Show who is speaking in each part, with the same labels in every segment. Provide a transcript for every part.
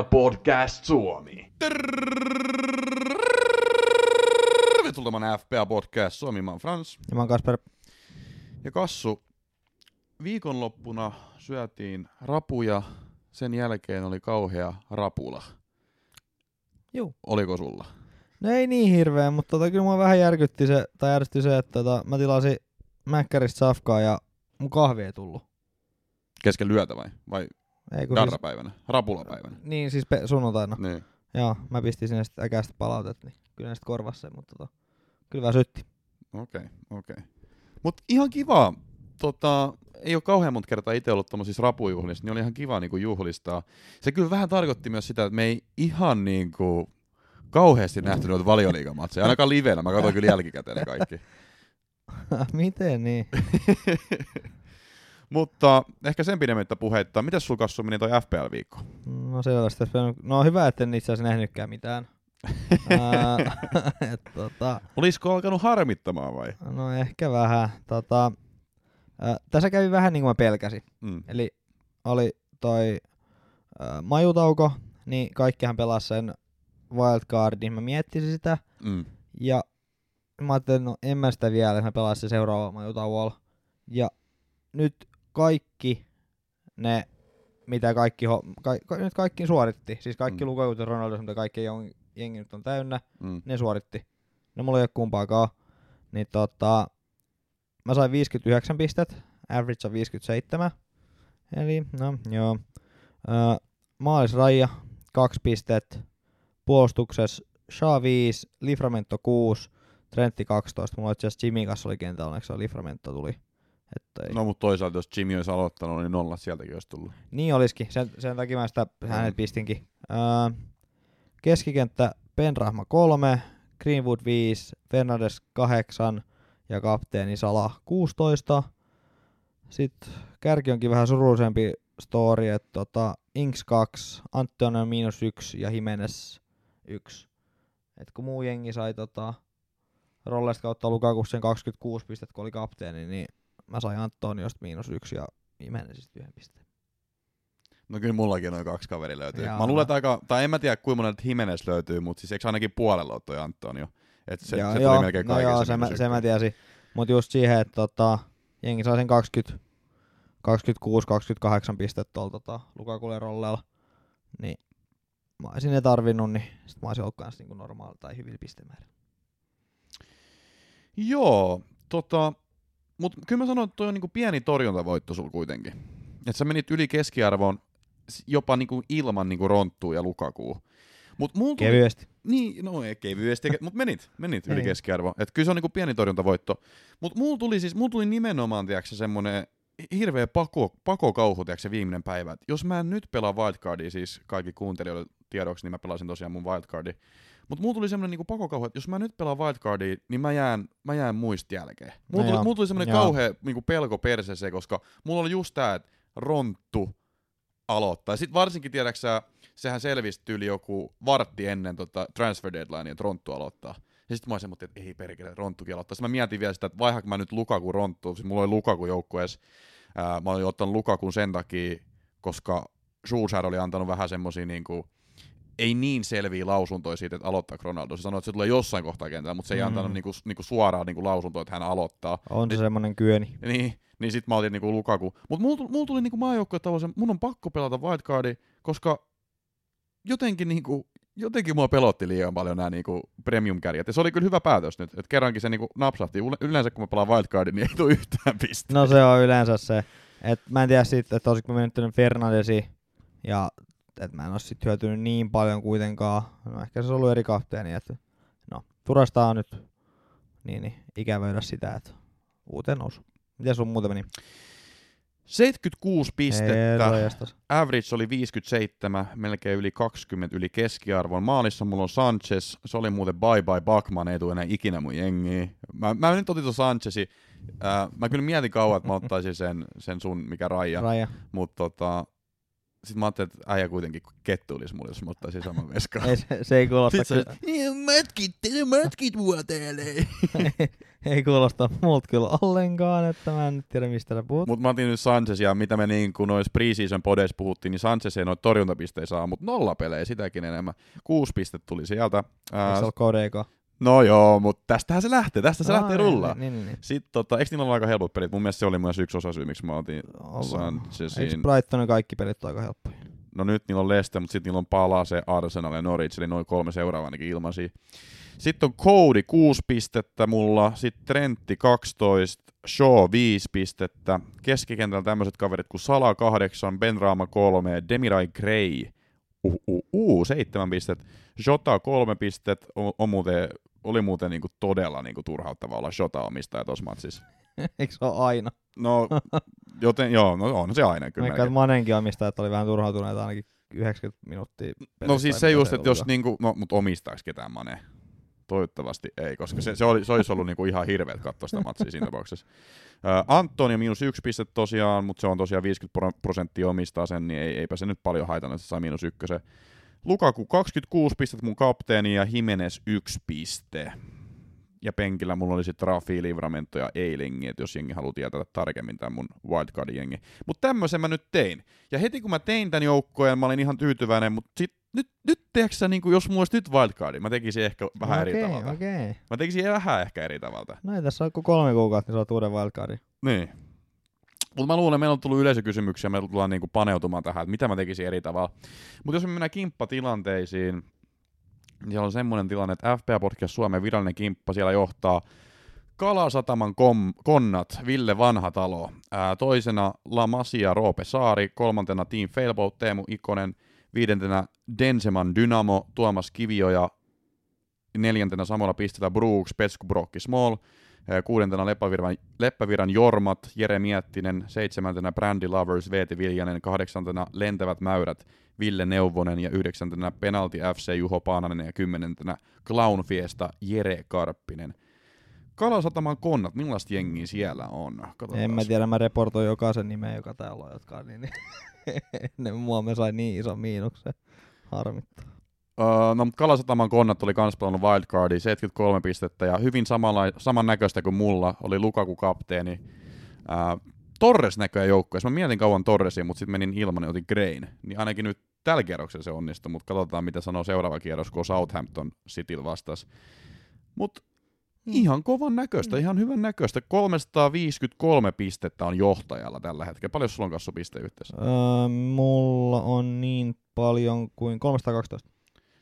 Speaker 1: FPL Podcast Suomi.
Speaker 2: Tervetuloa mä FPA Podcast Suomi, mä oon Frans.
Speaker 3: Ja mä oon Kasper.
Speaker 2: Ja Kassu, viikonloppuna syötiin rapuja, sen jälkeen oli kauhea rapula.
Speaker 3: Juu.
Speaker 2: Oliko sulla?
Speaker 3: No ei niin hirveä, mutta tota, kyllä mua vähän järkytti se, tai järsytti se, että tota, mä tilasin Mäkkäristä safkaa ja mun kahvi ei tullut.
Speaker 2: Kesken lyötä vai? Vai
Speaker 3: Ei, kun siis,
Speaker 2: darrapäivänä? Rapulapäivänä?
Speaker 3: niin siis pe- sunnuntaina.
Speaker 2: Niin.
Speaker 3: Joo, mä pistin sinne sitten äkäistä palautet, niin kyllä ne sitten korvasi sen, mutta tota, kyllä väsytti.
Speaker 2: Okei, okei. Mut ihan kiva. Tota, ei ole kauhean monta kertaa itse ollut tommosissa rapujuhlissa, niin oli ihan kiva niinku juhlistaa. Se kyllä vähän tarkoitti myös sitä, että me ei ihan niinku kauheasti nähty noita valioliigamatseja, ainakaan livenä. Mä katsoin kyllä jälkikäteen ne kaikki.
Speaker 3: Miten niin?
Speaker 2: Mutta ehkä sen pidemmittä puheitta, miten sulla Kassu meni toi FPL-viikko?
Speaker 3: No selvästi. No hyvä, että en itse asiassa nähnytkään mitään. Ää, et, tota,
Speaker 2: Olisiko alkanut harmittamaan vai?
Speaker 3: no ehkä vähän. Tota, ää, tässä kävi vähän niin kuin mä pelkäsin.
Speaker 2: Mm.
Speaker 3: Eli oli toi ää, majutauko, niin kaikkihan pelasi sen wildcardin. Mä miettisin sitä,
Speaker 2: Mm.
Speaker 3: ja mä ajattelin, no en mä sitä vielä, että mä pelasin se seuraava majutauolla. Ja nyt kaikki ne, mitä kaikki, ho- ka- ka- nyt kaikki suoritti, siis kaikki
Speaker 2: Mm.
Speaker 3: Lukaku ja Ronaldo, mitä kaikki jen- jengi nyt on täynnä,
Speaker 2: Mm.
Speaker 3: ne suoritti. No mulla ei ole kumpaakaan. Niin tota, mä sain 59 pistet, average on 57. Eli no joo. Öö, maalisraja 2 pistet, puolustuksessa Shaw 5, Liframento 6, Trentti 12. Mulla itse asiassa Jimmy kanssa oli kentällä, onneksi se Liframento tuli. Että ei.
Speaker 2: No mutta toisaalta jos Jimmy olisi aloittanut, niin nollat sieltäkin olisi tullut.
Speaker 3: Niin olisikin, sen, sen takia mä sitä hänet
Speaker 2: Mm.
Speaker 3: pistinkin. Öö, keskikenttä Penrahma 3, Greenwood 5, Fernandes 8 ja kapteeni Sala 16. Sitten kärki onkin vähän surullisempi story, että tota, Inks 2, Antonio miinus 1 ja Jimenez 1. Et kun muu jengi sai tota, Rollesta kautta Lukaku sen 26 pistettä, kun oli kapteeni, niin mä sain Antoniosta miinus 1 ja Jimenezistä yhden pisteen.
Speaker 2: No kyllä mullakin noin kaksi kaveri löytyy.
Speaker 3: Jaa.
Speaker 2: Mä luulen, että aika, tai en mä tiedä kuinka monelta Jimenez löytyy, mutta siis eikö ainakin puolella ole toi Antonio? Et se,
Speaker 3: Joo,
Speaker 2: se
Speaker 3: joo,
Speaker 2: tuli melkein
Speaker 3: no joo, se, mä, se mä tiesin. Mutta just siihen, että tota, jengi sai sen 20, 26-28 pistettä tuolla tota, rollella, niin mä olisin ne tarvinnut, niin sit mä olisin ollut kans niinku normaali tai hyvin pistemäärä.
Speaker 2: Joo, tota, mutta kyllä mä sanoin, että toi on niinku pieni torjuntavoitto sulla kuitenkin. Että sä menit yli keskiarvoon jopa niinku ilman niinku Ronttua ja Lukakuu. Mut mulla tuli,
Speaker 3: Kevyesti.
Speaker 2: Niin, no ei kevyesti, mutta menit, menit yli
Speaker 3: Niin.
Speaker 2: keskiarvo. Et kyllä se on niinku pieni torjuntavoitto. Mutta mulla tuli siis, mulla tuli nimenomaan, tiedätkö, semmonen hirveä pako, pakokauhu, tiedätkö, se viimeinen päivä. Et jos mä en nyt pelaa wildcardia, siis kaikki kuuntelijoille tiedoksi, niin mä pelasin tosiaan mun wildcardi. Mutta mulla tuli semmonen niinku pakokauhu, että jos mä nyt pelaan wildcardia, niin mä jään, mä jään muista jälkeen. Mulla,
Speaker 3: No
Speaker 2: tuli, mulla tuli semmonen
Speaker 3: Joo.
Speaker 2: kauhea niinku pelko perseeseen, koska mulla oli just tää, että Ronttu aloittaa. Sitten varsinkin, tiedäksä, sehän selvisi tyyli joku vartti ennen tota transfer deadlinea, että Ronttu aloittaa. Ja sitten mä olin semmoinen, että ei perkele, Ronttukin aloittaa. Sitten mä mietin vielä sitä, että vaihanko mä nyt Lukaku Ronttuun. Siis mulla oli Lukaku joukkueessa. Mä olin ottanut Lukakun sen takia, koska Solskjaer oli antanut vähän semmosia niinku, ei niin selviä lausuntoja siitä, että aloittaa Ronaldo. Se sanoi, että se tulee jossain kohtaa kentällä, mutta se ei
Speaker 3: Mm.
Speaker 2: antanut niinku, niinku suoraan niinku lausuntoa, että hän aloittaa.
Speaker 3: On se
Speaker 2: Niin-
Speaker 3: semmonen kyöni.
Speaker 2: Niin, niin sit mä otin niinku Lukaku. Mut mulla, tuli- mulla tuli niinku maajoukkue tavallaan, mun on pakko pelata wildcardi, koska jotenkin niinku, jotenkin mua pelotti liian paljon nämä niinku premium-kärjet. Ja se oli kyllä hyvä päätös nyt, että kerrankin se niinku napsahti. Yle- Yleensä kun mä pelaan wildcardi, niin ei tule yhtään pistettä.
Speaker 3: No se on yleensä se. Et mä en tiedä sitten, että olisiko mä mennyt Fernandesi ja että mä en olisi sit hyötynyt niin paljon kuitenkaan. No ehkä se olisi ollut eri kapteeni. Että no, Turasta on nyt niin, niin ikävöidä sitä, että uuteen nousu. Miten sun muuten meni?
Speaker 2: 76 pistettä,
Speaker 3: Herranjestas.
Speaker 2: average oli 57, melkein yli 20 yli keskiarvon. Maalissa mulla on Sanchez, se oli muuten bye bye Bakman, ei tule enää ikinä mun jengiä. Mä, mä nyt otin tuon Sanchezin, äh, mä kyllä mietin kauan, että mä ottaisin sen, sen sun, mikä raja.
Speaker 3: Raja.
Speaker 2: Mutta tota, Sitten mä ajattelin, että äijä kuitenkin kettuilisi mulle, jos mä ottaisin saman veskaan.
Speaker 3: Ei, se, se ei kuulosta,
Speaker 2: Sitten
Speaker 3: kyllä,
Speaker 2: mätkit, te mätkit mua täällä.
Speaker 3: ei, ei kuulosta muut kyllä ollenkaan, että mä en nyt tiedä mistä sä puhut.
Speaker 2: Mutta mä otin nyt Sanchez, ja mitä me niin kuin noissa preseason podeissa puhuttiin, niin Sanchez ei noita torjuntapisteitä saa, mutta nolla pelejä sitäkin enemmän. Kuusi pistettä tuli sieltä. Ää,
Speaker 3: se ole Kodeko?
Speaker 2: No joo, mutta tästähän se lähtee, tästä se
Speaker 3: Aa,
Speaker 2: lähtee rullaan.
Speaker 3: Niin, niin, niin.
Speaker 2: Sitten tota, eikö niillä ole aika helpot pelit? Mun mielestä se oli myös yksi osa syy, miksi mä otin
Speaker 3: Ollaan. Eikö
Speaker 2: Sanchezin.
Speaker 3: Brightonin kaikki pelit ole aika helppoja?
Speaker 2: No nyt niillä on Leste, mutta sitten niillä on Palase, Arsenal ja Norwich, eli noin kolme seuraavaa ainakin ilmaisia. Sitten on Cody 6 pistettä mulla, sitten Trentti 12, Shaw 5 pistettä, keskikentällä tämmöiset kaverit kuin Sala 8, Benrahma 3, Demirai Gray, uh, uh, uh, 7 pistettä, Jota 3 pistettä, on, on muuten, oli muuten niinku todella niinku turhauttava olla Jota omistaja tuossa matsissa.
Speaker 3: Eikö se ole aina?
Speaker 2: No, joten joo, no on se aina kyllä. Melkein.
Speaker 3: Manenkin omistajat oli vähän turhautuneita ainakin 90 minuuttia.
Speaker 2: No siis se just, että jos niinku, no mut omistaaks ketään Mane? Toivottavasti ei, koska se, se, oli, se olisi ollut niinku ihan hirveet katsoa sitä matsia siinä tapauksessa. Ä, Antonio miinus yksi piste tosiaan, mutta se on tosiaan 50 pro- prosenttia omistaa sen, niin ei, eipä se nyt paljon haitannut, että se sai miinus ykkösen. Lukaku 26 pistettä mun kapteeni ja Jimenez 1 piste. Ja penkillä mulla oli sitten Rafi, Livramento ja Eilingi, että jos jengi haluaa tietää tarkemmin tämän mun wildcardin jengi. Mutta tämmöisen mä nyt tein. Ja heti kun mä tein tämän joukkojen, mä olin ihan tyytyväinen, mutta sit, nyt, nyt tiedätkö sä, niin jos mulla olisi nyt wildcardi, mä tekisin ehkä vähän eri
Speaker 3: Okei,
Speaker 2: tavalla.
Speaker 3: Okei,
Speaker 2: Mä tekisin vähän ehkä eri tavalla.
Speaker 3: No ei tässä ole kuin kolme kuukautta, niin saat uuden wildcardin.
Speaker 2: Niin. Mutta mä luulen, että meillä on tullut yleisökysymyksiä, me tullaan niinku paneutumaan tähän, että mitä mä tekisin eri tavalla. Mutta jos me mennään kimppatilanteisiin, niin siellä on semmoinen tilanne, että FPA Podcast Suomen virallinen kimppa siellä johtaa Kalasataman kom- konnat, Ville Vanhatalo, ää, toisena La Masia Roope Saari, kolmantena Team Failboat Teemu Ikonen, viidentenä Denseman Dynamo Tuomas Kivio ja neljäntenä samalla pistetä Brooks, Petsku Brokki Small, kuudentena Leppävirran, Leppävirran Jormat, Jere Miettinen, seitsemäntenä Brandy Lovers, Veeti Viljanen, kahdeksantena Lentävät Mäyrät, Ville Neuvonen ja yhdeksäntenä Penalti FC Juho Paananen ja kymmenentenä Clown Fiesta Jere Karppinen. Kalasataman konnat, millaista jengiä siellä on? Katsotaan.
Speaker 3: En mä tiedä, mä reportoin jokaisen nimen, joka täällä on, jotka on niin, niin ennen mua me sai niin ison miinuksen. Harmittaa.
Speaker 2: No, mutta Kalasataman konnat oli kans pelannut wildcardi, 73 pistettä ja hyvin samalla, samannäköistä kuin mulla, oli Lukaku kapteeni. Uh, Torres näköjään joukkueessa. Mä mietin kauan Torresia, mutta sitten menin ilman ja otin Grain. Niin ainakin nyt tällä kierroksella se onnistui, mutta katsotaan mitä sanoo seuraava kierros, kun Southampton Cityl vastas. Mutta
Speaker 3: Mm.
Speaker 2: ihan kovan näköistä, ihan hyvän näköistä. 353 pistettä on johtajalla tällä hetkellä. Paljon sulla on kanssa piste yhteensä?
Speaker 3: Öö, mulla on niin paljon kuin 312.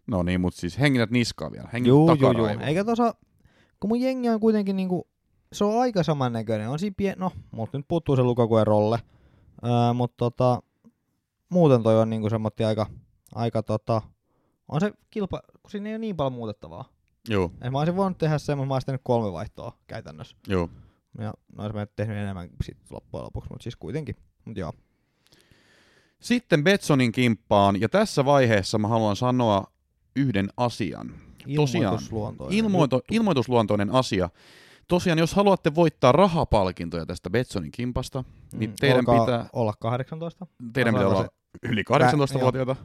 Speaker 2: No niin, mutta siis hengität niskaa vielä. Hengität
Speaker 3: Juu, juu, juu.
Speaker 2: takaraivoa.
Speaker 3: Eikä tosa, kun mun jengi on kuitenkin niinku, se on aika samannäköinen. On siinä pien, no, multa nyt puuttuu se Lukaku ja Rolle. Öö, mutta tota, muuten toi on niinku semmoinen aika, aika tota, on se kilpa, kun siinä ei ole niin paljon muutettavaa.
Speaker 2: Joo,
Speaker 3: Et mä olisin voinut tehdä sen, mutta mä olisin tehnyt kolme vaihtoa käytännössä.
Speaker 2: joo.
Speaker 3: Ja no olisin mä tehnyt enemmän sit loppujen lopuksi, mutta siis kuitenkin. Mut joo.
Speaker 2: Sitten Betsonin kimppaan, ja tässä vaiheessa mä haluan sanoa yhden asian. Tosiaan,
Speaker 3: Ilmoitusluontoinen
Speaker 2: Ilmoito, ilmoitusluontoinen asia. Tosiaan, jos haluatte voittaa rahapalkintoja tästä Betsonin kimpasta, niin
Speaker 3: Mm,
Speaker 2: teidän
Speaker 3: olkaa
Speaker 2: pitää,
Speaker 3: olla 18.
Speaker 2: teidän pitää olla yli 18-vuotiaita.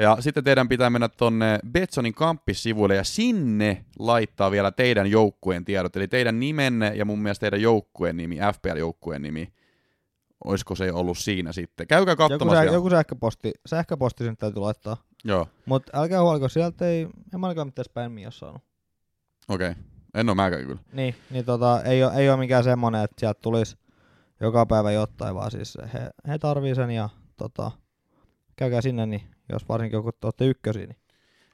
Speaker 2: Ja sitten teidän pitää mennä tonne Betsonin kamppisivuille ja sinne laittaa vielä teidän joukkueen tiedot. Eli teidän nimenne ja mun mielestä teidän joukkueen nimi, FPL-joukkueen nimi. Olisiko se ollut siinä sitten? Käykää
Speaker 3: Joku,
Speaker 2: katsomassa.
Speaker 3: sä,
Speaker 2: ja-
Speaker 3: joku sähköposti, sähköposti sinne täytyy laittaa.
Speaker 2: Joo,
Speaker 3: Mutta älkää huoliko, sieltä ei, en mä ainakaan mitään spämmiä saanut.
Speaker 2: okei. Okay. En oo mäkään kyllä.
Speaker 3: Niin, niin tota, ei, ole, ei ole mikään semmonen, että sieltä tulisi joka päivä jotain, vaan siis he, he tarvii sen ja tota, käykää sinne, niin jos varsinkin joku olette ykkösiä, niin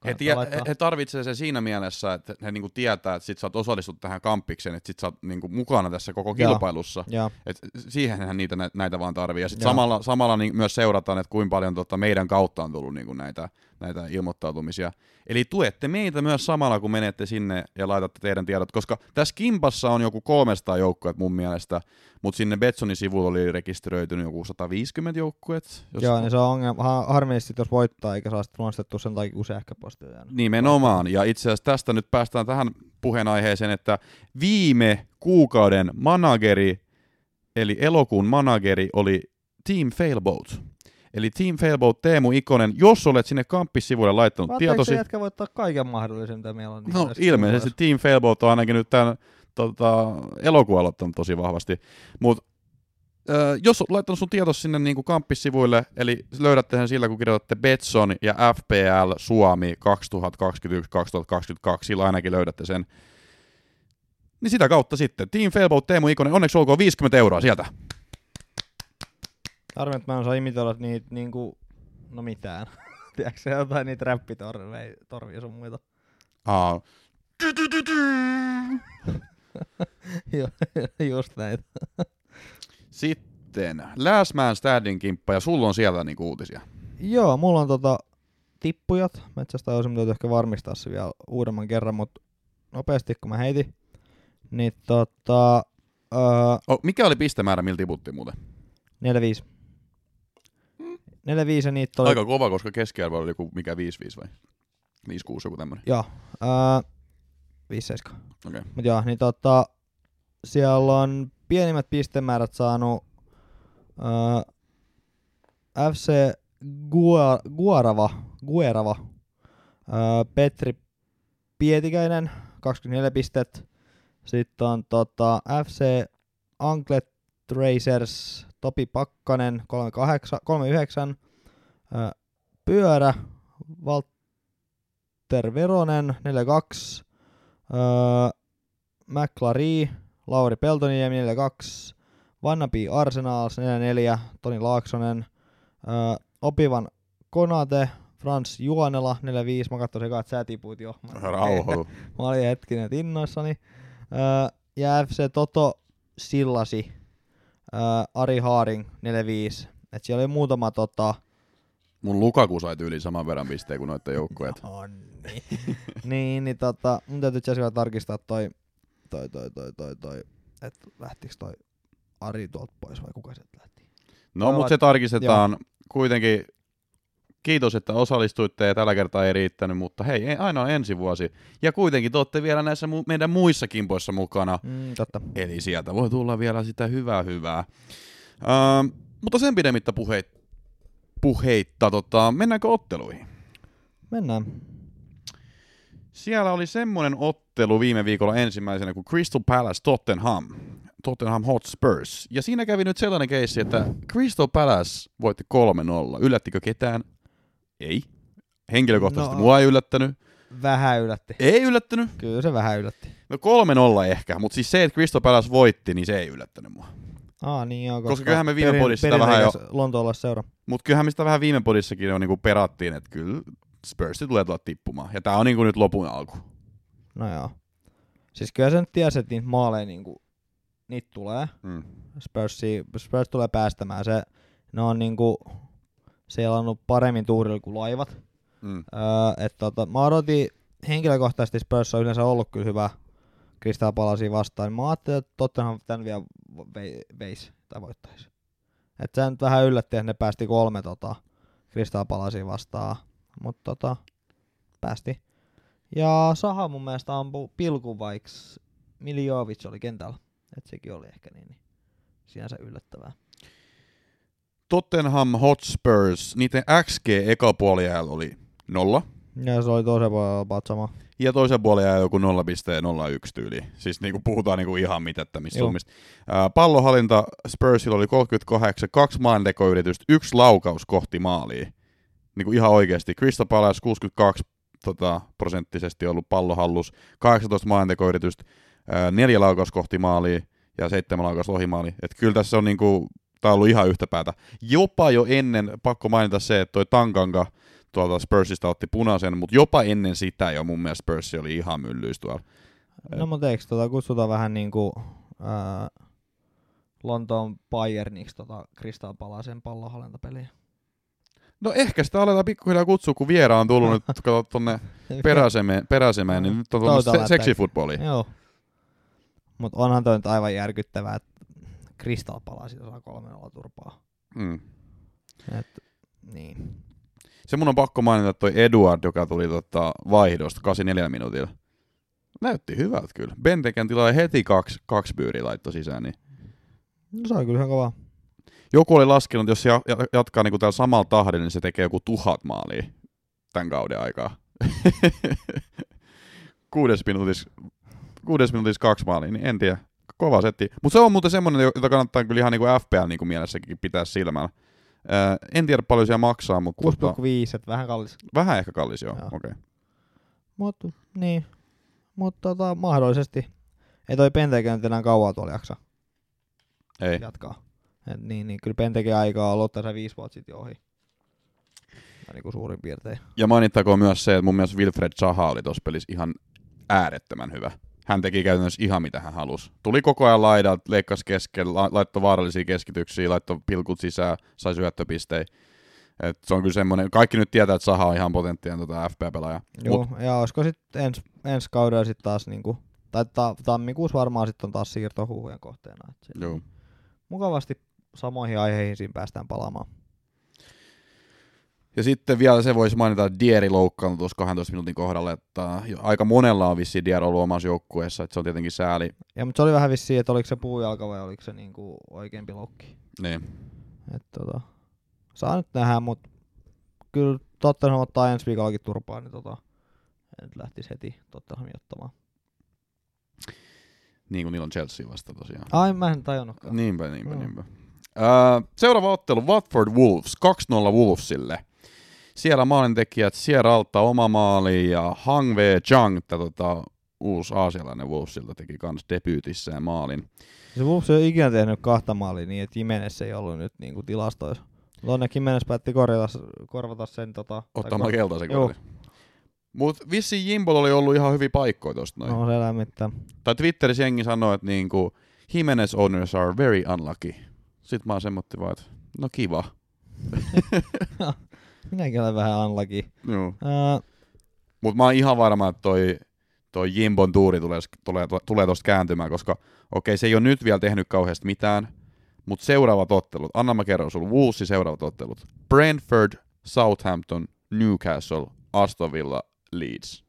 Speaker 2: He, tie, he,
Speaker 3: laittaa.
Speaker 2: he tarvitsee sen siinä mielessä, että he niinku tietää, että sit sä oot osallistut tähän kampikseen, että sit sä oot niinku mukana tässä koko kilpailussa.
Speaker 3: Ja,
Speaker 2: Et siihenhän niitä nä- näitä vaan tarvii. Ja sitten
Speaker 3: Joo.
Speaker 2: samalla, samalla niin myös seurataan, että kuinka paljon tota meidän kautta on tullut niin näitä, näitä ilmoittautumisia. Eli tuette meitä myös samalla, kun menette sinne ja laitatte teidän tiedot, koska tässä Kimpassa on joku 300 joukkuet mun mielestä, mutta sinne Betsonin sivulla oli rekisteröitynyt joku 150 joukkuet. Jos
Speaker 3: joo, niin se on ongelma. Ha, harmillisesti, jos voittaa, eikä saa sitten luonnostettua sen takia, kun sähköposti on jäänyt.
Speaker 2: Nimenomaan. Ja itse asiassa tästä nyt päästään tähän puheenaiheeseen, että viime kuukauden manageri, eli elokuun manageri, oli Team Failboat. Eli Team Failboat Teemu Ikonen, jos olet sinne kamppisivuille laittanut
Speaker 3: se
Speaker 2: tietosi,
Speaker 3: jätkä voittaa kaiken mahdollisen, mitä meillä on?
Speaker 2: no ilmeisesti
Speaker 3: kisoissa?
Speaker 2: Team Failboat on ainakin nyt tämän tota, elokuun aloittanut tosi vahvasti, mutta Öö, jos olet laittanut sun tietos sinne niin kuin kamppisivuille, eli löydätte sen sillä, kun kirjoitatte Betson ja FPL Suomi 2021-2022, sillä ainakin löydätte sen. Niin sitä kautta sitten. Team Failboat Teemu Ikonen, onneksi olkoon 50 euroa sieltä.
Speaker 3: Harmi, että mä en osaa imitoida niitä niinku, no mitään. Tiedätkö jotain niitä räppitorveja, torvia sun muita?
Speaker 2: Aa.
Speaker 3: Ju- Just näitä.
Speaker 2: Sitten Last Man Standing kimppa, ja sulla on siellä niinku uutisia.
Speaker 3: Joo, mulla on tota tippujat. Metsästä olisi täytyy ehkä varmistaa se vielä uudemman kerran, mutta nopeasti kun mä heitin. Niin tota, öö,
Speaker 2: Oh, mikä oli pistemäärä, millä tiputtiin muuten?
Speaker 3: 4-5. 4-5 ja niitä oli...
Speaker 2: Aika kova, koska keskiarvo oli joku mikä 5-5 vai? 5-6 joku tämmönen.
Speaker 3: Joo, öö, 5-7.
Speaker 2: Okei.
Speaker 3: Mut joo, niin tota, siellä on pienimmät pistemäärät saanut öö, FC Gua- Guarava, Guerava, öö, Petri Pietikäinen, 24 pistettä. Sitten on tota, FC Anklet Racers, Topi Pakkanen, 38, 39. Öö, Pyörä, Walter Veronen, 42. Öö, McLary, Lauri Peltoniemi 42, Vannapi Arsenals 44, Toni Laaksonen, Opivan Konate, Frans Juonela 45, mä katsoin sekaan, että sä tipuit jo. Mä,
Speaker 2: Rauhoitu.
Speaker 3: mä olin hetkinen innoissani. Öö, ja FC Toto Sillasi, öö, Ari Haaring 45. Et siellä oli muutama tota,
Speaker 2: Mun Lukaku sai yli saman verran pisteen kuin noiden joukkueet.
Speaker 3: Onni. niin, niin tota, mun täytyy itse asiassa vielä tarkistaa toi, toi, toi, toi, toi, toi että lähtikö toi Ari tuolta pois vai kuka sieltä lähti?
Speaker 2: No, mutta se tarkistetaan kuitenkin. Kiitos, että osallistuitte ja tällä kertaa ei riittänyt, mutta hei, ei- aina on ensi vuosi. Ja kuitenkin te olette vielä näissä mu- meidän muissa kimpoissa mukana.
Speaker 3: Mm, totta.
Speaker 2: Eli sieltä voi tulla vielä sitä hyvää hyvää. Ähm, mutta sen pidemmittä puheit, puheitta, tota, mennäänkö otteluihin?
Speaker 3: Mennään.
Speaker 2: Siellä oli semmoinen ottelu viime viikolla ensimmäisenä kuin Crystal Palace Tottenham. Tottenham Hotspurs. Ja siinä kävi nyt sellainen keissi, että Crystal Palace voitti 3-0. Yllättikö ketään? Ei. Henkilökohtaisesti
Speaker 3: No.
Speaker 2: mua ei yllättänyt.
Speaker 3: Vähän yllätti.
Speaker 2: Ei yllättänyt.
Speaker 3: Kyllä se vähän yllätti.
Speaker 2: No 3-0 ehkä, mutta siis se, että Crystal Palace voitti, niin se ei yllättänyt mua.
Speaker 3: Aa, niin joo,
Speaker 2: Koska kyllähän me viime podissa sitä vähän jo-
Speaker 3: seura.
Speaker 2: Mutta kyllähän me sitä vähän viime podissakin jo niinku perattiin, että kyllä Spursi tulee tulla tippumaan. Ja tää on niinku nyt lopun alku.
Speaker 3: No joo. Siis kyllä sen tiesi, että niitä maaleja niinku, niitä tulee.
Speaker 2: Mm.
Speaker 3: Spursi, Spurs tulee päästämään. Se, ne on niinku seilannut paremmin tuurilla kuin laivat.
Speaker 2: Mm.
Speaker 3: Öö, et tota, mä odotin henkilökohtaisesti Spurs on yleensä ollut kyllä hyvä Crystal Palacea vastaan. Mä ajattelin, että Tottenham tän vielä vei, veisi tai voittaisi. Et se nyt vähän yllätti, että ne päästi kolme tota, Crystal Palacea vastaan. Mutta tota, päästi. Ja Saha mun mielestä ampui pilkun vaikka Miljovic oli kentällä. Et sekin oli ehkä niin, niin sinänsä yllättävää.
Speaker 2: Tottenham Hotspurs, niiden XG eka puoliajalla oli nolla.
Speaker 3: Ja se oli toisen puolella sama.
Speaker 2: Ja toisen puolen jäi joku 0,01 tyyli. Siis niinku puhutaan niinku ihan mitättömistä summista. Pallohallinta Spursilla oli 38, kaksi maantekoyritystä, yksi laukaus kohti maalia. Niinku ihan oikeasti. Crystal Palace 62 tota, prosenttisesti ollut pallohallus, 18 maantekoyritystä, ää, neljä laukaus kohti maalia ja seitsemän laukaus lohimaali. Et kyllä tässä on niinku, tää on ollut ihan yhtä päätä. Jopa jo ennen, pakko mainita se, että toi Tankanga tuolta Spursista otti punaisen, mutta jopa ennen sitä jo mun mielestä Spurs oli ihan myllyys tuolla.
Speaker 3: No mutta eikö tota kutsuta vähän niinku ää, Lontoon Bayerniksi tota Crystal Palacen pallohallintapeliä?
Speaker 2: No ehkä sitä aletaan pikkuhiljaa kutsua, kun viera on tullut nyt kato tonne peräsemeen, peräsemeen niin nyt on tullut se.
Speaker 3: Joo. Mut onhan toi nyt aivan järkyttävää, että Crystal Palace saa 3-0 turpaa.
Speaker 2: Mm.
Speaker 3: Et, niin.
Speaker 2: Se mun on pakko mainita, että toi Eduard, joka tuli tota vaihdosta 84 minuutilla. Näytti hyvältä kyllä. Benteken tilaa heti kaksi, kaksi byyriä laitto sisään. Niin.
Speaker 3: No se on kyllä ihan kova.
Speaker 2: joku oli laskenut, että jos se ja- ja- jatkaa niinku tällä samalla tahdilla, niin se tekee joku tuhat maalia tämän kauden aikaa. kuudes minuutis, kuudes minuutis kaksi maalia, niin en tiedä. Kova setti. Mutta se on muuten semmoinen, jota kannattaa kyllä ihan niinku FPL niinku mielessäkin pitää silmällä. Ää, en tiedä paljon siellä maksaa, mutta
Speaker 3: 6,5,
Speaker 2: tota,
Speaker 3: että vähän kallis.
Speaker 2: vähän ehkä kallis joo.
Speaker 3: Joo.
Speaker 2: Okei. Okay.
Speaker 3: Mut, niin. Mutta tota, mahdollisesti. Ei toi Pentekö nyt enää kauan tuolla jaksa
Speaker 2: Ei.
Speaker 3: jatkaa. Et niin, niin kyllä Pentekö aikaa on ollut tässä viisi vuotta sitten ohi. Tai niinku suurin piirtein.
Speaker 2: Ja mainittakoon myös se, että mun mielestä Wilfred Zaha oli tuossa pelissä ihan äärettömän hyvä. Hän teki käytännössä ihan mitä hän halusi. Tuli koko ajan laidalta, leikkasi keskellä, la- laittoi vaarallisia keskityksiä, laittoi pilkut sisään, sai syöttöpistejä. Et se on kyllä semmoinen, kaikki nyt tietää, että Saha on ihan potentiaalinen tota FP-pelaaja.
Speaker 3: Joo,
Speaker 2: Mut,
Speaker 3: ja olisiko sitten ens, ensi kaudella sitten taas niinku, tai ta, tammikuussa varmaan sitten on taas siirtohuhujen kohteena.
Speaker 2: Joo.
Speaker 3: Mukavasti samoihin aiheisiin siinä päästään palaamaan.
Speaker 2: Ja sitten vielä se voisi mainita, että Dieri loukkaantui tuossa 12 minuutin kohdalla, että aika monella on vissiin Dier ollut omassa joukkueessa, että se on tietenkin sääli.
Speaker 3: Ja, mutta se oli vähän vissiin, että oliko se puujalka vai oliko se niinku oikeampi loukki.
Speaker 2: Niin.
Speaker 3: Et tota, saa nyt nähdä, mutta kyllä Tottenham ottaa ensi viikollakin turpaa, niin tota, en nyt lähtisi heti Tottenhamin ottamaan.
Speaker 2: niin kuin niillä on Chelsea vasta tosiaan.
Speaker 3: Ai, mä en tajunnutkaan.
Speaker 2: Niinpä, niinpä,
Speaker 3: Joo.
Speaker 2: niinpä. Öö, seuraava ottelu, Watford Wolves, 2-0 Wolvesille. Siellä maalintekijät Sierra Alta oma maali ja Hang Wei Chang, tota, uusi aasialainen Wolvesilta teki kans debyytissään maalin.
Speaker 3: Se Wolves ei ole ikinä tehnyt kahta maalia niin, että Jimenez ei ollut nyt niinku tilastoissa. Mutta onneksi Jimenez päätti korjata, korvata sen tota... tai
Speaker 2: Ottamalla
Speaker 3: kor-
Speaker 2: keltaisen kortin. Mut vissiin Jimbol oli ollut ihan hyviä paikkoja tosta noin.
Speaker 3: No se lämmittää.
Speaker 2: Tai Twitterissä jengi sanoi, että niinku, Jimenez owners are very unlucky. Sitten mä oon semmoitti vaan, että no kiva.
Speaker 3: Minäkin olen vähän.
Speaker 2: Joo.
Speaker 3: Ää,
Speaker 2: Mutta mä oon ihan varma, että toi, toi Jimbon tuuri tulee, tulee, tulee tosta kääntymään, koska okei, se ei ole nyt vielä tehnyt kauheasti mitään, mutta seuraavat ottelut, anna mä kerron sulle, Wolvesin seuraavat ottelut. Brentford, Southampton, Newcastle, Aston Villa, Leeds.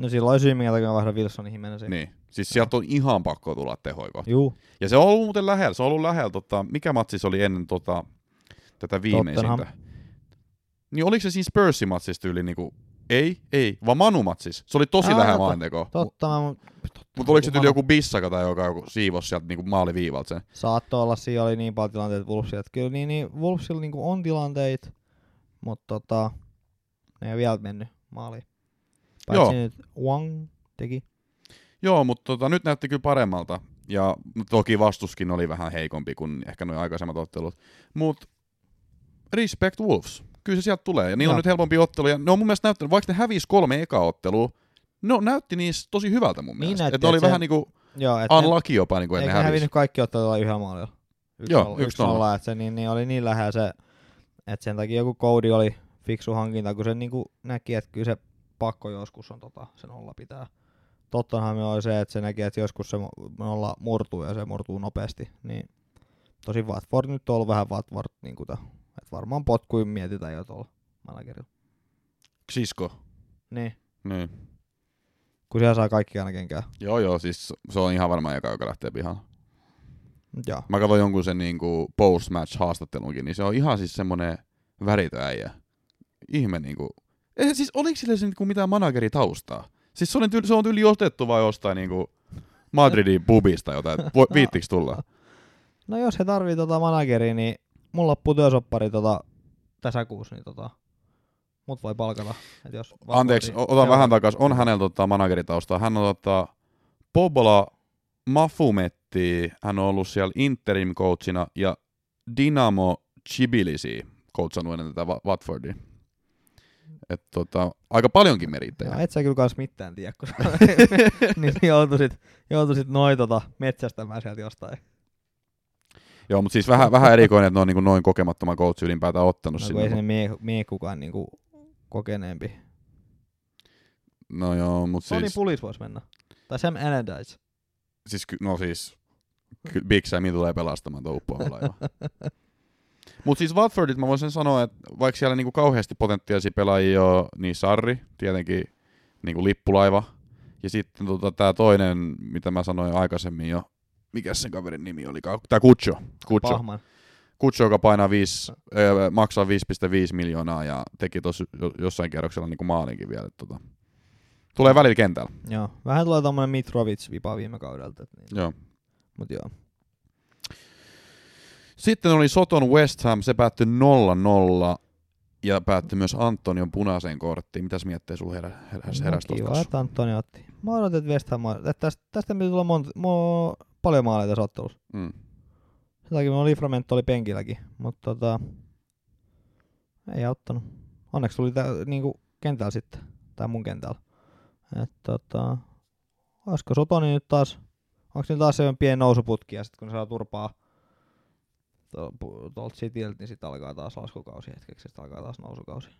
Speaker 3: no silloin syy, minkä takia vaihdan Wilsonin Jimenezin.
Speaker 2: Niin. Siis sieltä on ihan pakko tulla tehoiko.
Speaker 3: Juu,
Speaker 2: Ja se on ollut muuten lähellä, se on ollut lähellä, tota, mikä matsi se oli ennen tota, tätä viimeisintä?
Speaker 3: Tottenham.
Speaker 2: Niin oliko se siinä Spursin matsista yli niinku, ei, ei, vaan Manu matsis. Se oli tosi lähellä maalintekoa.
Speaker 3: totta. Mä, totta
Speaker 2: Mutta oliko se
Speaker 3: Manu-
Speaker 2: tyyli joku bissaka tai joka joku siivos sieltä niinku maaliviivalta sen?
Speaker 3: Saattoi olla, siinä oli niin paljon tilanteita Wolvesilla. Että kyllä niin, niin Wolvesilla niin on tilanteita, mutta tota, ne ei vielä mennyt maaliin.
Speaker 2: Joo.
Speaker 3: Paitsi nyt Wang teki.
Speaker 2: Joo, mutta tota, nyt näytti kyllä paremmalta. Ja toki vastuskin oli vähän heikompi kuin ehkä nuo aikaisemmat ottelut. Mutta respect Wolves. Kyllä se sieltä tulee. Ja niillä on
Speaker 3: Joo.
Speaker 2: nyt helpompi ottelu. Ja ne on mun mielestä näyttänyt, vaikka ne hävisi kolme eka ottelua, no näytti niissä tosi hyvältä mun
Speaker 3: Niin
Speaker 2: mielestä.
Speaker 3: näytti,
Speaker 2: että ne oli
Speaker 3: että se-
Speaker 2: vähän niinku
Speaker 3: Joo, ne,
Speaker 2: unlucky jopa, niinku, että
Speaker 3: eikö
Speaker 2: ne
Speaker 3: ne
Speaker 2: hävisi.
Speaker 3: hävinnyt kaikki ottelut yhdellä maalilla? Yksi
Speaker 2: Joo,
Speaker 3: nolla-
Speaker 2: yksi nolla.
Speaker 3: nolla, että se niin, niin oli niin lähellä se, että sen takia joku koodi oli fiksu hankinta, kun se niinku näki, että kyllä se pakko joskus on tota, se nolla pitää. Tottenham oli se, että se näki, että joskus se nolla murtuu ja se murtuu nopeasti. Niin tosi Watford nyt on ollut vähän Watford, niin kuin että varmaan potkuin mietitään jo tuolla managerilla.
Speaker 2: Sisko.
Speaker 3: Niin,
Speaker 2: Niin.
Speaker 3: kun siellä saa kaikki aina kenkään.
Speaker 2: Joo, joo, siis se on ihan varmaan joka, joka lähtee.
Speaker 3: Mut Joo.
Speaker 2: Mä katsoin jonkun sen niinku post-match haastattelunkin, niin se on ihan siis semmonen väritö äijä. Ihme niinku. Ei, siis oliko sille se niinku mitään manageritaustaa? Siis se on, tyl, se on yli ostettu vai jostain niinku Madridin pubista jotain. Viittiks tulla?
Speaker 3: No jos he tarvii tota manageria, niin mulla loppuu työsoppari tota, tässä kuussa, niin tota, mut voi palkata. Et jos
Speaker 2: Anteeksi, otan vähän takas. On hänellä tota manageritaustaa. Hän on tota Pobola Mafumetti. Hän on ollut siellä interim coachina ja Dynamo Tbilisi coachannut ennen tätä Watfordia. Et tota, aika paljonkin merittejä.
Speaker 3: Joo, et sä kyllä kans mitään tiedä, kun niin joutuisit, joutuisit noin tota metsästämään sieltä jostain.
Speaker 2: Joo, mutta siis vähän, vähän erikoinen, että ne on niin noin kokemattoman coach ylipäätään ottanut
Speaker 3: No,
Speaker 2: sinne.
Speaker 3: ei sinne mie, mie kukaan niinku kokeneempi.
Speaker 2: No joo, mutta
Speaker 3: Tony
Speaker 2: siis,
Speaker 3: Pulis vois mennä. Tai Sam Allardyce.
Speaker 2: siis, no siis, Big Sam tulee pelastamaan tuon uppoavalla laiva. Mutta siis Watfordit mä voisin sanoa, että vaikka siellä niinku kauheasti potentiaalisia pelaajia on, niin Sarri, tietenkin niinku lippulaiva. Ja sitten tota, tämä toinen, mitä mä sanoin aikaisemmin jo, mikä sen kaverin nimi oli? Tämä Kucho. Kucho.
Speaker 3: Pahman.
Speaker 2: Kutsu, joka painaa 5, ö, maksaa 5,5 miljoonaa ja teki tuossa jossain kierroksella niin kuin maalinkin vielä. Tota. Tulee välillä kentällä.
Speaker 3: Joo. Vähän tulee tommonen Mitrovic-vipa viime kaudelta. Niin.
Speaker 2: Joo.
Speaker 3: Mut joo.
Speaker 2: Sitten oli Soton West Ham, se päättyi 0-0 ja päättyi myös Antonion punaiseen korttiin. Mitäs miettii sulla herä, heräs, heräs
Speaker 3: no, kiva, että Antoni otti. Mä odotin, että West Ham, että tästä, tästä tulla monta, mo, paljon maaleja tässä ottelussa.
Speaker 2: Mm.
Speaker 3: Sen takia mun Livramento oli penkilläkin, mutta tota, ei auttanut. Onneksi tuli tää, niinku kentällä sitten, tai mun kentällä. Et tota, olisiko Sotoni nyt taas, onko se taas se pieni nousuputki ja sitten kun ne saa turpaa tuolta Cityltä, niin sitten alkaa taas laskukausi hetkeksi, sitten alkaa taas nousukausi.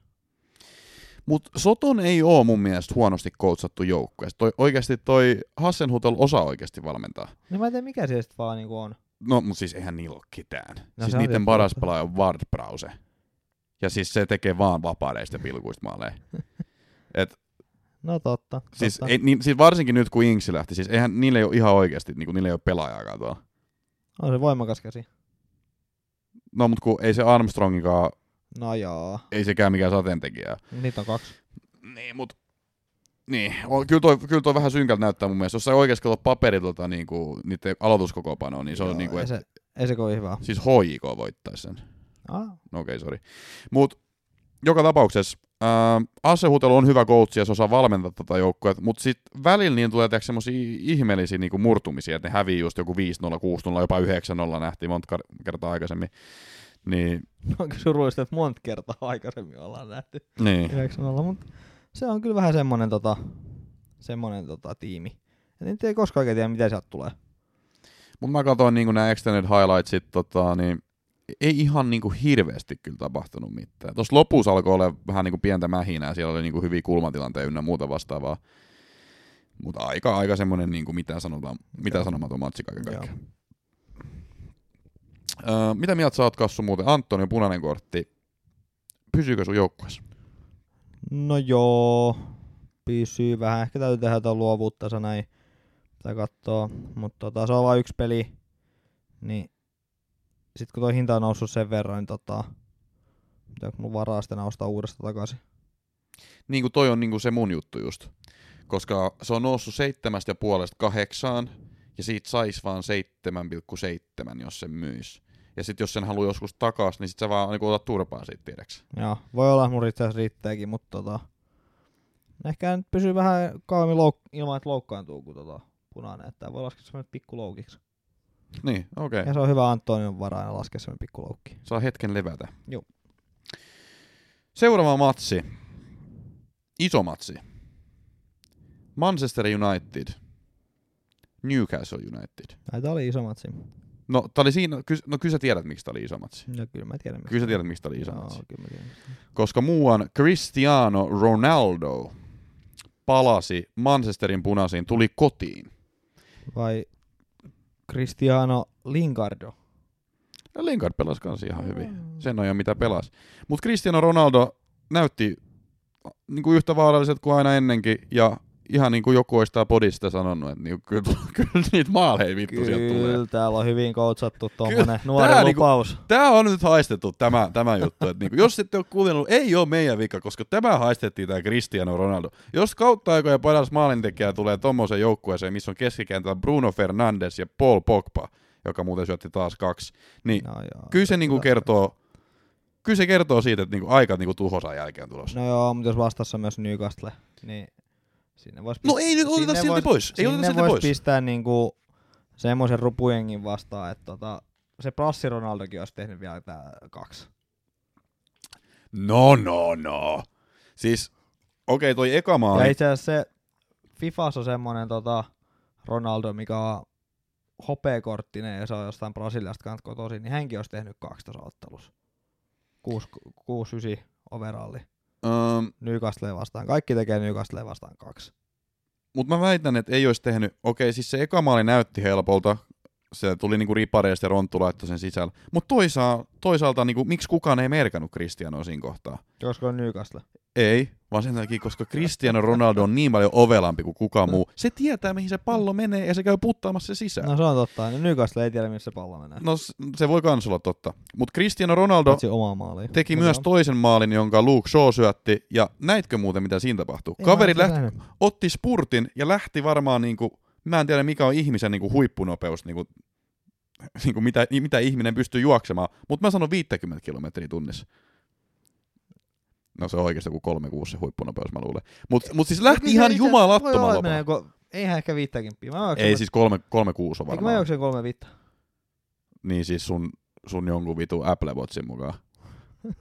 Speaker 2: Mutta Soton ei ole mun mielestä huonosti koutsattu joukkue. Toi, oikeasti toi Hassenhutel osaa oikeasti valmentaa.
Speaker 3: Niin mä en tiedä mikä se sitten vaan niinku on.
Speaker 2: No, mutta siis eihän niillä ole ketään. No,
Speaker 3: No
Speaker 2: siis niiden paras pelaaja on Ward Brause. Ja siis se tekee vaan vapaadeista pilkuista maaleja. Et,
Speaker 3: No totta.
Speaker 2: siis,
Speaker 3: totta.
Speaker 2: ei, niin, siis varsinkin nyt kun Inksi lähti, siis eihän niillä ei ole ihan oikeasti, niin niillä ei ole pelaajaakaan tuolla.
Speaker 3: On se voimakas käsi.
Speaker 2: No, mutta kun ei se Armstrongikaan,
Speaker 3: No joo.
Speaker 2: ei sekään mikään sateentekijä.
Speaker 3: Niitä on kaksi.
Speaker 2: Niin, mut... Niin, on, kyllä, toi, kyllä toi vähän synkältä näyttää mun mielestä. Jos sä oikeasti katsot paperit tota, niinku, niiden aloituskokopanoa, niin se on
Speaker 3: Joo,
Speaker 2: niinku,
Speaker 3: ei,
Speaker 2: et,
Speaker 3: se, ei se kovin hyvä.
Speaker 2: siis HJK voittaisi sen.
Speaker 3: Ah,
Speaker 2: No okei, okay, sori. Mut joka tapauksessa ää, Assehutelu on hyvä coach ja se osaa valmentaa tätä joukkoa, mutta sitten välillä niin tulee tiedätkö, semmosia ihmeellisiä niinku murtumisia, että ne hävii just joku 5-0, 6-0, jopa 9-0 nähtiin monta kertaa aikaisemmin. Niin,
Speaker 3: onko surullista, että monta kertaa aikaisemmin ollaan nähty
Speaker 2: niin.
Speaker 3: 9 mutta se on kyllä vähän semmonen, tota, semmonen tota, tiimi. Et nyt ei koskaan oikein tiedä, mitä sieltä tulee.
Speaker 2: Mutta mä katsoin niinku nämä extended highlightsit, tota, niin ei ihan niinku hirveästi kyllä tapahtunut mitään. Tuossa lopussa alkoi olla vähän niinku pientä mähinää, siellä oli niinku hyviä kulmatilanteita ynnä muuta vastaavaa. Mutta aika, aika semmoinen, niinku, mitä, sanotaan, mitä sanomaton matsi kaiken
Speaker 3: Joo.
Speaker 2: kaikkiaan. Öö, mitä mieltä sä oot Kassu muuten? Antoni punainen kortti. Pysyykö sun joukkueessa?
Speaker 3: No joo, pysyy vähän. Ehkä täytyy tehdä jotain luovuutta näin. Tai kattoo. Mutta tota, se on vain yksi peli. Niin sitten kun tuo hinta on noussut sen verran, niin tota, pitääkö mun varaa sitten ostaa uudestaan takaisin?
Speaker 2: Niin kuin toi on niin kuin se mun juttu just. Koska se on noussut seitsemästä ja puolesta kahdeksaan, ja siitä sais vaan 7,7, jos sen myis. Ja sitten jos sen haluaa joskus takas, niin sit sä vaan niin otat turpaa siitä tiedäks.
Speaker 3: Joo, voi olla, että mun itse riittääkin, mutta tota, ehkä nyt pysyy vähän kauemmin louk- ilman, että loukkaantuu kuin tota punainen. Että voi laskea semmoinen pikku loukiksi.
Speaker 2: Niin, okei. Okay.
Speaker 3: Ja se on hyvä Antonion varaa ja laskea semmoinen pikku loukki.
Speaker 2: Saa hetken levätä.
Speaker 3: Joo.
Speaker 2: Seuraava matsi. Iso matsi. Manchester United. Newcastle United.
Speaker 3: Näitä oli iso matsi.
Speaker 2: No, tää oli siinä, ky, no kyllä sä tiedät, miksi tää oli iso matsi.
Speaker 3: No kyllä mä tiedän.
Speaker 2: Kyllä sä tiedät, miksi tää oli iso matsi.
Speaker 3: Joo, kyllä mä tiedän.
Speaker 2: koska muuan Cristiano Ronaldo palasi Manchesterin punaisiin, tuli kotiin.
Speaker 3: Vai Cristiano Lingardo.
Speaker 2: Ja Lingard pelasi kanssa ihan hyvin. Sen on jo mitä pelasi. Mutta Cristiano Ronaldo näytti niin kuin yhtä vaaralliset kuin aina ennenkin, ja ihan niin kuin joku olisi tää podista sanonut, että niin, kyllä, kyllä niitä maaleja vittu sieltä tulee.
Speaker 3: Kyllä, täällä on hyvin koutsattu tuommoinen
Speaker 2: tää
Speaker 3: nuori
Speaker 2: niinku-
Speaker 3: lupaus.
Speaker 2: Tämä on nyt haistettu, tämä, tämä juttu. Että niinku, jos ette ole kuunnellut, ei ole meidän vika, koska tämä haistettiin tämä Cristiano Ronaldo. Jos kautta aikojen paras maalintekijä tulee tommoseen joukkueeseen, missä on keskikentällä Bruno Fernandes ja Paul Pogba, joka muuten syötti taas kaksi, niin
Speaker 3: No, joo,
Speaker 2: kyllä se niinku
Speaker 3: kyllä.
Speaker 2: kertoo, kyllä se kertoo siitä, että niinku aika niinku tuhosan jälkeen tulossa.
Speaker 3: No joo, mutta jos vastassa on myös Newcastle, niin sinne voisi
Speaker 2: No ei nyt oteta
Speaker 3: sinne
Speaker 2: silti
Speaker 3: vois-
Speaker 2: pois, ei oteta
Speaker 3: sinne
Speaker 2: silti
Speaker 3: vois
Speaker 2: pois.
Speaker 3: pistää niinku semmoisen rupujengin vastaan, että tota, se Prassi Ronaldokin olisi tehnyt vielä tää kaksi.
Speaker 2: No, no, no. Siis, okei, toi eka
Speaker 3: Ja
Speaker 2: maali,
Speaker 3: itse asiassa se Fifas on semmonen tota, Ronaldo, mikä on hopeakorttinen ja se on jostain Brasiliasta kant kotoisin, niin hänkin olisi tehnyt 12 ottelussa. 6-9 overalli.
Speaker 2: Um,
Speaker 3: Newcastle vastaan. Kaikki tekee Newcastle vastaan kaksi.
Speaker 2: Mutta mä väitän, että ei olisi tehnyt, okei siis se eka maali näytti helpolta, se tuli niinku ripareista ja Ronttu laittoi sen sisällä. Mutta toisaalta, toisaalta niinku, miksi kukaan ei merkannut Cristianoa siinä kohtaa?
Speaker 3: Koska on Newcastle.
Speaker 2: Ei, vaan sen takia, koska Cristiano Ronaldo on niin paljon ovelampi kuin kukaan muu. Se tietää, mihin se pallo menee ja se käy puttaamassa se sisään.
Speaker 3: No se on totta. Newcastle ei tiedä, missä se pallo menee.
Speaker 2: No se voi kans olla totta. Mutta Cristiano Ronaldo teki
Speaker 3: Mutta
Speaker 2: myös
Speaker 3: joo.
Speaker 2: toisen maalin, jonka Luke Shaw syötti. Ja näitkö muuten, mitä siinä tapahtui?
Speaker 3: Ei
Speaker 2: Kaveri lähti,
Speaker 3: nähnyt.
Speaker 2: otti spurtin ja lähti varmaan niinku, mä en tiedä mikä on ihmisen niinku huippunopeus, niinku, niinku mitä, mitä ihminen pystyy juoksemaan, mutta mä sanon 50 kilometriä tunnissa. No se on oikeasti joku 36 se huippunopeus, mä luulen. Mutta mut siis lähti
Speaker 3: se
Speaker 2: ihan jumalattoman vapaa.
Speaker 3: ko- Eihän ehkä 50. Mä juoksen,
Speaker 2: Ei siis 3, 36 on
Speaker 3: Eikö mä
Speaker 2: varmaan.
Speaker 3: juoksen kolme viittä?
Speaker 2: Niin siis sun, sun jonkun vitu Apple Watchin mukaan.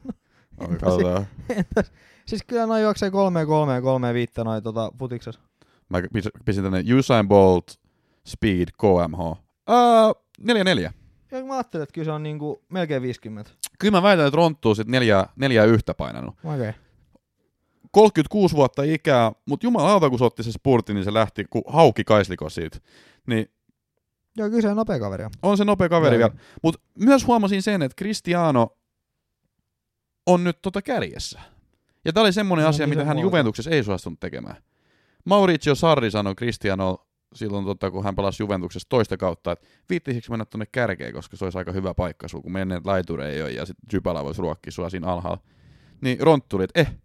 Speaker 3: Entäs-. Entäs, siis kyllä noin juoksee kolme kolme kolme viittä noin tota futiksessa.
Speaker 2: Mä pis- pistin tänne Usain Bolt Speed KMH. Uh, 4-4.
Speaker 3: Ja mä ajattelin, että kyllä se on niinku melkein 50.
Speaker 2: Kyllä mä väitän, että Ronttu on sit neljä, neljä yhtä painanut.
Speaker 3: Okei. Okay.
Speaker 2: 36 vuotta ikää, mutta jumalauta kun se otti se spurtti, niin se lähti kuin hauki kaisliko siitä. Niin
Speaker 3: Joo, kyllä se on nopea kaveri. on.
Speaker 2: se nopea kaveri
Speaker 3: Joo.
Speaker 2: vielä. Mutta myös huomasin sen, että Cristiano on nyt tota kärjessä. Ja tämä oli semmoinen
Speaker 3: No
Speaker 2: asia,
Speaker 3: niin,
Speaker 2: mitä
Speaker 3: se
Speaker 2: hän
Speaker 3: huolta.
Speaker 2: Juventuksessa ei suostunut tekemään. Mauricio Sarri sanoi Cristiano silloin, tota, kun hän pelasi Juventuksessa toista kautta, että viittisikö mennä tuonne kärkeen, koska se olisi aika hyvä paikka sulla, kun menneet laituri ei ole ja sitten Jybala voisi ruokkia sua siinä alhaalla. Niin Ront tuli, että eh,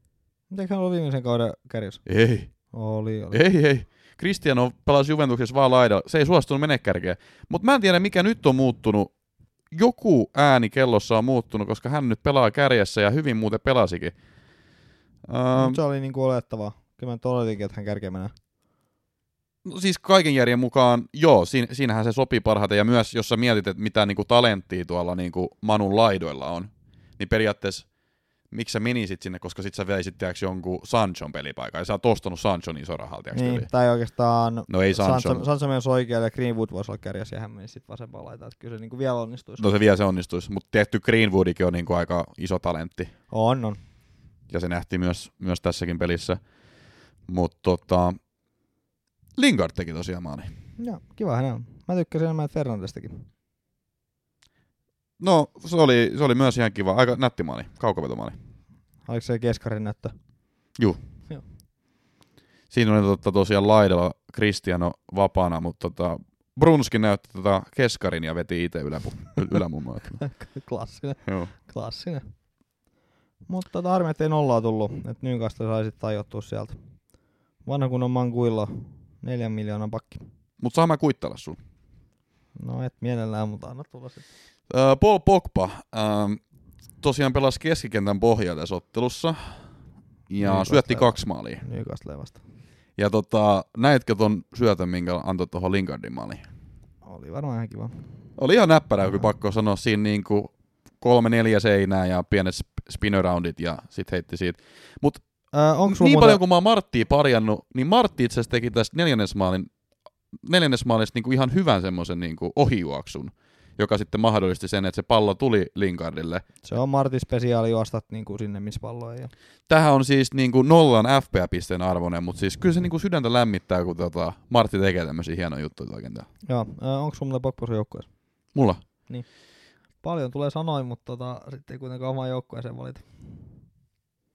Speaker 3: eikö hän ollut viimeisen kauden kärjessä?
Speaker 2: ei,
Speaker 3: Oli, oli.
Speaker 2: ei, ei. Cristiano pelasi Juventuksessa vaan laidalla. Se ei suostunut mennä kärkeen. Mutta mä en tiedä, mikä nyt on muuttunut. Joku ääni kellossa on muuttunut, koska hän nyt pelaa kärjessä ja hyvin muuten pelasikin. Ähm,
Speaker 3: se oli niinku olettavaa. Kyllä mä nyt oletinkin, että hän kärkeä menee.
Speaker 2: no siis kaiken järjen mukaan, joo, siinä, siinähän se sopii parhaiten. Ja myös, jos sä mietit, että mitä niinku talenttia tuolla niinku Manun laidoilla on, niin periaatteessa miksi sä menisit sinne, koska sit sä veisit tiiäks, jonkun Sanchon pelipaikan, ja sä oot ostanut Sanchon iso rahalla, tiiäks,
Speaker 3: Niin,
Speaker 2: tyyliin.
Speaker 3: tai oikeastaan
Speaker 2: No ei Sancho.
Speaker 3: Sancho, Sancho menisi oikealle ja Greenwood voisi olla kärjessä ja hän menisi sitten vasempaan laitaan. Että Kyllä se niinku vielä onnistuisi.
Speaker 2: No se vielä se onnistuisi, mutta tietty Greenwoodikin on niinku aika iso talentti.
Speaker 3: On, on.
Speaker 2: Ja se nähtiin myös, myös tässäkin pelissä. Mutta tota, Lingard teki tosiaan maali.
Speaker 3: Joo, kiva hän on. Mä tykkäsin enemmän Fernandestakin.
Speaker 2: No, se oli, se oli myös ihan kiva. Aika nätti maali, kaukavetomaali.
Speaker 3: Oliko se keskarin näyttö?
Speaker 2: Siinä oli totta, tosiaan laidalla Cristiano vapaana, mutta tota, Brunskin näytti tota keskarin ja veti itse yläpu, y- ylämummoa.
Speaker 3: Klassinen,
Speaker 2: Joo.
Speaker 3: klassinen. Mutta tota, harmi, ettei nollaa tullut. Että Newcastle sai sitten tajottua sieltä. Vanha kun on Manguilla neljän miljoonan pakki.
Speaker 2: Mutta saa mä kuittella sun.
Speaker 3: No et mielellään, mutta anna tulla sitten.
Speaker 2: Äh, Paul Pogba ähm, tosiaan pelasi keskikentän pohjaa tässä ottelussa. Ja
Speaker 3: Niin,
Speaker 2: syötti kaksi maalia.
Speaker 3: Newcastle vasta.
Speaker 2: Ja tota, näitkö ton syötön, minkä antoi tuohon Lingardin maaliin?
Speaker 3: Oli varmaan ihan kiva.
Speaker 2: Oli ihan näppärä, kyllä
Speaker 3: Aha.
Speaker 2: pakko sanoa. Siinä niinku kolme neljä seinää ja pienet sp- spin-aroundit ja sit heitti siitä. Mut
Speaker 3: Onko sulla
Speaker 2: niin
Speaker 3: muuten...
Speaker 2: paljon kuin mä oon Marttia parjannut, niin Martti itse asiassa teki tästä neljännesmaalin, neljännesmaalista niinku ihan hyvän semmoisen niinku ohijuoksun, joka sitten mahdollisti sen, että se pallo tuli Lingardille.
Speaker 3: Se on Martin spesiaali juosta niin kuin sinne, missä pallo ei ole.
Speaker 2: Tähän on siis niinku nollan FPA-pisteen arvoinen, mutta siis kyllä se niinku sydäntä lämmittää, kun tota Martti tekee tämmöisiä hienoja juttuja tuolla kentällä.
Speaker 3: Joo, öö, onko sulla muuten joukkueessa?
Speaker 2: Mulla?
Speaker 3: Paljon tulee sanoin, mutta tota, sitten ei kuitenkaan omaan joukkueeseen valita.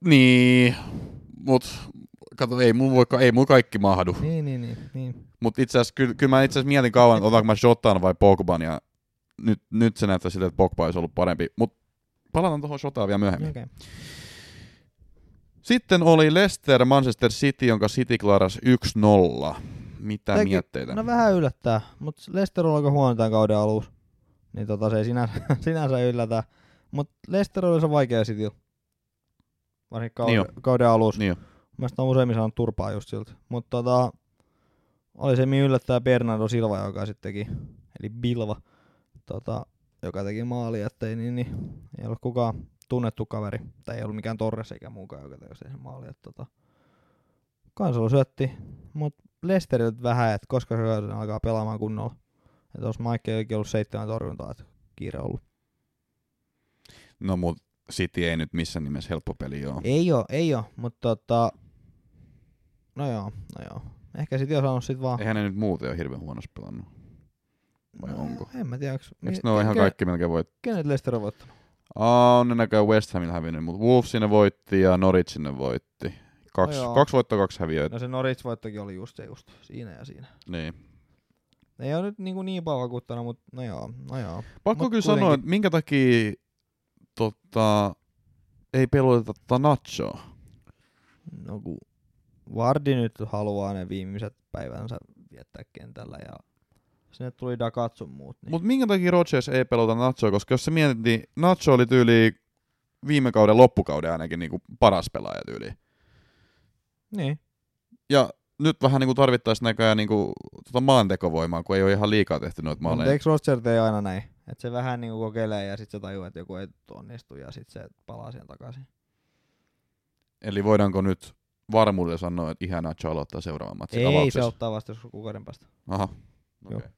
Speaker 2: Niin, mut kato, ei mulla, voi, ei mulla kaikki mahdu.
Speaker 3: Niin, niin, niin. niin.
Speaker 2: Mutta itse asiassa, kyllä, kyllä mä itse asiassa mietin kauan, että otanko mä Shotan vai Pogban, ja nyt, nyt se näyttää siltä, että Pogba olisi ollut parempi. Mutta palataan tuohon Shotaan vielä myöhemmin.
Speaker 3: Okay.
Speaker 2: Sitten oli Leicester Manchester City, jonka City klarasi 1-0. Mitä
Speaker 3: Teki-
Speaker 2: mietteitä?
Speaker 3: No vähän yllättää, mutta Leicester on aika huono tämän kauden alussa. Niin tota, se ei sinänsä, sinänsä yllätä. Mutta Leicester oli se vaikea sitten Varsinkin kauden,
Speaker 2: Niin
Speaker 3: kauden alussa.
Speaker 2: Niin.
Speaker 3: Mielestäni on useimmin saanut turpaa just siltä. Mutta tota, oli se mihin yllättää Bernardo Silva, joka sitten teki, eli Bilva, tota, joka teki maali, ettei niin, niin, ei ollut kukaan tunnettu kaveri, tai ei ollut mikään Torres eikä muukaan, joka teki sen maali. Että, tota, kansalo syötti, mutta Lesteriltä vähän, että koska se alkaa pelaamaan kunnolla. Että tuossa Mikellakin ollut seitsemän torjuntaa, että kiire ollut.
Speaker 2: No mut City ei nyt missään nimessä helppo peli ole.
Speaker 3: Ei oo, ei oo, mutta tota, no joo, no joo. Ehkä sit on saanut sit vaan
Speaker 2: Eihän ne nyt muuten ole hirveän huonosti pelannut. Vai onko? niinku.
Speaker 3: En mä tiedä, onks...
Speaker 2: Eikö ne ole ihan
Speaker 3: ke-
Speaker 2: kaikki melkein voit?
Speaker 3: Kenet Leicester on voittanut?
Speaker 2: Aa, on ne näköjään West Hamilla hävinnyt, mutta Wolves sinne voitti ja Norwich sinne voitti. Kaksi,
Speaker 3: No
Speaker 2: kaksi voittoa, kaksi häviöitä.
Speaker 3: No se Norwich-voittokin oli just se just. Siinä ja siinä.
Speaker 2: Niin.
Speaker 3: Ei ole nyt niin, niin paljon vakuuttanut, mutta no joo, no joo.
Speaker 2: Pakko
Speaker 3: Mut
Speaker 2: kyllä
Speaker 3: kuitenkin-
Speaker 2: sanoa, että minkä takia tota, ei peluteta tota Nachoa.
Speaker 3: No kun Vardi nyt haluaa ne viimeiset päivänsä viettää kentällä ja sinne tuli Dakatsun muut. Niin.
Speaker 2: Mutta minkä takia Rodgers ei pelota Nachoa, koska jos se mietit, niin Nacho oli tyyli viime kauden loppukauden ainakin niinku paras pelaaja tyyli.
Speaker 3: niin.
Speaker 2: Ja nyt vähän niinku tarvittaisiin näköjään niinku tota maantekovoimaa, kun ei ole ihan liikaa tehty noita maaleja.
Speaker 3: eikö Roger tee aina näin? Että se vähän niinku kokeilee ja sitten se tajuu, että joku ei onnistu ja sitten se palaa siihen takaisin.
Speaker 2: Eli voidaanko nyt varmuudella sanoa, että ihan Nacho aloittaa seuraavan matsin
Speaker 3: ei, se
Speaker 2: avauksessa?
Speaker 3: ottaa vasta joskus kuukauden päästä.
Speaker 2: Aha.
Speaker 3: Joo.
Speaker 2: Okay.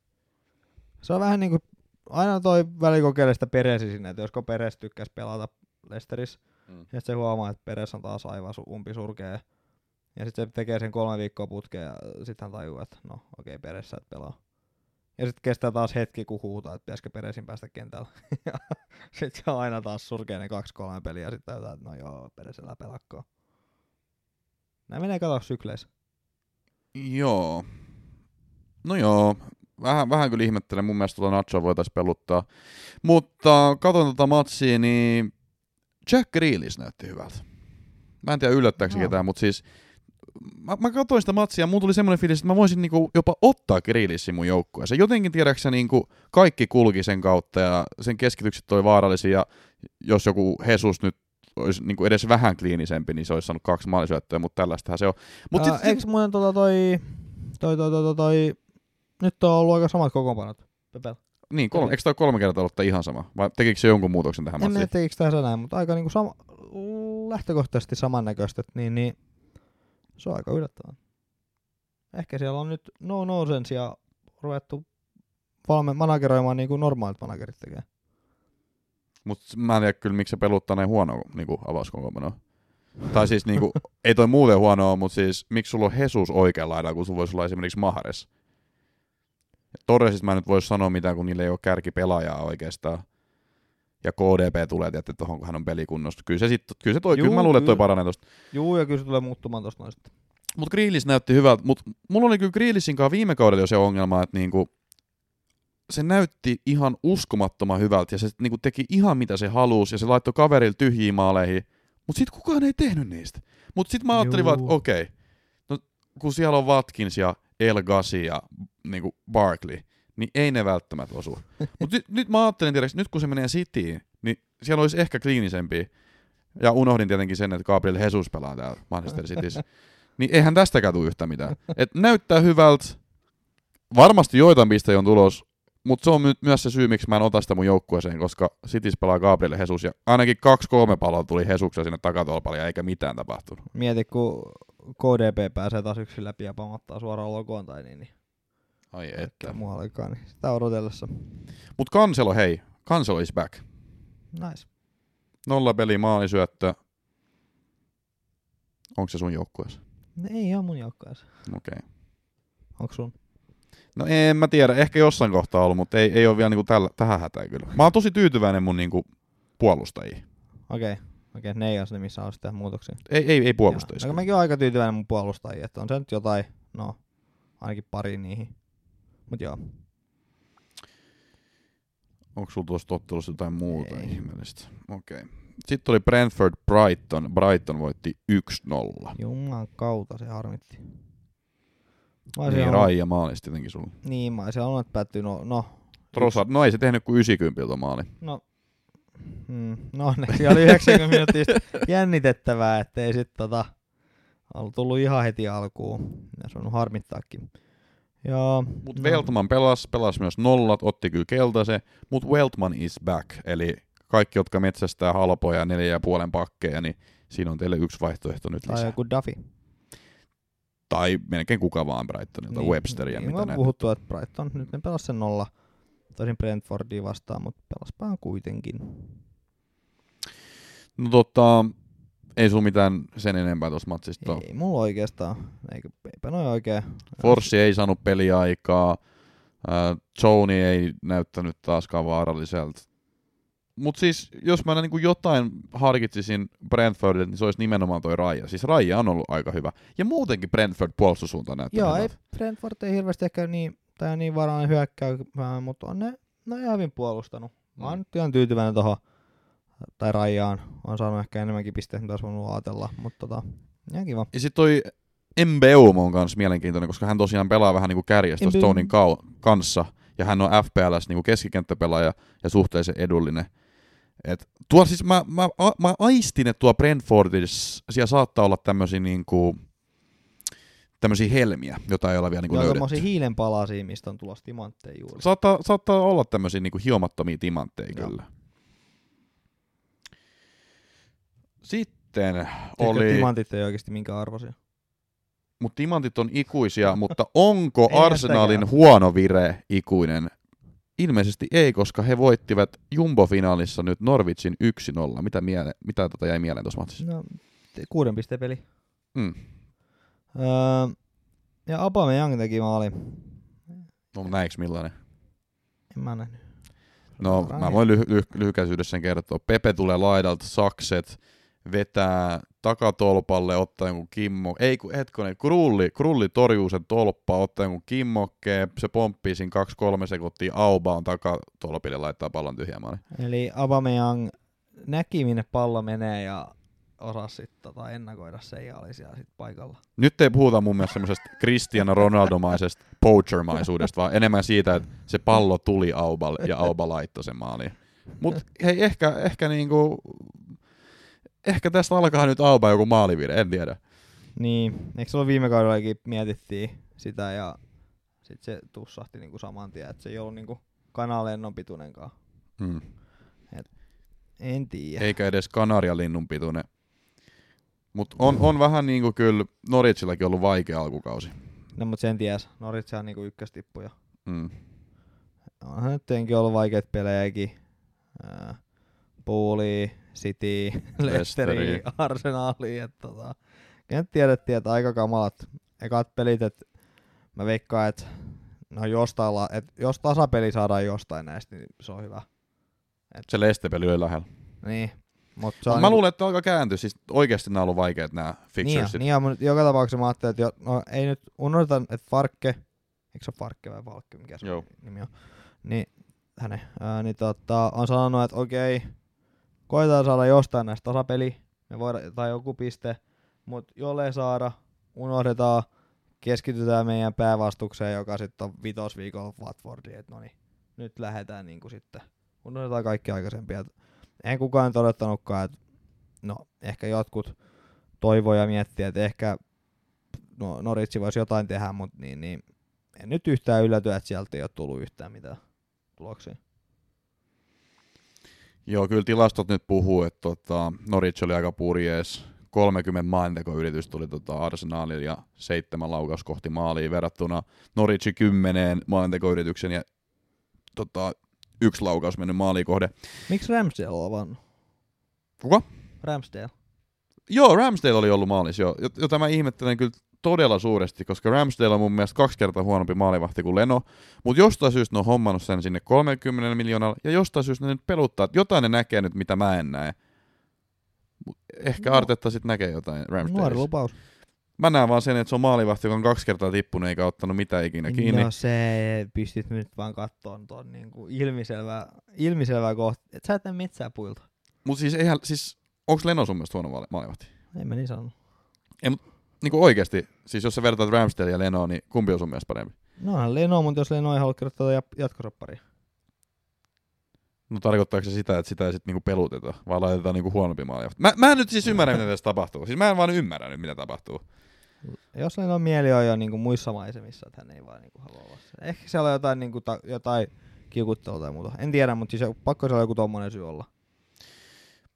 Speaker 3: Se on vähän niinku, aina toi välikokeile sitä Peresi sinne, että josko Peres tykkäs pelata Lesterissä,
Speaker 2: Mm.
Speaker 3: ja se huomaa, että Peres on taas aivan su- umpisurkea. Ja sitten se tekee sen kolme viikkoa putkeen ja sitten hän tajuu, että no okei, okay, Peres sä et pelaa. Ja sitten kestää taas hetki, kun huutaa, että pitäisikö Peresin päästä kentällä. sitten se on aina taas surkea ne kaksi-kolme peliä ja sitten että no joo, Peres elää pelakkoon. Nämä menee kato sykleissä.
Speaker 2: Joo. No joo, vähän, vähän kyllä ihmettelen. Mun mielestä tuota Nachoa voitaisiin peluttaa. Mutta katon tota matsia, niin Jack Grealish näytti hyvältä. Mä en tiedä yllättääkö
Speaker 3: Joo.
Speaker 2: ketään, mutta siis mä, mä katsoin sitä matsia ja mulla tuli semmoinen fiilis, että mä voisin niinku jopa ottaa Grealishin mun joukkueeseen. Jotenkin tiedäksä niinku kaikki kulki sen kautta ja sen keskitykset oli vaarallisia ja jos joku Jesus nyt olisi niinku edes vähän kliinisempi, niin se olisi saanut kaksi maalisyöttöä, mutta tällaistähän se on. Mut
Speaker 3: Ää,
Speaker 2: sit,
Speaker 3: eikö muuten tota toi, toi, toi, toi, toi, toi, nyt on ollut aika samat kokoonpanot. Pepel.
Speaker 2: Niin, kolme, eikö toi kolme kertaa ollut ihan sama? Vai tekikö se jonkun muutoksen tähän
Speaker 3: En
Speaker 2: matsiin?
Speaker 3: mene tekikö tässä näin, mutta aika niinku sama, lähtökohtaisesti samannäköistä, niin, niin se on aika yllättävää. Ehkä siellä on nyt no nonsense ja ruvettu valme manageroimaan niin kuin normaalit managerit tekee.
Speaker 2: Mutta mä en tiedä kyllä, miksi se peluttaa näin huono niinku, avauskokoonpanoa. Tai siis niinku, ei toi muuten huonoa, mutta siis miksi sulla on Jesus oikealla laidalla, kun sulla voisi olla esimerkiksi Mahares? Torresista mä en nyt voisi sanoa mitään, kun niillä ei ole kärkipelaajaa oikeastaan. Ja KDP tulee, tietysti tuohon, kun hän on pelikunnossa. Kyllä se, sit, kyllä se toi,
Speaker 3: Juu,
Speaker 2: kyllä mä luulen, että toi paranee tosta.
Speaker 3: Juu, ja kyllä se tulee muuttumaan tosta noin sitten.
Speaker 2: Mutta Grealish näytti hyvältä, mutta mulla oli kyllä Grealishin kanssa viime kaudella jo se ongelma, että niinku, se näytti ihan uskomattoman hyvältä ja se niinku teki ihan mitä se halusi ja se laittoi kaverille tyhjiä maaleihin, mutta sitten kukaan ei tehnyt niistä. Mutta sitten mä ajattelin vaan, että
Speaker 3: Juu.
Speaker 2: okei, no, kun siellä on Watkins ja El Gassi ja niinku Barkley, niin ei ne välttämättä osu. Mutta nyt, nyt mä ajattelin, tiedätkö, nyt kun se menee Cityin, niin siellä olisi ehkä kliinisempi. Ja unohdin tietenkin sen, että Gabriel Jesus pelaa täällä Manchester Cityssä. Niin eihän tästäkään tule yhtä mitään. Et näyttää hyvältä. Varmasti joitain pisteitä on tulos, mutta se on my- myös se syy, miksi mä en ota sitä mun joukkueeseen, koska Cityssä pelaa Gabriel Jesus ja ainakin kaksi-kolme palloa tuli Jesuksella sinne takatolpalle ja eikä mitään tapahtunut.
Speaker 3: Mieti, kun KDP pääsee taas yksin läpi ja pamattaa suoraan logoon tai niin, niin
Speaker 2: Ai
Speaker 3: että
Speaker 2: että.
Speaker 3: muuallekaan, niin sitä odotellessa.
Speaker 2: Mut Kanselo, hei. Kanselo is back.
Speaker 3: Nice.
Speaker 2: Nolla peli, maalisyöttö. Onko se sun joukkueessa?
Speaker 3: Ne ei ole mun joukkueessa.
Speaker 2: Okei. Okay.
Speaker 3: Onko sun?
Speaker 2: No en mä tiedä, ehkä jossain kohtaa ollut, mutta ei, ei ole vielä niinku tällä, tähän hätään kyllä. Mä oon tosi tyytyväinen mun niinku puolustajiin.
Speaker 3: Okei. Okay. Okei, okay, ne ei ole ne, missä on sitten muutoksia.
Speaker 2: Ei, ei, ei puolustajista.
Speaker 3: No, mäkin oon aika tyytyväinen mun puolustajiin, että on se nyt jotain, no, ainakin pari niihin. Mut joo.
Speaker 2: Onko sulla tuossa ottelussa jotain muuta
Speaker 3: Ei.
Speaker 2: ihmeellistä? Okei. Okay. Sitten oli Brentford Brighton. Brighton voitti 1-0.
Speaker 3: Juman kautta se harmitti. Mä
Speaker 2: Niin,
Speaker 3: halunnut-
Speaker 2: Raija maalista tietenkin sulla.
Speaker 3: Niin, mä olisin halunnut, että päättyy no, no,
Speaker 2: Trossard, no ei se tehnyt kuin 90 maali.
Speaker 3: no, mm, no onneksi oli 90 minuuttia jännitettävää, ettei sit tota, ollut tullut ihan heti alkuun. Ja se on harmittaakin. Ja,
Speaker 2: Mut
Speaker 3: no,
Speaker 2: Veltman pelasi, pelasi myös nollat, otti kyllä keltaisen, mutta Weltman is back. Eli kaikki, jotka metsästää halpoja neljä ja puolen pakkeja, niin siinä on teille yksi vaihtoehto nyt
Speaker 3: Tai
Speaker 2: lisää.
Speaker 3: joku Duffy.
Speaker 2: Tai melkein kuka vaan Brightonilta, niin, Websteria,
Speaker 3: niin,
Speaker 2: mitä
Speaker 3: puhuttu, että Brighton nyt ne pelasi sen nolla. Tosin Brentfordia vastaan, mutta pelaspaan kuitenkin.
Speaker 2: No tota, ei sulla mitään sen enempää tuossa matsista.
Speaker 3: Ei mulla oikeastaan. Eikö, eipä noin oikein.
Speaker 2: Forssi ei saanut peliaikaa. Äh, Joni ei näyttänyt taaskaan vaaralliselta. Mutta siis, jos mä niin jotain harkitsisin Brentfordilta, niin se olisi nimenomaan toi Raija. Siis Raija on ollut aika hyvä. Ja muutenkin Brentford puolustussuunta näyttää
Speaker 3: Joo, ei. Brentford ei hirveästi ehkä niin, tai niin varaan hyökkäymään, mutta on ne, ne on ihan hyvin puolustanut. Mä oon
Speaker 2: Mm.
Speaker 3: nyt ihan tyytyväinen tuohon, tai Rajaan. On saanut ehkä enemmänkin pisteitä, mitä olisi voinut ajatella, mutta tota, ihan kiva.
Speaker 2: Ja sitten toi Mbeum on myös mielenkiintoinen, koska hän tosiaan pelaa vähän niinku kärjestä
Speaker 3: Mbeum.
Speaker 2: Stonein kau- kanssa. Ja hän on FPLS niinku keskikenttäpelaaja ja suhteellisen edullinen. Et tuo siis mä, mä, a- mä aistin, että tuo Brentfordissa siellä saattaa olla tämmöisiä niinku, tämmöisiä helmiä, jota ei ole vielä niinku
Speaker 3: Joo,
Speaker 2: löydetty.
Speaker 3: tommosia hiilenpalasia, mistä on tulossa timantteja juuri.
Speaker 2: Saattaa, saattaa olla tämmöisiä niinku hiomattomia timantteja
Speaker 3: Joo.
Speaker 2: kyllä. Sitten
Speaker 3: Tiedätkö,
Speaker 2: oli,
Speaker 3: timantit ei oikeasti minkä arvoisia.
Speaker 2: mutta timantit on ikuisia, mutta onko Arsenalin huono vire ikuinen? Ilmeisesti ei, koska he voittivat Jumbo-finaalissa nyt Norwichin 1-0. Mitä, miele, mitä tota jäi mieleen tuossa matsissa?
Speaker 3: No, kuuden pisteen peli.
Speaker 2: Mm.
Speaker 3: Öö, ja Aubameyang teki maali.
Speaker 2: No, näiks millainen?
Speaker 3: En mä nähnyt.
Speaker 2: No, mä voin lyhy- lyhy- lyhykäisyydessä sen kertoa. Pepe tulee laidalta, sakset, vetää takatolpalle, ottaa jonkun kimmo, ei kun hetkonen, Krulli, Krulli torjuu sen tolppaa, ottaa jonkun kimmokkeen, se pomppii siinä 2-3 sekuntia, Auba on takatolpille, laittaa pallon tyhjään maaliin.
Speaker 3: Eli Aubameyang näki minne pallo menee ja osasi sit tota ennakoida sen ja oli siellä sit paikalla.
Speaker 2: Nyt ei puhuta mun mielestä semmoisesta Cristiano Ronaldomaisesta poachermaisuudesta, vaan enemmän siitä, että se pallo tuli Auballe ja Auba laittoi sen maaliin. Mut hei, ehkä, ehkä niinku, ehkä tästä alkaa nyt Auba joku maalivire, en tiedä.
Speaker 3: Niin, eikö se ollut viime kaudellakin mietittiin sitä ja sit se tussahti niinku saman tien, että se ei ollut niinku kanalennon pituinenkaan.
Speaker 2: Hmm.
Speaker 3: En tiedä.
Speaker 2: eikä edes kanarialinnun pituinen. Mutta on, on vähän niinku kyllä Norwichillakin ollut vaikea alkukausi.
Speaker 3: No mut sen ties, Norwich on niinku ykköstippuja.
Speaker 2: Mm.
Speaker 3: Onhan nyt tietenkin ollut vaikeita pelejäkin. Pooli, City, Leicesteri. Arsenali. Et tota, nyt tiedettiin, että aika kamalat ekat pelit, että mä veikkaan, että no jostain, la- et jos tasapeli saadaan jostain näistä, niin se on hyvä.
Speaker 2: Se Lestepeli oli lähellä.
Speaker 3: Niin. Mut se on
Speaker 2: mä
Speaker 3: niinku-
Speaker 2: luulen, että alkaa kääntyä. Siis oikeasti nämä on ollut vaikeat nämä
Speaker 3: Niin,
Speaker 2: fixturesit.
Speaker 3: niin on, mutta joka tapauksessa mä ajattelin, että jo, no, ei nyt unohdeta, että Farkke, eikö se ole Farkke vai Valkke, mikä se
Speaker 2: Joo.
Speaker 3: nimi on, niin, hänen, ää, niin tota, on sanonut, että okei, koetaan saada jostain näistä tasapeli, me voidaan, tai joku piste, mutta jollei saada, unohdetaan, keskitytään meidän päävastukseen, joka sitten on vitosviikolla Watfordiin, että no niin, nyt lähdetään niinku sitten, unohdetaan kaikki aikaisempia. Eihän kukaan nyt odottanutkaan, että no ehkä jotkut toivoo ja miettii, että ehkä no, Noritsi voisi jotain tehdä, mutta niin, niin, en nyt yhtään ylläty, että sieltä ei ole tullut yhtään mitään tuloksia.
Speaker 2: Joo, kyllä tilastot nyt puhuu, että tota, Norwich oli aika purjees. 30 maalintekoyritys tuli tota Arsenalille ja seitsemän laukaus kohti maalia verrattuna Norwichin kymmeneen maalintekoyrityksen ja tota, yksi laukaus mennyt maaliin kohde.
Speaker 3: Miksi Ramsdale on avannut?
Speaker 2: Kuka?
Speaker 3: Ramsdale.
Speaker 2: Joo, Ramsdale oli ollut maalis, joo. Jot- Jota mä ihmettelen kyllä todella suuresti, koska Ramsdale on mun mielestä kaksi kertaa huonompi maalivahti kuin Leno. Mutta jostain syystä ne on hommannut sen sinne 30 miljoonalla, ja jostain syystä ne nyt peluttaa, että jotain ne näkee nyt, mitä mä en näe. Mut Ehkä
Speaker 3: No.
Speaker 2: Artetta sitten näkee jotain
Speaker 3: Nuori
Speaker 2: Ramsdaleissa.
Speaker 3: lupaus.
Speaker 2: Mä näen vaan sen, että se on maalivahti, joka on kaksi kertaa tippunut eikä ottanut mitään ikinä kiinni.
Speaker 3: No se pystyt nyt vaan kattoon tuon niinku ilmiselvää, ilmiselvää kohta. Et sä et näe metsää puilta.
Speaker 2: Mutta siis, eihän, siis onko Leno sun mielestä huono maali- maalivahti?
Speaker 3: En mä niin sanonut.
Speaker 2: Niin kuin oikeasti, siis jos sä vertaat Ramsdale ja Lenoa, niin kumpi on sun mielestä parempi?
Speaker 3: No Leno, mutta jos Leno ei halua kirjoittaa jat- jatkosopparia.
Speaker 2: No tarkoittaako se sitä, että sitä ei sitten niinku peluteta, vaan laitetaan niinku huonompi maalivahti? Mä, mä en nyt siis ymmärrä, mitä tässä tapahtuu. Siis mä en vaan ymmärrä nyt, mitä tapahtuu.
Speaker 3: Jos Leno mieli on jo niinku muissa maisemissa, että hän ei vaan niinku halua olla se. Ehkä siellä on jotain, niinku ta- jotain kiukuttelua tai muuta. En tiedä, mutta siis pakko siellä joku tommonen syy olla.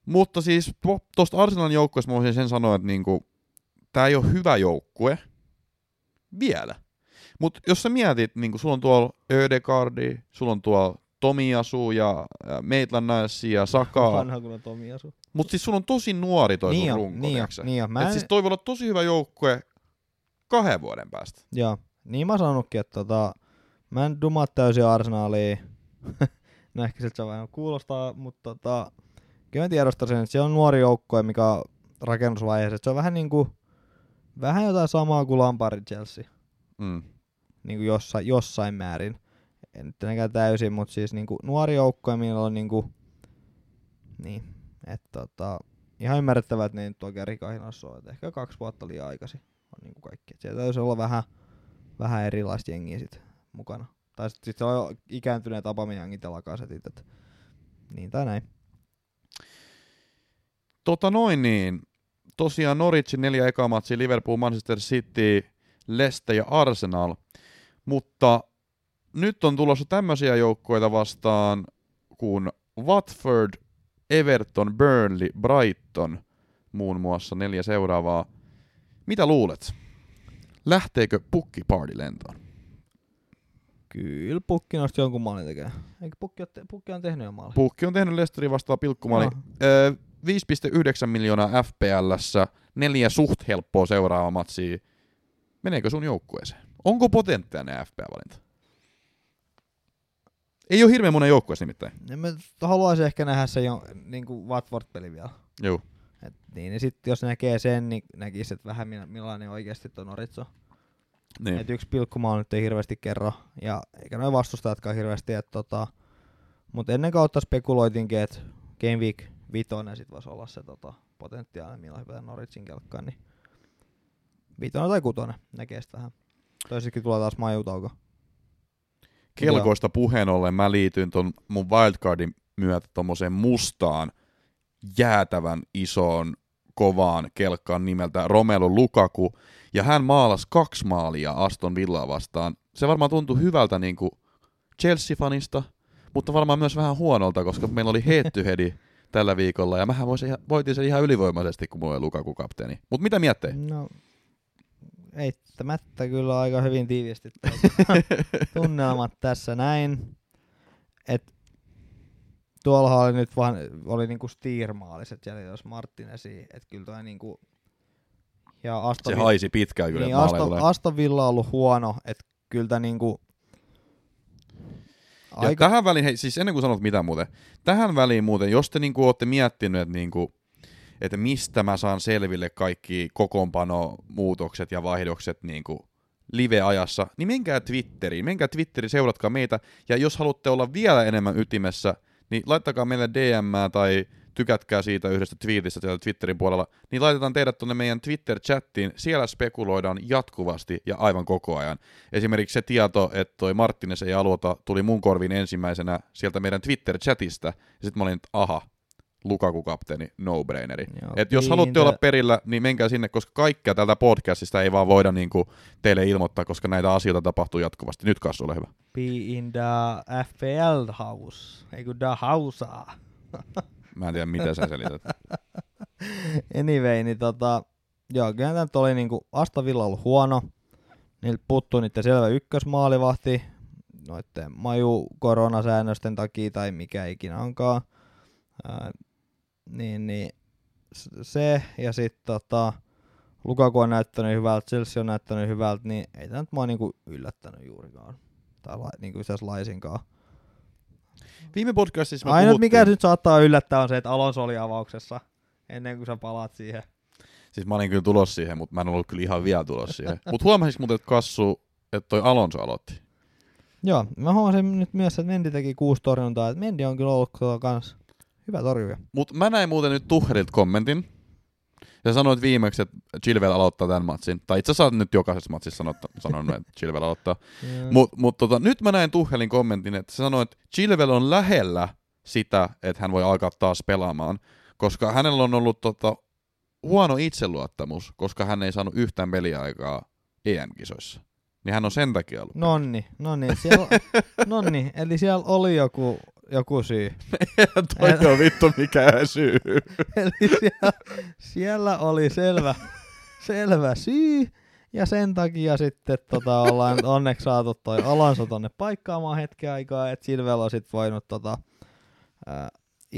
Speaker 2: Mutta siis tuosta Arsenalin joukkueesta mä voisin sen sanoa, että niinku, tää ei ole hyvä joukkue vielä. Mutta jos sä mietit, niin sulla on tuolla Ödegaardi, sulla on tuolla Tomiasu ja, Niles ja Saka.
Speaker 3: Vanha kun on Tomi Asu.
Speaker 2: Mutta siis sulla on tosi nuori toi
Speaker 3: Niin
Speaker 2: sun runko,
Speaker 3: niin
Speaker 2: tiiäksä?
Speaker 3: niin. Mä
Speaker 2: Et
Speaker 3: en-
Speaker 2: siis toi voi olla tosi hyvä joukkue kahden vuoden päästä.
Speaker 3: Joo, niin mä sanonutkin, että tota, Mä en dumaa täysin Arsenalia. no ehkä siltä se vähän kuulostaa, mutta tota, kyllä mä tiedostan sen, että se on nuori joukkue, mikä on rakennusvaiheessa. Se on vähän niinku, vähän jotain samaa kuin Lampardin Chelsea,
Speaker 2: Mm.
Speaker 3: niinku jossain, jossain määrin. En nyt tietenkään täysin, mutta siis niinku nuori joukkue, millä on niinku, niin, että tota, ihan ymmärrettävää, että ne nyt oikein rikahinossa on. Et ehkä kaksi vuotta liian aikaisin on niinku kaikki. Et siellä täytyisi olla vähän, vähän erilaista jengiä sit mukana. Tai sitten sit se on ikääntyneet Abameyangit ja Lakasetit, et niin tai näin.
Speaker 2: Tota noin niin. Tosiaan Norwichin neljä ekaa matsia, Liverpool, Manchester City, Leicester ja Arsenal. Mutta nyt on tulossa tämmöisiä joukkueita vastaan kuin Watford, Everton, Burnley, Brighton muun muassa neljä seuraavaa. Mitä luulet? Lähteekö pukki party lentoon?
Speaker 3: Kyllä pukki nosti jonkun maalin tekemään. Eikö pukki, te- pukki on tehnyt jo maali?
Speaker 2: Pukki on tehnyt Leicesterin vastaan pilkkumaali.
Speaker 3: Joo.
Speaker 2: Öö, 5,9 miljoonaa FPLssä, neljä suht helppoa seuraavaa matsia. Meneekö sun joukkueeseen? Onko potentiaalinen FPL-valinta? Ei ole hirveän monen joukkueessa nimittäin.
Speaker 3: Ja mä haluaisin ehkä nähdä se jo, niin kuin Watford-peli vielä.
Speaker 2: Joo.
Speaker 3: Et niin, niin sitten jos näkee sen, niin näkisi, että vähän millainen oikeasti tuo Noritso.
Speaker 2: Niin.
Speaker 3: Et yksi pilkkumaali nyt ei hirveästi kerro, ja eikä noin vastustajatkaan hirveästi. Et tota, mutta ennen kautta spekuloitinkin, että Game Week vitonen sit voisi olla se tota, potentiaalinen, millä hypätä Norwichin kelkkaan. Niin vitonen tai kutonen, sitä vähän. Toisessakin tulee taas majutauko.
Speaker 2: Kelkoista puheen ollen mä liityin ton mun wildcardin myötä tommoseen mustaan, jäätävän isoon, kovaan kelkkaan nimeltä Romelu Lukaku, ja hän maalasi kaksi maalia Aston Villaa vastaan. Se varmaan tuntui hyvältä niinku Chelsea-fanista, mutta varmaan myös vähän huonolta, koska meillä oli head to tällä viikolla, ja mähän voisin, voitin sen ihan ylivoimaisesti, kun mulla oli Lukaku kapteeni. Mutta mitä miettii?
Speaker 3: No, eittämättä kyllä aika hyvin tiivisti tunnelmat tässä näin. Et tuolla oli nyt vaan, oli niinku Stier-maaliset jäljellä, jos Martinesi, et kyllä toi niinku, ja Aston,
Speaker 2: Se haisi pitkään kyllä,
Speaker 3: niin,
Speaker 2: että
Speaker 3: Aston. Aston Villa on ollut huono, että kyllä tää niinku,
Speaker 2: Ja
Speaker 3: aika,
Speaker 2: tähän väliin, hei, siis ennen kuin sanot mitä muuten, tähän väliin muuten, jos te niinku olette miettinyt, että, niinku, että mistä mä saan selville kaikki kokoonpanomuutokset ja vaihdokset niinku live-ajassa, niin menkää Twitteriin, menkää Twitteriin, seuratkaa meitä, ja jos haluatte olla vielä enemmän ytimessä, niin laittakaa meille DM tai tykätkää siitä yhdestä twiitistä siellä Twitterin puolella, niin laitetaan teidät tuonne meidän Twitter-chattiin, siellä spekuloidaan jatkuvasti ja aivan koko ajan. Esimerkiksi se tieto, että toi Marttines ei aloita, tuli mun korviin ensimmäisenä sieltä meidän Twitter-chatista, ja sitten mä olin, että aha, Lukaku-kapteeni, no-braineri.
Speaker 3: Joo,
Speaker 2: Et jos
Speaker 3: niin,
Speaker 2: haluatte olla perillä, niin menkää sinne, koska kaikkea tältä podcastista ei vaan voida niinku teille ilmoittaa, koska näitä asioita tapahtuu jatkuvasti. Nyt Kassu, ole hyvä.
Speaker 3: be in the FPL house, ei kun the house.
Speaker 2: Mä en tiedä, mitä sä selität.
Speaker 3: Anyway, niin tota, joo, kyllä tämä oli niinku, Asta Villa ollut huono. Niiltä puuttuu niiden selvä ykkösmaalivahti, noitten maju koronasäännösten takia tai mikä ikinä onkaan. Ää, niin, niin se ja sitten tota, Lukaku on näyttänyt hyvältä, Chelsea on näyttänyt hyvältä, niin ei tämä nyt mua niinku yllättänyt juurikaan. Tai niinku itse laisinkaan.
Speaker 2: Viime podcastissa me
Speaker 3: Ainut
Speaker 2: puhuttiin,
Speaker 3: mikä nyt saattaa yllättää on se, että Alonso oli avauksessa ennen kuin sä palaat siihen.
Speaker 2: siis mä olin kyllä tulos siihen, mutta mä en ollut kyllä ihan vielä tulos siihen. Mutta huomasit muuten, että Kassu, että toi Alonso aloitti.
Speaker 3: Joo, mä huomasin nyt myös, että Mendi teki kuusi torjuntaa, että Mendi on kyllä ollut kyllä kans hyvä torjuja.
Speaker 2: Mutta mä näin muuten nyt Tuhelilta kommentin. Ja sanoit viimeksi, että Chilwell aloittaa tämän matsin. Tai itse asiassa sä nyt jokaisessa matsissa sanonut, sanonut että Chilwell aloittaa. Mutta mut tota, nyt mä näin Tuhelin kommentin, että se sanoi, että Chilwell on lähellä sitä, että hän voi alkaa taas pelaamaan. Koska hänellä on ollut tota, huono itseluottamus, koska hän ei saanut yhtään peliaikaa EM-kisoissa. Niin hän on sen takia ollut.
Speaker 3: Nonni, nonni, siellä, nonni, eli siellä oli joku, joku syy.
Speaker 2: Toi on vittu mikään syy.
Speaker 3: Eli siellä, siellä oli selvä, selvä syy, ja sen takia sitten tota, ollaan onneksi saatu toi Alonso tonne paikkaamaan hetken aikaa, että Silvel on sit voinut tota, ää,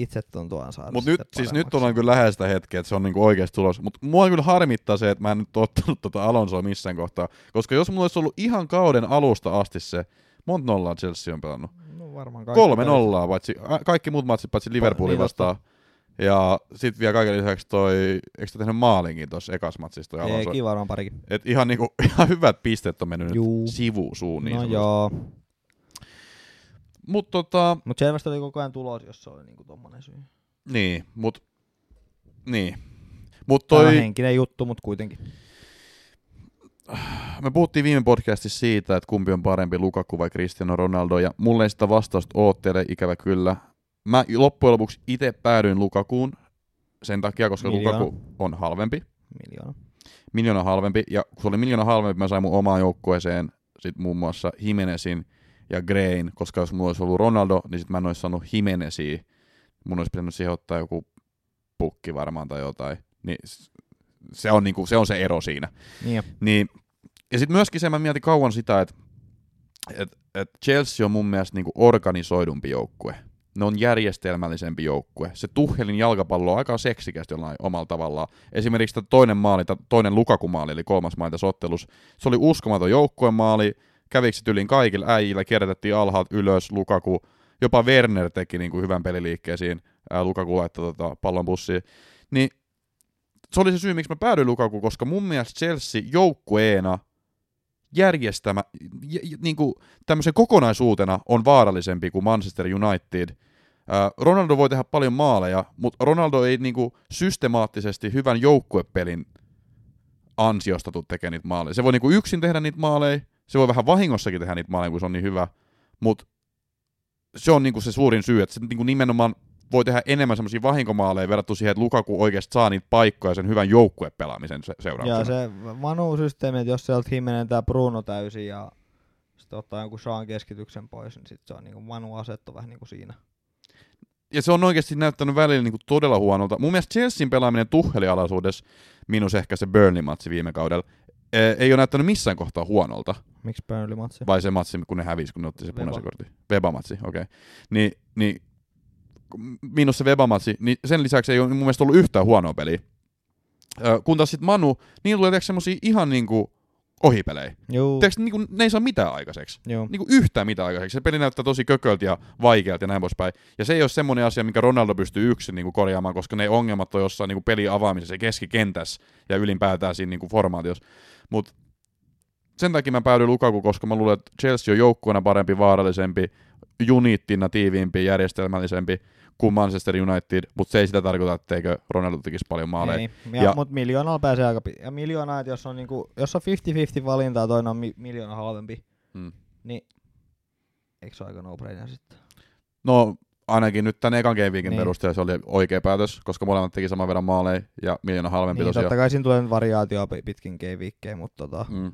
Speaker 3: itsetuntoaan saada
Speaker 2: Mutta nyt,
Speaker 3: sitten
Speaker 2: siis nyt ollaan kyllä lähellä sitä hetkeä, että se on niinku oikeasti tulos. Mutta mua kyllä harmittaa se, että mä en nyt ottanut tota Alonsoa missään kohtaa. Koska jos mulla olisi ollut ihan kauden alusta asti se Monta nollaa Chelsea on pelannut?
Speaker 3: No varmaan kaikki
Speaker 2: Kolme nollaa, paitsi, kaikki muut matsit paitsi Liverpoolin vastaan. Ja sit vielä kaiken lisäksi toi, eikö te tehnyt maalinkin tuossa ekas matsissa toi Alonso?
Speaker 3: Eikin varmaan parikin.
Speaker 2: Et ihan, niinku, ihan hyvät pisteet on mennyt
Speaker 3: Juu.
Speaker 2: nyt sivusuun. Niin
Speaker 3: no
Speaker 2: sanotusti.
Speaker 3: joo,
Speaker 2: Mut tota,
Speaker 3: mutta selvästi oli koko ajan tulos, jos se oli niinku tommonen syy.
Speaker 2: niin, mut, niin. Mut
Speaker 3: Toi...
Speaker 2: toi,
Speaker 3: henkinen juttu, mutta kuitenkin.
Speaker 2: me puhuttiin viime podcastissa siitä, että kumpi on parempi, Lukaku vai Cristiano Ronaldo, ja mulle ei sitä vastausta oo teille ikävä kyllä. Mä loppujen lopuksi itse päädyin Lukakuun sen takia, koska
Speaker 3: Miljoona.
Speaker 2: Lukaku on halvempi.
Speaker 3: Miljoona.
Speaker 2: miljoona halvempi, ja kun se oli miljoona halvempi, mä sain mun omaan joukkueeseen sit muun muassa Jimenezin ja Grain, koska jos mulla olisi ollut Ronaldo, niin sit mä en olisi saanut Jimenezia. Mun olisi pitänyt siihen ottaa joku pukki varmaan tai jotain. Niin se on, niinku, se on se ero siinä.
Speaker 3: Niin.
Speaker 2: Niin, ja sitten myöskin se, mä mietin kauan sitä, että et, et Chelsea on mun mielestä niinku organisoidumpi joukkue. Ne on järjestelmällisempi joukkue. Se Tuhelin jalkapallo on aika seksikästä jollain omalla tavallaan. Esimerkiksi toinen maali, toinen Lukaku-maali, eli kolmas maali tässä ottelussa. Se oli uskomaton joukkuemaali. Kävikö se tyliin kaikilla äijillä, kierrätettiin alhaalta ylös, Lukaku. Jopa Werner teki niinku hyvän peliliikkeen siinä. Ää, Lukaku laittoi tota pallon bussiin. Niin se oli se syy, miksi mä päädyin Lukaku, koska mun mielestä Chelsea joukkueena järjestämä, j- j- niin kuin tämmöisen kokonaisuutena on vaarallisempi kuin Manchester United. Ronaldo voi tehdä paljon maaleja, mutta Ronaldo ei niin kuin systemaattisesti hyvän joukkuepelin ansiosta tule tekemään niitä maaleja. Se voi niin kuin yksin tehdä niitä maaleja, se voi vähän vahingossakin tehdä niitä maaleja, kun se on niin hyvä, mutta se on niin kuin se suurin syy, että se niin kuin nimenomaan voi tehdä enemmän semmoisia vahinkomaaleja verrattuna siihen, että Lukaku oikeasti saa niitä paikkoja sen hyvän joukkuepelaamisen se- seurauksena.
Speaker 3: Ja se Manu-systeemi, että jos sieltä himmenentää Bruno täysin ja sitten ottaa jonkun Sean keskityksen pois, niin sitten se on niinku Manu asetto vähän niinku siinä.
Speaker 2: ja se on oikeasti näyttänyt välillä niin kuin todella huonolta. Mun mielestä Chelsean pelaaminen tuhelialaisuudessa, minus ehkä se Burnley-matsi viime kaudella, ei ole näyttänyt missään kohtaa huonolta.
Speaker 3: Miksi Burnley-matsi?
Speaker 2: Vai se matsi, kun ne hävisi, kun ne otti se punaisen kortin. Veba-matsi, okei. Okay. Ni, niin, minus se Veba-matsi, niin sen lisäksi ei ole mun mielestä ollut yhtään huonoa peliä. Kun taas sitten Manu, niin tulee semmosia ihan niinku ohipelejä. Tiedätkö, niinku, ne ei saa mitään aikaiseksi
Speaker 3: juu.
Speaker 2: niinku yhtään mitään aikaiseksi. Se peli näyttää tosi kököltä ja vaikealta ja näin poispäin. Ja se ei ole semmoinen asia, minkä Ronaldo pystyy yksin niinku korjaamaan, koska ne ongelmat on jossain niinku pelin avaamisessa ja keskikentässä ja ylipäätään siinä niinku formaatiossa. Mutta sen takia mä päädyin Lukaku, koska mä luulen, että Chelsea on joukkueena parempi, vaarallisempi, unittina tiiviimpi, järjestelmällisempi kuin Manchester United, mutta se ei sitä tarkoita, etteikö Ronaldo tekisi paljon maaleja.
Speaker 3: Ei, ja,
Speaker 2: Ja-
Speaker 3: mutta miljoonalla pääsee aika pi- Ja miljoona, että jos on, niinku, jos on 50-50 valintaa, toinen on mi- miljoona halvempi,
Speaker 2: Mm.
Speaker 3: niin eikö se ole aika no-brainer sitten?
Speaker 2: No ainakin nyt tämän ekan game
Speaker 3: Niin.
Speaker 2: perusteella se oli oikea päätös, koska molemmat teki saman verran maaleja ja miljoona halvempi
Speaker 3: Niin,
Speaker 2: tosiaan.
Speaker 3: totta kai siinä tulee pi- pitkin game mutta tota,
Speaker 2: Mm.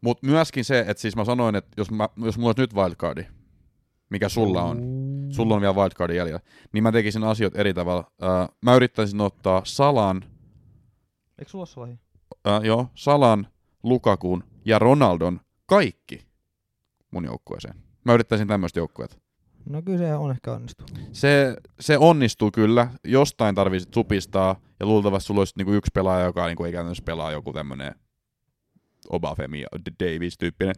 Speaker 2: Mutta myöskin se, että siis mä sanoin, että jos, mä, jos mulla olisi nyt wildcardi, mikä sulla on, sulla on vielä wildcardi jäljellä, niin mä tekisin asiat eri tavalla. Mä yrittäisin ottaa Salan,
Speaker 3: Eikö sulla ole
Speaker 2: äh, joo, Salan, Lukakun ja Ronaldon kaikki mun joukkueeseen. Mä yrittäisin tämmöistä joukkueet.
Speaker 3: No kyllä se on ehkä onnistu.
Speaker 2: Se, se onnistuu kyllä, jostain tarvitsit supistaa, ja luultavasti sulla olisi niinku yksi pelaaja, joka niinku ei käytännössä pelaa joku tämmönen Obafemi Davis-tyyppinen,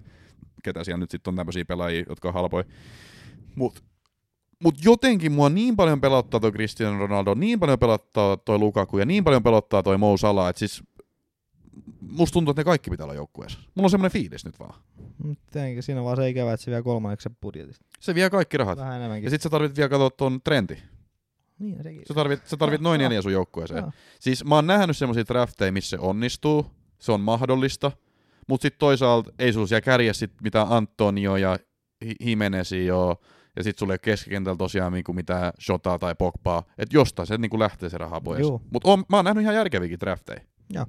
Speaker 2: ketä siellä nyt sitten on tämmöisiä pelaajia, jotka on halpoja. Mut, mut jotenkin mua niin paljon pelottaa toi Cristiano Ronaldo, niin paljon pelottaa toi Lukaku ja niin paljon pelottaa toi Mo Salah, että siis musta tuntuu, että ne kaikki pitää olla joukkueessa. Mulla on semmoinen fiilis nyt vaan.
Speaker 3: Mut Tietenkin siinä on vaan se ikävä, että se vie kolmanneksen budjetista.
Speaker 2: Se vie kaikki rahat.
Speaker 3: Vähän enemmänkin.
Speaker 2: Ja sit sä tarvit vielä katsoa ton trendi.
Speaker 3: Niin, sekin.
Speaker 2: Sä tarvit, sä tarvit noin neljä sun joukkueeseen. Siis mä oon nähnyt semmoisia drafteja, missä se onnistuu, se on mahdollista, mutta sitten toisaalta ei sulla siellä kärjessä sit mitään Antonio ja Hi- Jimenezia joo, ja sitten sulle ei ole keskikentällä tosiaan niinku mitään Shotaa tai Pogbaa, että jostain se niinku lähtee se raha pois. Mutta mä oon nähnyt ihan järkeviäkin drafteja.
Speaker 3: Joo.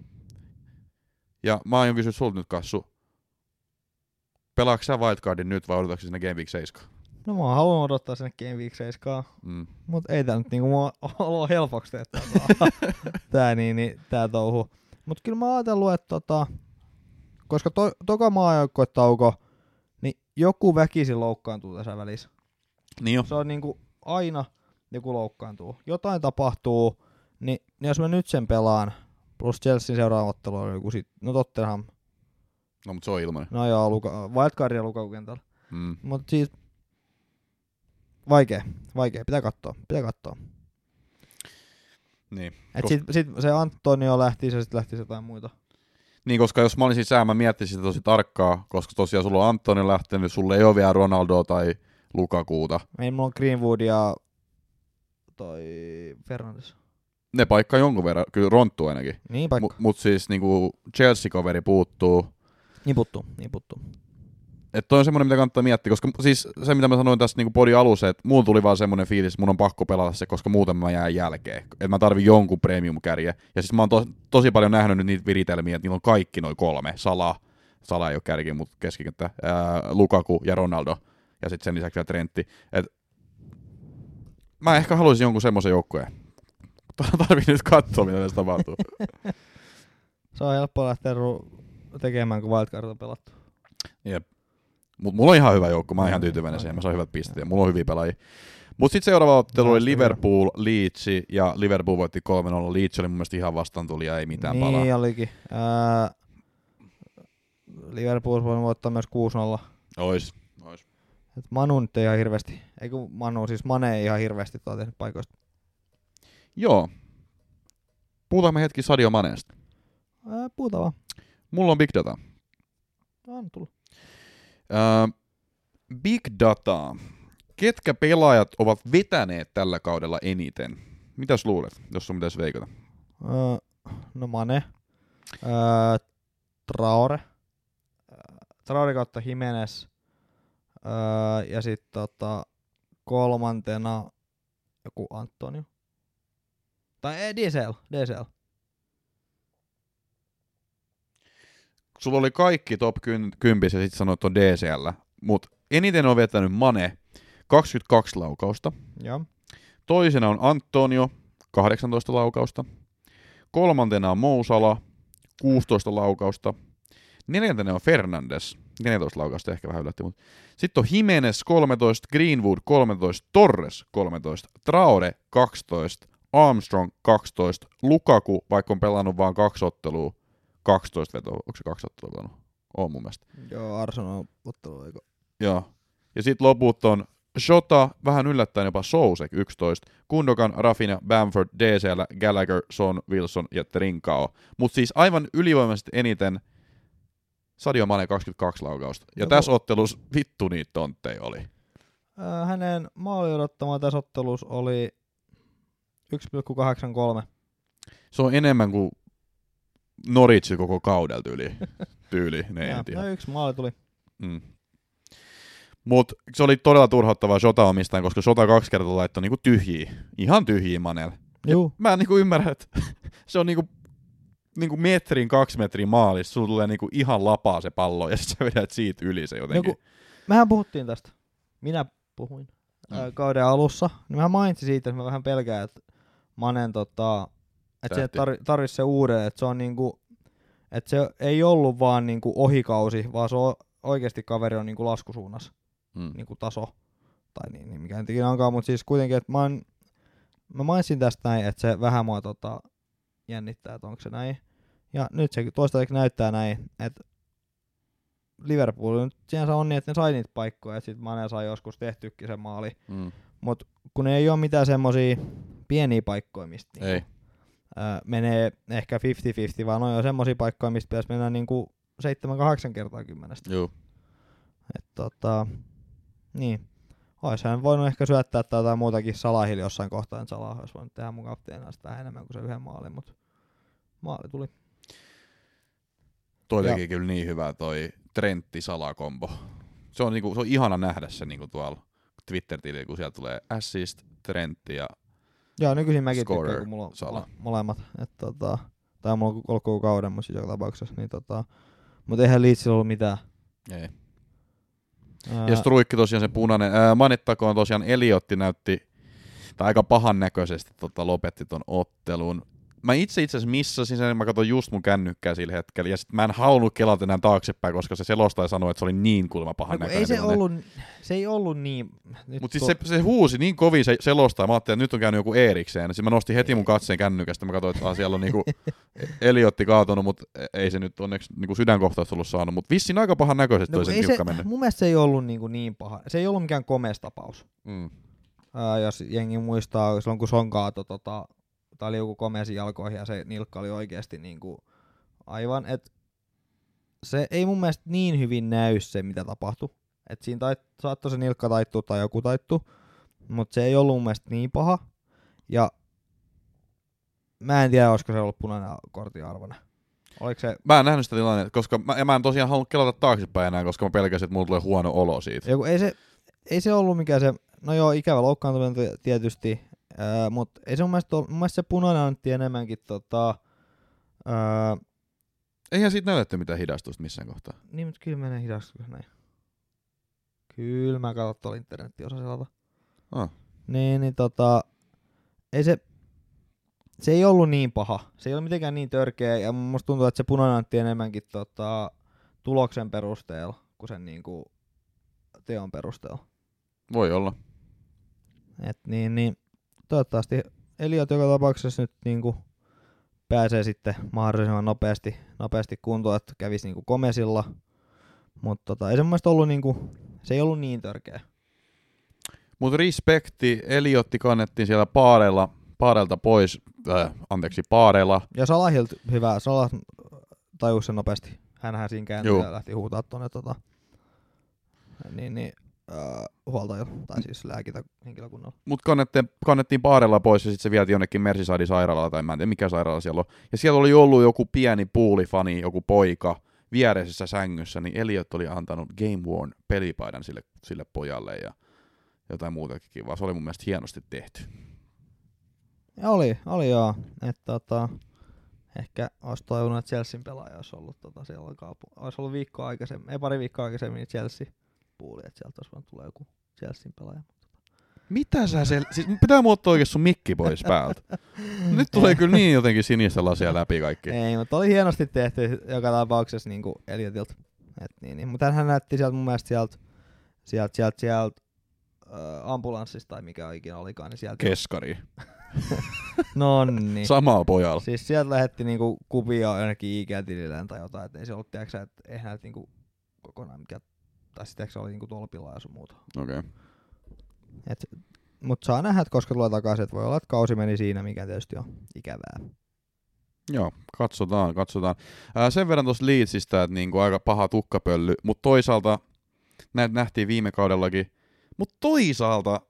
Speaker 2: Ja mä aion kysyä sulta nyt Kassu, pelaatko sä wildcardin nyt vai odotatko sinne Game Week 7?
Speaker 3: No mä haluan odottaa sinne Game Week 7,
Speaker 2: Mm.
Speaker 3: mut ei tää nyt niinku mua olo helpoksi tee tää, tää, niin, niin, tää touhu. Mut kyllä mä oon ajatellut, että tota, koska to, toka maajoukkuetauko, niin joku väkisin loukkaantuu tässä välissä.
Speaker 2: Niin jo.
Speaker 3: Se on niinku aina joku loukkaantuu. Jotain tapahtuu, niin, niin jos mä nyt sen pelaan, plus Chelsean seuraava ottelu on joku sit, no Tottenham,
Speaker 2: No mutta se on ilmanen.
Speaker 3: no joo, Luka, Wildcard ja Lukaku kentällä.
Speaker 2: Mm.
Speaker 3: Mutta siis vaikea, vaikea, pitää katsoa, pitää katsoa.
Speaker 2: Niin.
Speaker 3: Et
Speaker 2: Kos-
Speaker 3: sit, sit se Antonio lähti, se sitten lähti jotain muita.
Speaker 2: Niin, koska jos mä olisin sää, mä miettisin sitä tosi tarkkaa, koska tosiaan sulla on Antoni lähtenyt, sulle ei ole vielä Ronaldoa tai Lukakuuta.
Speaker 3: Ei, mulla on Greenwood ja toi Fernandes.
Speaker 2: Ne paikkaa jonkun verran, kyllä Ronttu ainakin.
Speaker 3: Niin paikka.
Speaker 2: Mut, mut siis niinku Chelsea-kaveri puuttuu.
Speaker 3: Niputtu, niputtu.
Speaker 2: Että toi on semmoinen, mitä kannattaa miettiä, koska siis se, mitä mä sanoin tässä niinku podi alussa, että mulla tuli vaan semmoinen fiilis, että mun on pakko pelata se, koska muuten mä jään jälkeen. Että mä tarvin jonkun premium-kärje. Ja siis mä oon to, tosi paljon nähnyt nyt niitä viritelmiä, että niillä on kaikki noin kolme. Sala, Sala ei ole kärki, mutta keskikenttä, ää, Lukaku ja Ronaldo. Ja sitten sen lisäksi vielä Trentti. Et mä ehkä haluaisin jonkun semmoisen joukkueen. Tarvii nyt katsoa, mitä tässä tapahtuu.
Speaker 3: Se on helppo lähteä ru- tekemään, kun wildcard on pelattu.
Speaker 2: Mutta mulla on ihan hyvä joukko, mä oon ihan tyytyväinen siihen, mä saan hyvät pisteet ja mulla on hyviä pelaajia. Mutta sitten seuraava ottelu oli. Liverpool, Leeds ja Liverpool voitti 3-0. Leeds oli mun mielestä ihan vastaantulija, ei mitään
Speaker 3: niin
Speaker 2: palaa.
Speaker 3: olikin. Ää, Liverpool voi voittaa myös 6-0.
Speaker 2: Ois. Ois.
Speaker 3: Et Manu nyt ei ihan hirveästi, ei kun Manu, siis Mane ei ihan hirveästi tuo tehnyt paikoista.
Speaker 2: Joo. Puhutaanko me hetki Sadio Maneesta?
Speaker 3: Ää, puhutaan vaan.
Speaker 2: Mulla on Big Data.
Speaker 3: On tullut.
Speaker 2: Ää, big Data. Ketkä pelaajat ovat vetäneet tällä kaudella eniten? Mitäs luulet, jos sun pitäisi veikata?
Speaker 3: Ää, no Mane. Ää, Traore. Traore kautta Jimenez. Ää, ja sitten tota, kolmantena joku Antonio. Tai ei, DCL. DCL.
Speaker 2: Sulla oli kaikki top 10 ja sit sanoit on DCL, mutta eniten on vetänyt Mane 22 laukausta.
Speaker 3: Joo.
Speaker 2: Toisena on Antonio, 18 laukausta. Kolmantena on Mousala, 16 laukausta. Neljäntenä on Fernandes, 14 laukausta ehkä vähän yllätti, mutta sitten on Jimenez 13, Greenwood 13, Torres 13, Traore 12, Armstrong 12, Lukaku, vaikka on pelannut vain kaksi ottelua, 12 vetoa, onko se kaksi ottelua pelannut? On mun mielestä.
Speaker 3: Joo, Arsenal ottelu eikö?
Speaker 2: Joo. Ja sitten loput on Shota, vähän yllättäen jopa Sousek 11, Kundokan, Rafina, Bamford, DCL, Gallagher, Son, Wilson ja Trincao. Mutta siis aivan ylivoimaisesti eniten Sadio Mane 22 laukausta. Ja
Speaker 3: Joo.
Speaker 2: tässä ottelussa vittu niitä tontteja oli.
Speaker 3: Ää, hänen maali odottama tässä ottelussa oli 1,83.
Speaker 2: Se on enemmän kuin Norwich koko kaudella tyyli. tyyli, ne
Speaker 3: Ja, no yksi maali tuli.
Speaker 2: Mm. Mut se oli todella turhauttavaa Shota omistaan, koska Shota kaksi kertaa laittoi niinku tyhjiä. Ihan tyhjiä Manel.
Speaker 3: Juu.
Speaker 2: Mä en niinku ymmärrä, että se on niinku, niinku metrin, kaksi metrin maalissa, sulla tulee niinku ihan lapaa se pallo, ja sit sä vedät siitä yli se jotenkin.
Speaker 3: Joku, mehän puhuttiin tästä. Minä puhuin
Speaker 2: Mm.
Speaker 3: kauden alussa. Niin mä mainitsin siitä, että mä vähän pelkään, että Manen tota, että se tar- tarvitsisi se uuden, että se on niinku, että se ei ollut vaan niinku ohikausi, vaan se on oikeasti kaveri on niinku laskusuunnassa,
Speaker 2: Mm.
Speaker 3: niinku taso. Tai niin, niin mikä nyt ikinä onkaan, mutta siis kuitenkin, että mä, oon, mä mainitsin tästä näin, että se vähän mua tota, jännittää, että onko se näin. Ja nyt se toistaiseksi näyttää näin, että Liverpool nyt sinänsä on niin, että ne sai niitä paikkoja, että sit Mane sai joskus tehtykin sen maali.
Speaker 2: Mm.
Speaker 3: Mutta kun ei ole mitään semmosia pieniä paikkoja, mistä niinku,
Speaker 2: Ei.
Speaker 3: ää, menee ehkä 50-50, vaan on jo semmosia paikkoja, mistä pitäisi mennä niinku 7-8 kertaa kymmenestä.
Speaker 2: Joo.
Speaker 3: Et tota, niin. Ois hän voinut ehkä syöttää tai jotain muutakin Salahille jossain kohtaa, että Salah olisi voinut tehdä mun kapteenina sitä enemmän kuin se yhden maalin, mutta maali tuli.
Speaker 2: Toi
Speaker 3: Ja-
Speaker 2: teki kyllä niin hyvää toi Trentti Sala-kombo. Se on, niinku, se on ihana nähdä se niinku tuolla Twitter-tilillä, kun sieltä tulee assist, Trentti ja
Speaker 3: Joo, nykyisin mäkin
Speaker 2: Scorer,
Speaker 3: tykkään, kun mulla on mole- molemmat. Et, tota, tai mulla on ollut koko kauden, mutta siis joka tapauksessa. Niin, tota, mutta eihän Leedsillä ollut mitään.
Speaker 2: ei.
Speaker 3: Ää,
Speaker 2: Ja Struikki tosiaan se punainen. Ää, mainittakoon tosiaan Eliotti näytti tai aika pahan näköisesti tota, lopetti ton ottelun. Mä itse itse asiassa missasin sen, mä katsoin just mun kännykkää sillä hetkellä, ja sit mä en halunnut kelata enää taaksepäin, koska se selostaja sanoi, että se oli niin kulma pahan
Speaker 3: No,
Speaker 2: näköinen.
Speaker 3: ei se ollut, se ei ollut niin...
Speaker 2: Mutta siis se, se huusi niin kovin se selostaja, mä ajattelin, että nyt on käynyt joku Eerikseen. Sitten mä nostin heti mun katseen kännykästä, mä katsoin, että siellä on niinku Eliotti kaatunut, mutta ei se nyt onneksi niinku sydänkohtaus ollut saanut. Mutta vissiin aika pahan näköisesti
Speaker 3: no, kun
Speaker 2: sen
Speaker 3: ei se,
Speaker 2: mennyt.
Speaker 3: mun mielestä se ei ollut niin, kuin niin paha. Se ei ollut mikään komeas tapaus.
Speaker 2: Mm.
Speaker 3: Jos jengi muistaa, silloin kun Son kaato, tota, tai liuku komeasi jalkoihin ja se nilkka oli oikeasti niin kuin aivan, että se ei mun mielestä niin hyvin näy se, mitä tapahtui. Et siinä tait, saattoi se nilkka taittua tai joku taittu, mutta se ei ollut mun mielestä niin paha. Ja mä en tiedä, olisiko se ollut punainen kortin arvoinen. Oliko se
Speaker 2: Mä en nähnyt sitä tilannetta, koska mä, ja mä en tosiaan halunnut kelata taaksepäin enää, koska mä pelkäsin, että mulla tulee huono olo siitä.
Speaker 3: Joku, ei, se, ei se ollut mikään se, no joo, ikävä loukkaantuminen ti- tietysti, ää, mutta ei se mun mielestä, mun mielestä se punainen antti enemmänkin tota, ää,
Speaker 2: Eihän siitä näytetty mitään hidastusta missään kohtaa.
Speaker 3: niin, mutta kyllä menee hidastus näin. Kyllä mä katson tuolla internetin osa selata.
Speaker 2: Ah.
Speaker 3: Niin, niin tota, ei se, se ei ollut niin paha. Se ei ollut mitenkään niin törkeä, ja musta tuntuu, että se punainen antti enemmänkin tota, tuloksen perusteella kuin sen niinku teon perusteella.
Speaker 2: Voi olla.
Speaker 3: Et niin, niin toivottavasti Eliot joka tapauksessa nyt niinku pääsee sitten mahdollisimman nopeasti, nopeasti kuntoon, että kävisi niinku komesilla. Mutta tota, ei se mun ollut niinku, se ei ollut niin törkeä.
Speaker 2: Mutta respekti, Eliotti kannettiin siellä paarella, paarelta pois, äh, anteeksi, paarella.
Speaker 3: Ja Salahilta hyvä, Salah tajusi sen nopeasti. Hänhän siinä kääntyi ja lähti huutaa tuonne tota, niin, niin, äh, huoltaja, tai siis lääkintä henkilökunnalla.
Speaker 2: Mutta kannettiin, kannettiin paarella pois ja sitten se vietiin jonnekin Merseyside sairaalaan tai mä en tiedä mikä sairaala siellä on. Ja siellä oli ollut joku pieni puulifani, joku poika viereisessä sängyssä, niin Eliot oli antanut Game Worn pelipaidan sille, sille pojalle ja jotain muutakin kivaa. Se oli mun mielestä hienosti tehty.
Speaker 3: Ja oli, oli joo. Että tota, ehkä olisi toivonut, että Chelsean pelaaja olisi ollut tota, siellä kaapu. Olisi ollut viikkoa aikaisemmin, ei pari viikkoa aikaisemmin niin Chelsea puuli, että sieltä olisi voinut tulla joku Chelsean pelaaja.
Speaker 2: Mitä sä sel... Siis pitää muuttaa oikein sun mikki pois päältä. Nyt tulee kyllä niin jotenkin sinistä lasia läpi kaikki.
Speaker 3: Ei, mutta oli hienosti tehty joka tapauksessa niin kuin Eliotilta. Et niin, niin. Mutta hän näytti sieltä mun mielestä sieltä, sieltä, sieltä, sieltä äh, ambulanssista tai mikä ikinä olikaan, niin sieltä.
Speaker 2: Keskari.
Speaker 3: No niin.
Speaker 2: Samalla pojalla.
Speaker 3: Siis sieltä lähetti niinku kuvia jonnekin IG-tililleen tai jotain, että ei se ollut, tiedätkö, että eihän näitä niinku kokonaan mikä, tai sitten se oli niinku tolpilla ja sun muuta.
Speaker 2: Okei. Okay.
Speaker 3: Et, mut saa nähdä, että koska tulee takaisin, että voi olla, että kausi meni siinä, mikä tietysti on ikävää.
Speaker 2: Joo, katsotaan, katsotaan. Ää, sen verran tuosta Leedsistä, että niinku aika paha tukkapölly, mutta toisaalta näitä nähtiin viime kaudellakin, mutta toisaalta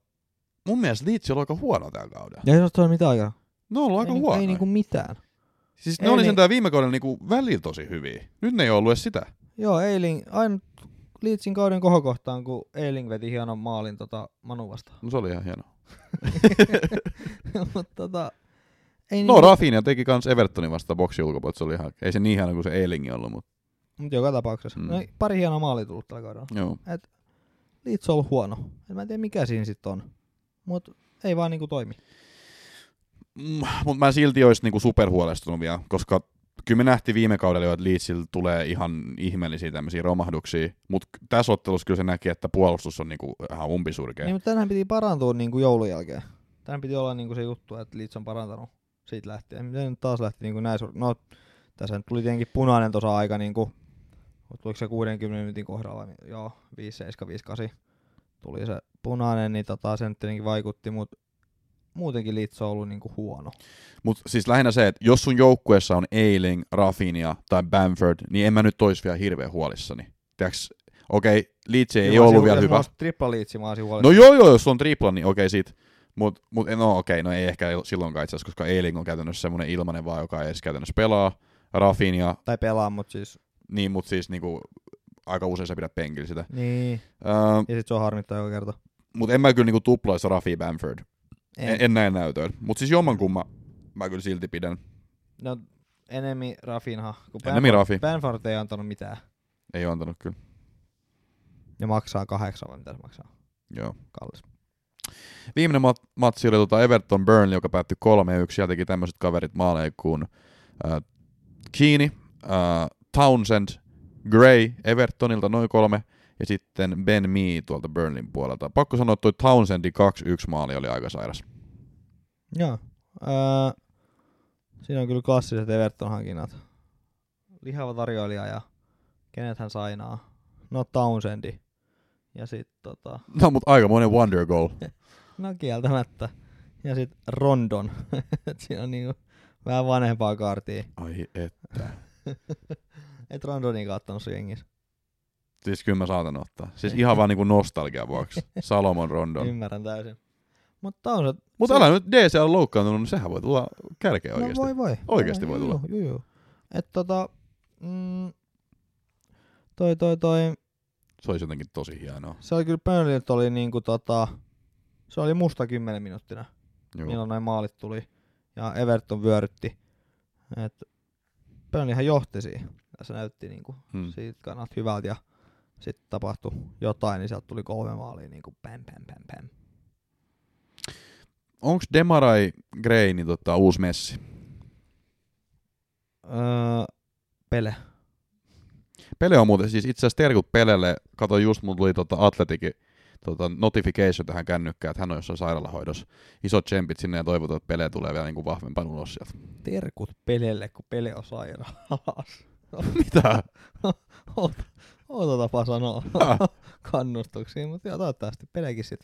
Speaker 2: mun mielestä Leeds oli aika huono tällä kaudella.
Speaker 3: Ja ei ole mitään aikaa.
Speaker 2: Ne on ollut aika
Speaker 3: ei,
Speaker 2: huono.
Speaker 3: ei niinku mitään.
Speaker 2: siis ne
Speaker 3: ei
Speaker 2: oli
Speaker 3: niin-
Speaker 2: sentään viime kaudella niinku välillä tosi hyviä. Nyt ne ei ollut edes sitä.
Speaker 3: Joo, Eiling, aina Leedsin kauden kohokohtaan, kun Eiling veti hienon maalin tota Manu vastaan.
Speaker 2: No se oli ihan hieno.
Speaker 3: Mutta tota, ei
Speaker 2: No
Speaker 3: niinku,
Speaker 2: Rafinha teki kans Evertonin vasta boksi ulkopuolelta, se oli ihan, ei se niin hieno kuin se Eilingi ollut, mutta
Speaker 3: mut joka tapauksessa.
Speaker 2: Mm.
Speaker 3: Mm. No, pari hienoa maalia tullut tällä kaudella.
Speaker 2: joo.
Speaker 3: Leeds on ollut huono. En mä tiedä mikä siinä sitten on. Mut ei vaan niinku toimi.
Speaker 2: Mutta mä silti olisi niinku superhuolestunut vielä, koska kyllä me nähtiin viime kaudella jo, että Leedsillä tulee ihan ihmeellisiä tämmöisiä romahduksia, mutta tässä ottelussa kyllä se näki, että puolustus on niinku ihan umpisurkea.
Speaker 3: Niin, mutta tänään piti parantua niinku joulun jälkeen. Tänään piti olla niinku se juttu, että Leeds on parantanut siitä lähtien. Miten nyt taas lähti niinku näin sur... No, tässä tuli tietenkin punainen tuossa aika niinku, tuliko se 60 minuutin kohdalla, niin joo, 5, 7, 5, 8 tuli se punainen, niin tota, se nyt tietenkin vaikutti, mutta muutenkin Leeds on ollut niinku huono.
Speaker 2: Mutta siis lähinnä se, että jos sun joukkueessa on Eiling, Rafinha tai Bamford, niin en mä nyt ois vielä hirveän huolissani. Tiedäks, okei, okay, Leeds ei
Speaker 3: mä
Speaker 2: ollut vielä
Speaker 3: jos
Speaker 2: hyvä.
Speaker 3: olisi Tripla Leeds, mä olisin
Speaker 2: No joo joo, jos on tripla, niin okei sit. Mut, mut no okei, no ei ehkä silloinkaan itse asiassa, koska Eiling on käytännössä semmoinen ilmanen vaan, joka ei edes käytännössä pelaa. Rafinha,
Speaker 3: Tai pelaa, mutta siis,
Speaker 2: niin mut siis niinku aika usein sä pidät penkillä sitä.
Speaker 3: niin.
Speaker 2: Öö,
Speaker 3: Ja sit se on harmittaa joka kerta.
Speaker 2: mut en mä kyllä niinku tuplaisi Rafi Bamford. En,
Speaker 3: En.
Speaker 2: näe näytöön. Mut siis jommankumman mä kyllä silti pidän.
Speaker 3: No, enemmän Rafinha. Kun
Speaker 2: Ennemmin Rafi.
Speaker 3: Benford ei antanut mitään.
Speaker 2: Ei oo antanut kyllä.
Speaker 3: Ja maksaa kahdeksan vai mitä se maksaa?
Speaker 2: Joo.
Speaker 3: Kallis.
Speaker 2: Viimeinen mat- matsi oli tota Everton Burnley, joka päättyi 3-1. Sieltä teki tämmöiset kaverit maaleja kuin äh, Keane, äh, Townsend, Gray Evertonilta noin kolme, ja sitten Ben Mee tuolta Burnleyn puolelta. Pakko sanoa, että toi Townsendin 2-1 maali oli aika sairas.
Speaker 3: Joo. Öö, siinä on kyllä klassiset Everton-hankinnat. Lihava tarjoilija ja kenet hän sainaa. No Townsendi. Ja sit tota,
Speaker 2: No, mutta aikamoinen wonder goal.
Speaker 3: no kieltämättä. Ja sit Rondon. Et siinä on niinku vähän vanhempaa kaartia.
Speaker 2: Ai että.
Speaker 3: Et Rondonin kattonut jengissä.
Speaker 2: Siis kyllä mä saatan ottaa. Siis ihan vaan niinku nostalgia vuoksi. Salomon Rondon.
Speaker 3: Ymmärrän täysin. Mutta Townsend...
Speaker 2: Mutta älä nyt DC on loukkaantunut, niin sehän voi tulla kärkeä
Speaker 3: No
Speaker 2: oikeasti.
Speaker 3: voi voi.
Speaker 2: Oikeesti voi tulla.
Speaker 3: Joo, joo. Et tota... Mm, toi toi toi...
Speaker 2: Se olisi jotenkin tosi hienoa.
Speaker 3: Se oli kyllä Burnleyt oli niinku tota... Se oli musta 10 minuuttina,
Speaker 2: Joo.
Speaker 3: milloin noin maalit tuli. Ja Everton vyörytti. Et Burnleyhän johti siinä. Ja se näytti niinku
Speaker 2: Hmm.
Speaker 3: siitä kannat hyvältä ja sitten tapahtui jotain, niin sieltä tuli kolme maalia niinku pam pam pam pam.
Speaker 2: Onks Demarai Gray niin tota, uusi messi?
Speaker 3: Öö, Pele.
Speaker 2: Pele on muuten siis itse asiassa terkut Pelelle. Katoin just, mulla tuli tota Atletikin tota notification tähän kännykkään, että hän on jossain sairaalahoidossa. Isot tsempit sinne ja toivotaan, että Pele tulee vielä niinku vahvempaan ulos sieltä.
Speaker 3: Terkut Pelelle, kun Pele on sairaalassa.
Speaker 2: Mitä?
Speaker 3: Outo, tapa sanoa
Speaker 2: Ah.
Speaker 3: kannustuksia, mutta joo, toivottavasti Pelekin sit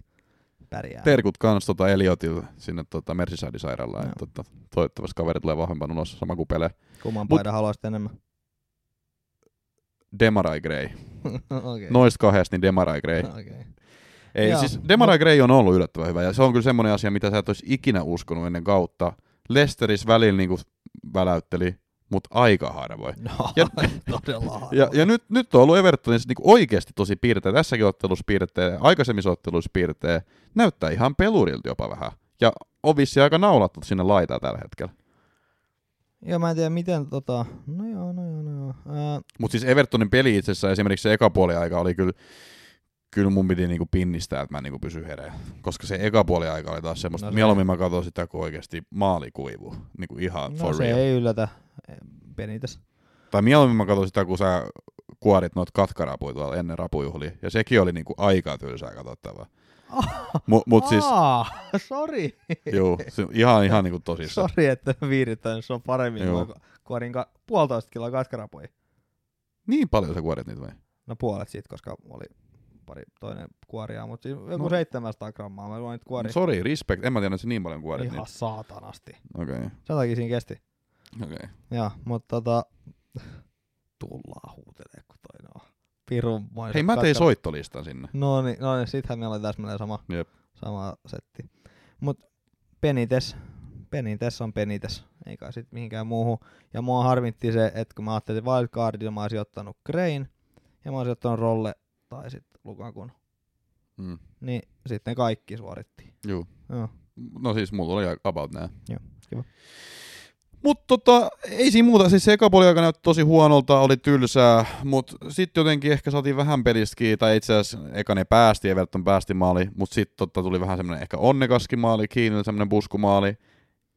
Speaker 3: pärjää.
Speaker 2: Terkut kans tota Eliotille sinne tota Merseyside-sairaalaan. Että Tota, toivottavasti kaveri tulee vahvempaan ulos, sama kuin Pele.
Speaker 3: Kumman
Speaker 2: Mut-
Speaker 3: paidan haluaisit enemmän?
Speaker 2: Demarai Gray.
Speaker 3: Okei.
Speaker 2: Noista kahdesta, niin Demarai Gray.
Speaker 3: Okei.
Speaker 2: Ei,
Speaker 3: Joo.
Speaker 2: siis Demarai Gray on ollut yllättävän hyvä, ja se on kyllä semmoinen asia, mitä sä et olisi ikinä uskonut ennen kautta. Lesteris välillä niinku väläytteli, mutta aika harvoin.
Speaker 3: No,
Speaker 2: Ja-
Speaker 3: todella harvoin.
Speaker 2: Ja, ja nyt, nyt on ollut Evertonissa niinku oikeasti tosi piirteä. Tässäkin ottelussa piirteä, aikaisemmissa otteluissa piirteä. Näyttää ihan pelurilta jopa vähän. Ja on vissiin aika naulattu sinne laitaa tällä hetkellä.
Speaker 3: Joo, mä en tiedä miten tota... No joo, no joo, no joo. Ää,
Speaker 2: Mutta siis Evertonin peli itse asiassa esimerkiksi se eka puoli aika oli kyllä, kyllä mun piti niinku pinnistää, että mä niinku pysy hereillä. Koska se eka puoli aika oli taas semmoista,
Speaker 3: No se-
Speaker 2: mieluummin mä katson sitä, kun oikeasti maali kuivuu. Niinku ihan
Speaker 3: no
Speaker 2: for
Speaker 3: se
Speaker 2: real.
Speaker 3: ei yllätä Benites.
Speaker 2: Tai mieluummin mä katson sitä, kun sä kuorit noita katkarapuja tuolla ennen rapujuhlia. Ja sekin oli niinku aika tylsää katsottavaa. Mut, mut siis,
Speaker 3: Aa, sori.
Speaker 2: juu, se, ihan, ihan niinku tosissaan.
Speaker 3: Sori, että viirittänyt, se on paremmin
Speaker 2: Joo.
Speaker 3: kuin kuorin ka- puolitoista kiloa katkarapuja.
Speaker 2: Niin paljon sä kuorit niitä vai?
Speaker 3: No puolet siitä, koska oli pari toinen kuoria, mutta joku
Speaker 2: No.
Speaker 3: no. 700 grammaa. Mä että kuori
Speaker 2: Sori, respect. En mä tiedä, että niin paljon kuorit
Speaker 3: ihan
Speaker 2: niitä.
Speaker 3: saatanasti.
Speaker 2: Okei, okay,
Speaker 3: Sen takia siinä kesti.
Speaker 2: okei. Okay.
Speaker 3: Joo, mutta tota, tullaan huutelee, kun toi no. Pirun
Speaker 2: Hei, mä tein soittolistan sinne.
Speaker 3: No niin, no niin, sittenhän meillä oli täsmälleen sama,
Speaker 2: Jep.
Speaker 3: sama setti. Mut Penites, Penites on Penites, ei kai sit mihinkään muuhun. Ja mua harmitti se, että kun mä ajattelin wildcardilla, mä olisin ottanut Crane, ja mä olisin ottanut Rolle tai sitten Lukakun.
Speaker 2: Mm.
Speaker 3: Niin sitten kaikki suoritti.
Speaker 2: Juu.
Speaker 3: Joo.
Speaker 2: No siis mulla oli about nää.
Speaker 3: Joo, kiva.
Speaker 2: Mut tota, ei siinä muuta. Siis se eka puoli aika näytti tosi huonolta, oli tylsää, mut sitten jotenkin ehkä saatiin vähän pelistä tai itse asiassa eka ne päästi, Everton päästi maali, mut sitten tota, tuli vähän semmonen ehkä onnekaskin maali, kiinni semmonen puskumaali.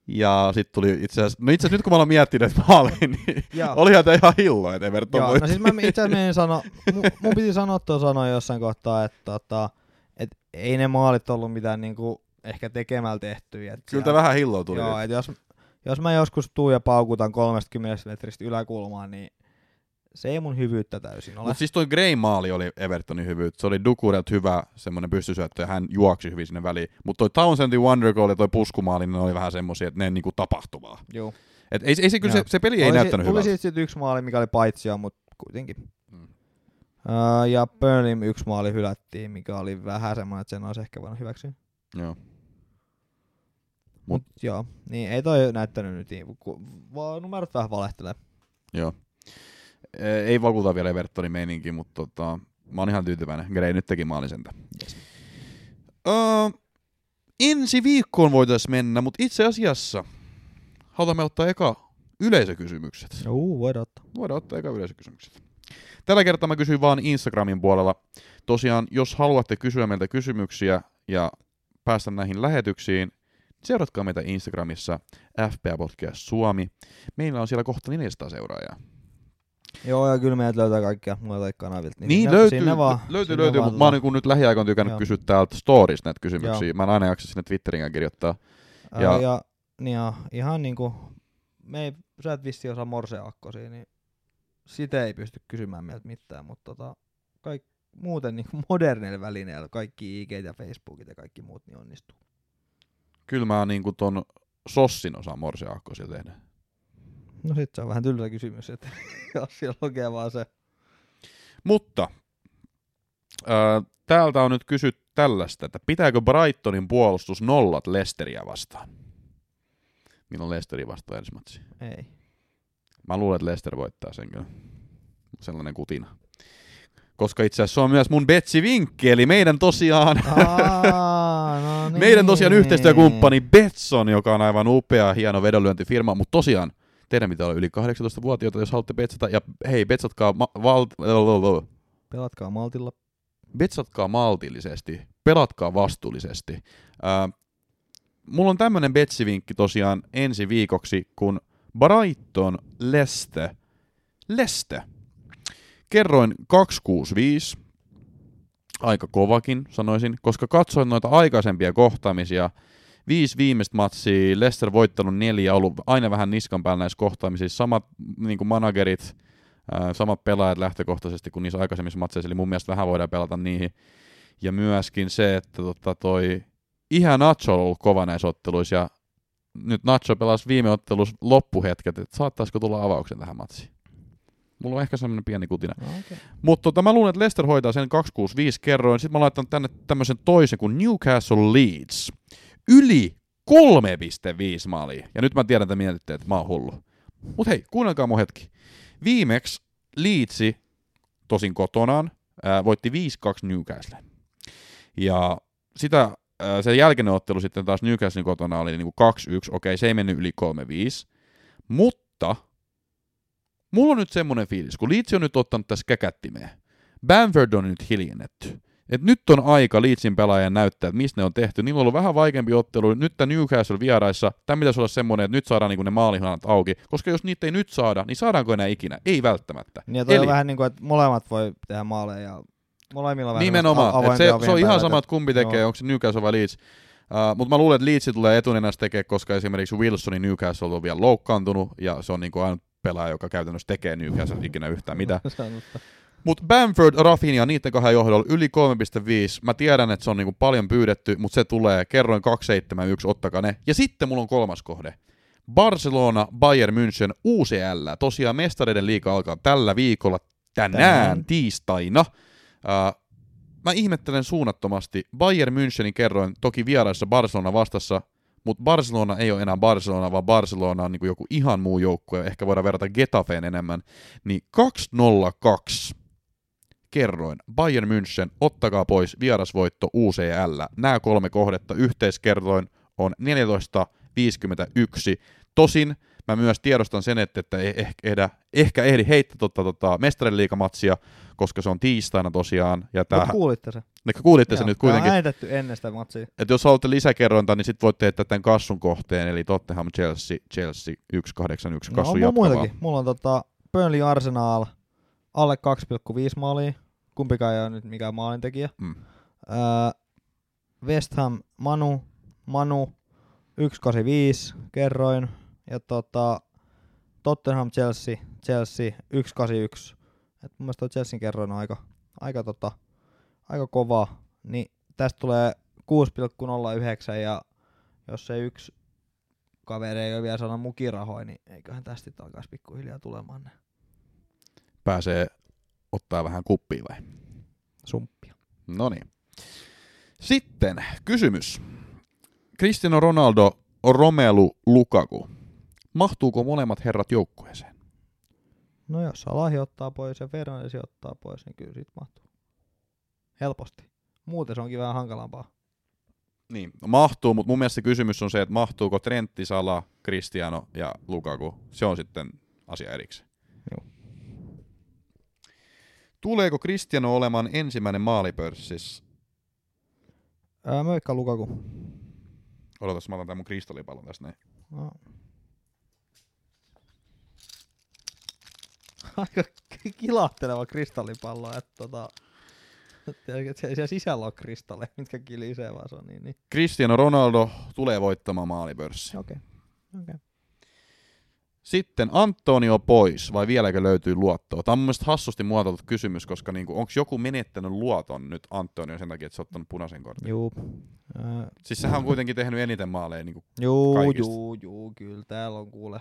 Speaker 2: Ja sitten tuli itse asiassa, no itse asiassa nyt kun mä olen miettinyt että maaliin, niin
Speaker 3: Joo.
Speaker 2: olihan tämä ihan hillo, että Everton
Speaker 3: Joo, no siis mä itse asiassa sano, mun, mun piti sanoa tuon sanoa jossain kohtaa, että tota, et ei ne maalit ollut mitään niinku ehkä tekemällä tehtyjä. Et
Speaker 2: Kyllä tämä vähän hilloa tuli.
Speaker 3: Joo,
Speaker 2: nyt.
Speaker 3: et jos, jos mä joskus tuun ja paukutan 30 metristä yläkulmaan, niin se ei mun hyvyyttä täysin ole.
Speaker 2: Mutta siis toi Gray maali oli Evertonin hyvyyttä. Se oli Dukurelt hyvä semmoinen pystysyöttö ja hän juoksi hyvin sinne väliin. Mutta toi Townsendin Wonder Goal ja toi puskumaali, ne oli vähän semmosia, että ne niinku tapahtuvaa.
Speaker 3: Joo.
Speaker 2: Et ei, ei se, kyllä se, se peli ei
Speaker 3: Tuli
Speaker 2: näyttänyt
Speaker 3: Tuli
Speaker 2: hyvältä.
Speaker 3: siitä sit yksi maali, mikä oli paitsio, mutta kuitenkin.
Speaker 2: Mm.
Speaker 3: Uh, ja Burnley yksi maali hylättiin, mikä oli vähän semmoinen, että sen olisi ehkä voinut hyväksyä.
Speaker 2: Joo.
Speaker 3: Mut joo, niin ei toi näyttänyt nyt niin, vaan numerot vähän valehtelee.
Speaker 2: Joo. E- Ei vakuuta vielä Evertonin meininki, mutta tota, mä oon ihan tyytyväinen. Gray nyt teki maalin sentä.
Speaker 3: Yes.
Speaker 2: Öö, ensi viikkoon voitaisiin mennä, mutta itse asiassa haluamme ottaa eka yleisökysymykset.
Speaker 3: Uu, voidaan ottaa.
Speaker 2: Voidaan ottaa eka yleisökysymykset. Tällä kertaa mä kysyin vaan Instagramin puolella. Tosiaan, jos haluatte kysyä meiltä kysymyksiä ja päästä näihin lähetyksiin, seuratkaa meitä Instagramissa FPA Podcast Suomi. Meillä on siellä kohta 400 seuraajaa.
Speaker 3: Joo, ja kyllä meidät löytää kaikkia muilta kanavilta.
Speaker 2: Niin,
Speaker 3: sinne,
Speaker 2: löytyy,
Speaker 3: sinne vaan,
Speaker 2: löytyy,
Speaker 3: sinne
Speaker 2: löytyy, mutta mä oon niin nyt lähiaikoina tykännyt
Speaker 3: Joo.
Speaker 2: kysyä täältä stories näitä kysymyksiä.
Speaker 3: Joo.
Speaker 2: Mä en aina jaksa sinne Twitterinkään kirjoittaa. Ja-
Speaker 3: ja, ja, niin ja ihan niinku, me ei, sä et vissi osaa morseakkosia, niin sitä ei pysty kysymään meiltä mitään, mutta tota, kaik, muuten niinku modernilla välineellä kaikki IG ja Facebookit ja kaikki muut niin onnistuu.
Speaker 2: Kyllä mä niin kuin ton Sossin osaa morseaakkosia tehdä.
Speaker 3: No sit se on vähän tylsä kysymys, että jos siellä lukee vaan se.
Speaker 2: Mutta ää, täältä on nyt kysytty tällaista, että pitääkö Brightonin puolustus nollat Lesteriä vastaan? Milloin Lesteri vastaa ensi matsi?
Speaker 3: Ei.
Speaker 2: Mä luulen, että Lester voittaa sen kyllä. Sellainen kutina. Koska itse asiassa se on myös mun Betsi-vinkki, eli meidän tosiaan,
Speaker 3: Aa, no niin.
Speaker 2: meidän tosiaan yhteistyökumppani Betson, joka on aivan upea, hieno vedonlyöntifirma, mutta tosiaan teidän pitää olla yli 18-vuotiaita, jos haluatte betsata, ja hei, betsatkaa, ma- val-
Speaker 3: Pelatkaa maltilla.
Speaker 2: betsatkaa maltillisesti, pelatkaa vastuullisesti. Ää, mulla on tämmönen betsivinkki tosiaan ensi viikoksi, kun Brighton Leste, Leste, kerroin 265, aika kovakin sanoisin, koska katsoin noita aikaisempia kohtaamisia, viisi viimeistä matsia, Leicester voittanut neljä, ollut aina vähän niskan päällä näissä kohtaamisissa, samat niin kuin managerit, samat pelaajat lähtökohtaisesti kuin niissä aikaisemmissa matseissa, eli mun mielestä vähän voidaan pelata niihin. Ja myöskin se, että tota toi ihan Nacho on ollut kova näissä otteluissa, ja nyt Nacho pelasi viime ottelussa loppuhetket, että saattaisiko tulla avauksen tähän matsiin. Mulla on ehkä semmoinen pieni kutina.
Speaker 3: No, okay.
Speaker 2: Mutta tota, mä luulen, että Leicester hoitaa sen 265 kerroin. Sitten mä laitan tänne tämmöisen toisen kuin Newcastle Leeds. Yli 3,5 maalia. Ja nyt mä tiedän, että mietitte, että mä oon hullu. Mut hei, kuunnelkaa mun hetki. Viimeksi Leedsi, tosin kotonaan, ää, voitti 5-2 Newcastle. Ja sitä, ää, sen jälkeinen ottelu sitten taas Newcastlein kotona oli niinku 2-1. Okei, se ei mennyt yli 3-5. Mutta mulla on nyt semmonen fiilis, kun Leeds on nyt ottanut tässä käkättimeen. Bamford on nyt hiljennetty. Et nyt on aika Leedsin pelaajan näyttää, että mistä ne on tehty. Niillä on ollut vähän vaikeampi ottelu. Nyt tämä Newcastle vieraissa, tämä pitäisi olla semmoinen, että nyt saadaan niinku ne maalihanat auki. Koska jos niitä ei nyt saada, niin saadaanko enää ikinä? Ei välttämättä.
Speaker 3: Niin ja toi
Speaker 2: Eli-
Speaker 3: on vähän niin kuin, että molemmat voi tehdä maaleja ja molemmilla vähän
Speaker 2: Nimenomaan. Et se, se on ihan sama, että kumpi tekee,
Speaker 3: Joo.
Speaker 2: onko se Newcastle vai Leeds. Uh, mutta mä luulen, että Leeds tulee etunenässä tekee, koska esimerkiksi Wilsonin Newcastle on vielä loukkaantunut, ja se on niinku ainut pelaaja, joka käytännössä tekee Newcastle ikinä yhtään mitään. Mutta Bamford, Rafinha, niiden kahden johdolla yli 3,5. Mä tiedän, että se on niinku paljon pyydetty, mutta se tulee. Kerroin 271, ottakaa ne. Ja sitten mulla on kolmas kohde. Barcelona, Bayern München, UCL. Tosiaan mestareiden liiga alkaa tällä viikolla tänään,
Speaker 3: Tänään.
Speaker 2: tiistaina. Uh, mä ihmettelen suunnattomasti. Bayern Münchenin kerroin toki vieraissa Barcelona vastassa, mutta Barcelona ei ole enää Barcelona, vaan Barcelona on niinku joku ihan muu joukkue. Ehkä voidaan verrata Getafeen enemmän. Niin 202 kerroin. Bayern München, ottakaa pois vierasvoitto UCL. Nämä kolme kohdetta yhteiskerroin on 14.51. Tosin mä myös tiedostan sen, että, että ei ehkä, ehdä, ehkä ehdi heittää tota, tota, mestariliikamatsia, koska se on tiistaina tosiaan. Ja tää,
Speaker 3: Mut kuulitte se.
Speaker 2: Ehkä kuulitte sen
Speaker 3: Joo,
Speaker 2: nyt
Speaker 3: tää on
Speaker 2: kuitenkin.
Speaker 3: äänitetty ennen sitä matsia.
Speaker 2: Että jos haluatte lisäkerrointa, niin sitten voitte heittää tämän kassun kohteen, eli Tottenham Chelsea, Chelsea 181
Speaker 3: No,
Speaker 2: kassu
Speaker 3: on mulla
Speaker 2: jatkavaa.
Speaker 3: muitakin. Mulla on tota Burnley Arsenal alle 2,5 maalia. Kumpikaan ei ole nyt mikään maalintekijä.
Speaker 2: Mm.
Speaker 3: Öö, West Ham Manu, Manu 185 kerroin. Ja tota, Tottenham Chelsea, Chelsea 181. Et mun mielestä toi Chelsean kerroin on aika, aika, tota, aika kova. Niin tästä tulee 6,09 ja jos se yksi kaveri ei ole vielä saanut mukirahoja, niin eiköhän tästä alkaisi pikkuhiljaa tulemaan ne
Speaker 2: Pääsee ottaa vähän kuppia vai?
Speaker 3: sumppia.
Speaker 2: No niin. Sitten kysymys. Cristiano Ronaldo, Romelu Lukaku. Mahtuuko molemmat herrat joukkueeseen?
Speaker 3: No jos Salahi ottaa pois ja Fernandes ottaa pois, niin kyllä siitä mahtuu. Helposti. Muuten se onkin vähän hankalampaa.
Speaker 2: Niin, mahtuu, mutta mun mielestä se kysymys on se, että mahtuuko Trentti, Sala, Cristiano ja Lukaku. Se on sitten asia erikseen.
Speaker 3: Joo.
Speaker 2: Tuleeko Cristiano olemaan ensimmäinen maalipörssissä?
Speaker 3: Ää, mä veikkaan Lukaku.
Speaker 2: Odotas, mä otan tämän mun kristallipallon tästä näin.
Speaker 3: No. Aika ki- kilahteleva kristallipallo, että tota... siellä siellä sisällä on kristalleja, mitkä kilisee vaan se on niin. niin.
Speaker 2: Cristiano Ronaldo tulee voittamaan maalipörssi.
Speaker 3: Okei. Okay. Okay.
Speaker 2: Sitten Antonio pois, vai vieläkö löytyy luottoa? Tämä on mun mielestä hassusti muotoiltu kysymys, koska niinku, onko joku menettänyt luoton nyt Antonio sen takia, että se on ottanut punaisen kortin?
Speaker 3: Juu. Ää,
Speaker 2: Siis sehän on kuitenkin tehnyt eniten maaleja, niinku
Speaker 3: juu,
Speaker 2: Kaikista.
Speaker 3: juu, juu, kyllä. Täällä on kuule.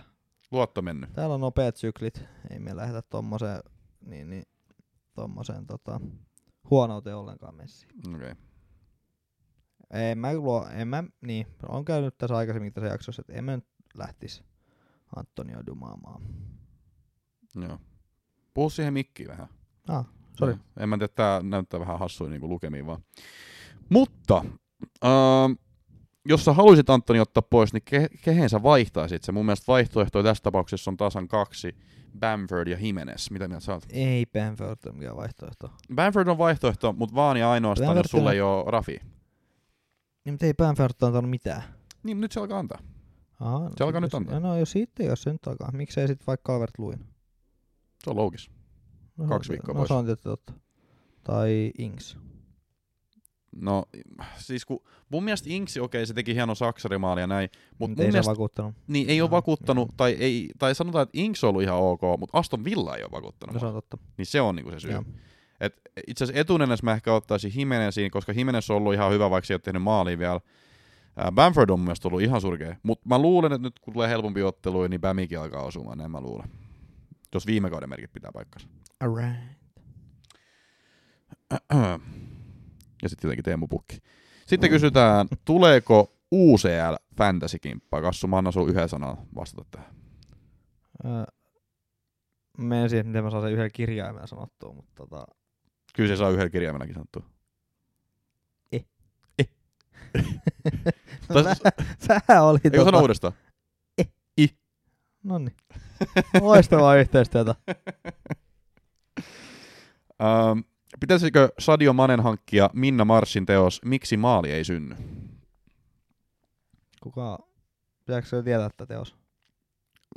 Speaker 2: luotto mennyt.
Speaker 3: Täällä on nopeat syklit. Ei me lähdetä tommoseen, niin, niin, tommoseen tota, huonouteen ollenkaan messiin.
Speaker 2: Okei. Okay.
Speaker 3: En mä, luo, en mä, niin, on käynyt tässä aikaisemmin tässä jaksossa, että en mä nyt lähtis Antonio dumaamaan.
Speaker 2: Joo. Puhu siihen mikkiin vähän.
Speaker 3: Ah, sori.
Speaker 2: Joo. En mä tiedä, tää näyttää vähän hassuin niin lukemiin vaan. Mutta, ähm, jos sä haluaisit Antoni ottaa pois, niin ke- kehen sä vaihtaisit se? Mun mielestä vaihtoehtoja tässä tapauksessa on tasan kaksi. Bamford ja Jimenez. Mitä mieltä sä oot?
Speaker 3: Ei Benford ole mikään vaihtoehto.
Speaker 2: Bamford on vaihtoehto, mutta vaan ja ainoastaan,
Speaker 3: Bamford
Speaker 2: jos sulla
Speaker 3: on-
Speaker 2: ei ole Rafi.
Speaker 3: Niin, mutta ei Benford antanut mitään.
Speaker 2: Niin, nyt se alkaa antaa.
Speaker 3: Aha, no
Speaker 2: Se alkaa nyt
Speaker 3: jos-
Speaker 2: antaa.
Speaker 3: No jos siitä ei ole se nyt alkaa. Miksei sit vaikka Calvert Luin?
Speaker 2: Se on loogis.
Speaker 3: No,
Speaker 2: Kaksi viikkoa
Speaker 3: no,
Speaker 2: pois.
Speaker 3: se on tietysti totta. Tai Ings.
Speaker 2: No, siis kun mun mielestä Inksi, okei, se teki hieno saksarimaali ja näin, mutta
Speaker 3: Mut
Speaker 2: mun
Speaker 3: ei
Speaker 2: mielestä
Speaker 3: se vakuuttanut.
Speaker 2: niin, ei ole
Speaker 3: No,
Speaker 2: vakuuttanut,
Speaker 3: joo.
Speaker 2: tai, ei, tai sanotaan, että Inks on ollut ihan ok, mutta Aston Villa ei ole vakuuttanut.
Speaker 3: No se on totta.
Speaker 2: Niin se on niinku se syy.
Speaker 3: Joo.
Speaker 2: Et itse asiassa etunenässä mä ehkä ottaisin Jimenezin, koska Jimenez on ollut ihan hyvä, vaikka se ei ole tehnyt maalia vielä. Bamford on mielestä ollut ihan surkea. Mutta mä luulen, että nyt kun tulee helpompi ottelu, niin Bamikin alkaa osumaan, näin mä luulen. Jos viime kauden merkit pitää paikkansa.
Speaker 3: Alright.
Speaker 2: Ja sitten tietenkin Teemu Pukki. Sitten kysytään, tuleeko UCL Fantasy-kimppaa? Kassu, mä annan sun yhden sanan vastata tähän.
Speaker 3: Öö, menen siihen, miten mä saan sen yhdellä kirjaimella sanottua, mutta tota...
Speaker 2: Kyllä se saa yhdellä kirjaimellakin sanottua.
Speaker 3: No,
Speaker 2: Tai-
Speaker 3: sä, sä oli
Speaker 2: Eikö sano
Speaker 3: tota...
Speaker 2: uudestaan?
Speaker 3: Noniin. Loistavaa yhteistyötä.
Speaker 2: Ähm, pitäisikö Sadio Manen hankkia Minna Marsin teos Miksi maali ei synny?
Speaker 3: Kuka... Pitääkö se tietää tätä teos?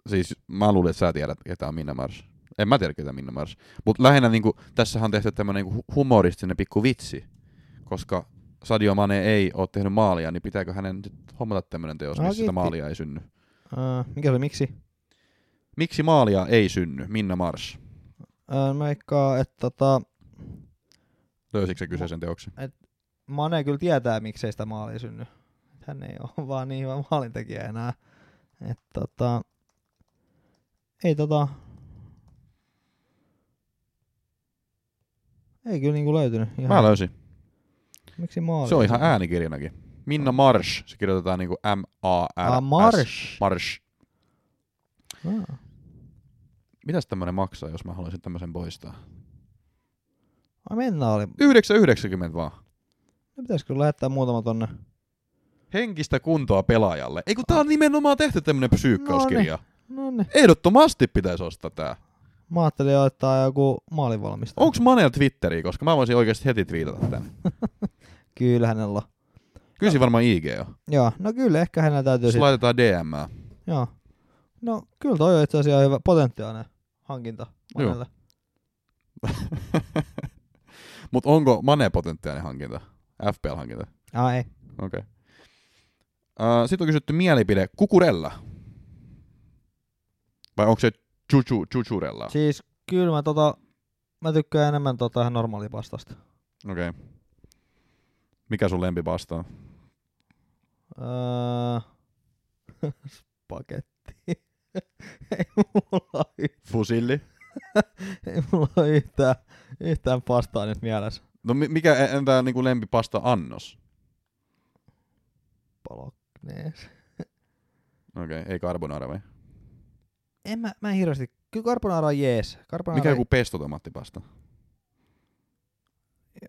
Speaker 2: Siis mä luulen, että sä tiedät, ketä on Minna Mars. En mä tiedä, ketä Minna Mars. Mutta lähinnä niinku, tässähän on tehty tämmönen niinku humoristinen pikku vitsi. Koska Sadio Mane ei ole tehnyt maalia, niin pitääkö hänen hommata tämmönen teos, missä sitä maalia ei synny?
Speaker 3: Öö, mikä oli, miksi?
Speaker 2: Miksi maalia ei synny? Minna Mars.
Speaker 3: Öö, mä että tota...
Speaker 2: Löysikö se kyseisen teoksen?
Speaker 3: Mane kyllä tietää, miksei sitä maalia synny. Hän ei ole vaan niin hyvä maalintekijä enää. Et tota... Ei tota... Ei kyllä niinku löytynyt. Ihan,
Speaker 2: Mä löysin.
Speaker 3: Miksi maali?
Speaker 2: Se on ihan äänikirjanakin. Minna Marsh. Se kirjoitetaan niinku M-A-R-S.
Speaker 3: Ah, Marsh.
Speaker 2: Marsh.
Speaker 3: Ah.
Speaker 2: Mitäs tämmönen maksaa, jos mä haluaisin tämmöisen poistaa?
Speaker 3: Ai mennä oli.
Speaker 2: 9,90 vaan.
Speaker 3: Ne pitäisikö kyllä lähettää muutama tonne.
Speaker 2: Henkistä kuntoa pelaajalle. Ei kun tää on nimenomaan tehty tämmönen psyykkauskirja.
Speaker 3: No niin.
Speaker 2: Ehdottomasti pitäisi ostaa tää.
Speaker 3: Mä ajattelin ottaa joku maalinvalmistaja.
Speaker 2: Onks Manel Twitteri, koska mä voisin oikeasti heti twiitata tän.
Speaker 3: Kyllä hänellä on.
Speaker 2: Kyllä siinä varmaan IG on.
Speaker 3: Joo, no kyllä ehkä hänellä täytyy
Speaker 2: Jos
Speaker 3: sit.
Speaker 2: laitetaan DM.
Speaker 3: Joo. No kyllä toi on itse asiassa hyvä potentiaalinen hankinta. Manelle.
Speaker 2: Mut onko Mane potentiaalinen hankinta? FPL-hankinta?
Speaker 3: Ah, ei.
Speaker 2: Okei. Okay. Uh, Sitten on kysytty mielipide. Kukurella. Vai onko se chuchurella?
Speaker 3: Siis kyllä mä tota, mä tykkään enemmän tota ihan normaalia pastasta.
Speaker 2: Okei. Okay. Mikä sun lempipasta on?
Speaker 3: Öö, spagetti. ei mulla y-
Speaker 2: Fusilli.
Speaker 3: ei mulla ole yhtään, yhtään pastaa nyt mielessä.
Speaker 2: No mi- mikä entä niinku lempipasta annos?
Speaker 3: Poloknees.
Speaker 2: Okei, okay, ei carbonara vai?
Speaker 3: En mä, mä en hirveästi. Kyllä carbonara on jees. Carbonara
Speaker 2: Mikä joku pestotomaattipasta?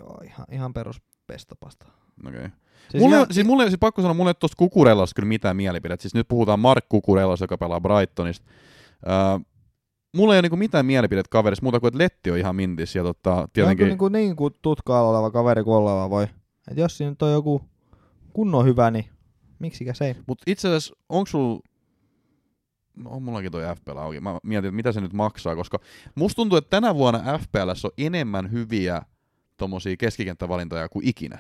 Speaker 3: Joo, ihan, ihan perus pestopasta.
Speaker 2: Okei. Okay.
Speaker 3: Siis
Speaker 2: mulle,
Speaker 3: ihan,
Speaker 2: siis mulle siis pakko sanoa, mulle ei tuosta Kukurellasta kyllä mitään mielipidettä. Siis nyt puhutaan Mark Kukurellasta, joka pelaa Brightonista. Öö, mulla ei ole niinku mitään mielipidettä kaverista, muuta kuin että Letti on ihan mintis. Ja tota,
Speaker 3: Tietenkin.
Speaker 2: tietenkin,
Speaker 3: Niin, kuin, niin kuin tutkaalla oleva kaveri kuin oleva voi. Et jos siinä on joku kunnon hyvä, niin miksikäs ei.
Speaker 2: Mutta itse asiassa, onko sulla... No on mullakin toi FPL auki. Mä mietin, että mitä se nyt maksaa, koska musta tuntuu, että tänä vuonna FPL on enemmän hyviä tommosia keskikenttävalintoja kuin ikinä.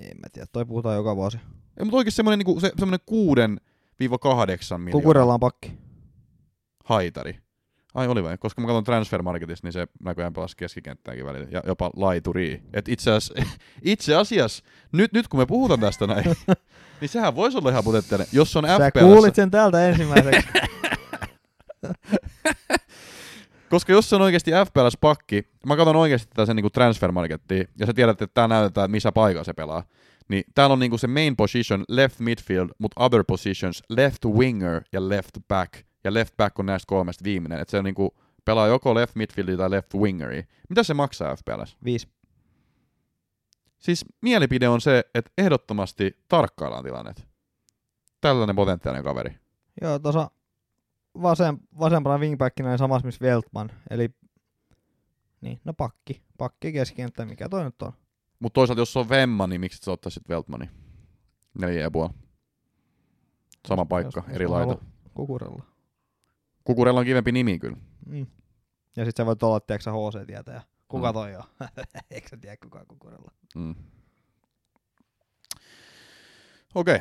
Speaker 3: En mä tiedä, toi puhutaan joka vuosi.
Speaker 2: Ei, mutta oikein semmonen, niinku, se, semmonen kuuden viiva kahdeksan miljoonaa
Speaker 3: Kukurella on pakki.
Speaker 2: haitari. Ai oli vai? Koska mä katson Transfermarketista, niin se näköjään pelasi keskikenttääkin välillä. Ja jopa laituri. Et itse asiassa, itse asiassa nyt, nyt kun me puhutaan tästä näin, niin sehän voisi olla ihan potentiaalinen. Jos on
Speaker 3: Sä
Speaker 2: FPL,
Speaker 3: kuulit sen täältä ensimmäiseksi.
Speaker 2: koska jos se on oikeasti FPLS-pakki, mä katson oikeasti tätä sen niinku Transfermarkettia, ja sä tiedät, että tää näytetään, että missä paikalla se pelaa. Niin täällä on niinku se main position left midfield, mutta other positions left winger ja left back. Ja left back on näistä kolmesta viimeinen. Että se on niinku, pelaa joko left midfieldia tai left wingeri. Mitä se maksaa FPLS?
Speaker 3: Viisi.
Speaker 2: Siis mielipide on se, että ehdottomasti tarkkaillaan tilannet. Tällainen potentiaalinen kaveri.
Speaker 3: Joo, tuossa vasem, vasempana wingbackinä niin samassa missä Veltman. Eli niin, no pakki. Pakki keskenttä, mikä toi nyt on.
Speaker 2: Mutta toisaalta jos se on Vemma, niin miksi sä ottaisit Veltmani? Neljä ja puoli. Sama paikka,
Speaker 3: Jos-
Speaker 2: eri laita.
Speaker 3: Kukurella.
Speaker 2: Kukurella on kivempi nimi kyllä.
Speaker 3: Mm. Ja sit sä voit olla, tiedätkö sä HC tietää. Kuka
Speaker 2: Mm.
Speaker 3: toi on? Eikö sä tiedä kuka on Kukurella?
Speaker 2: Mm. Okei.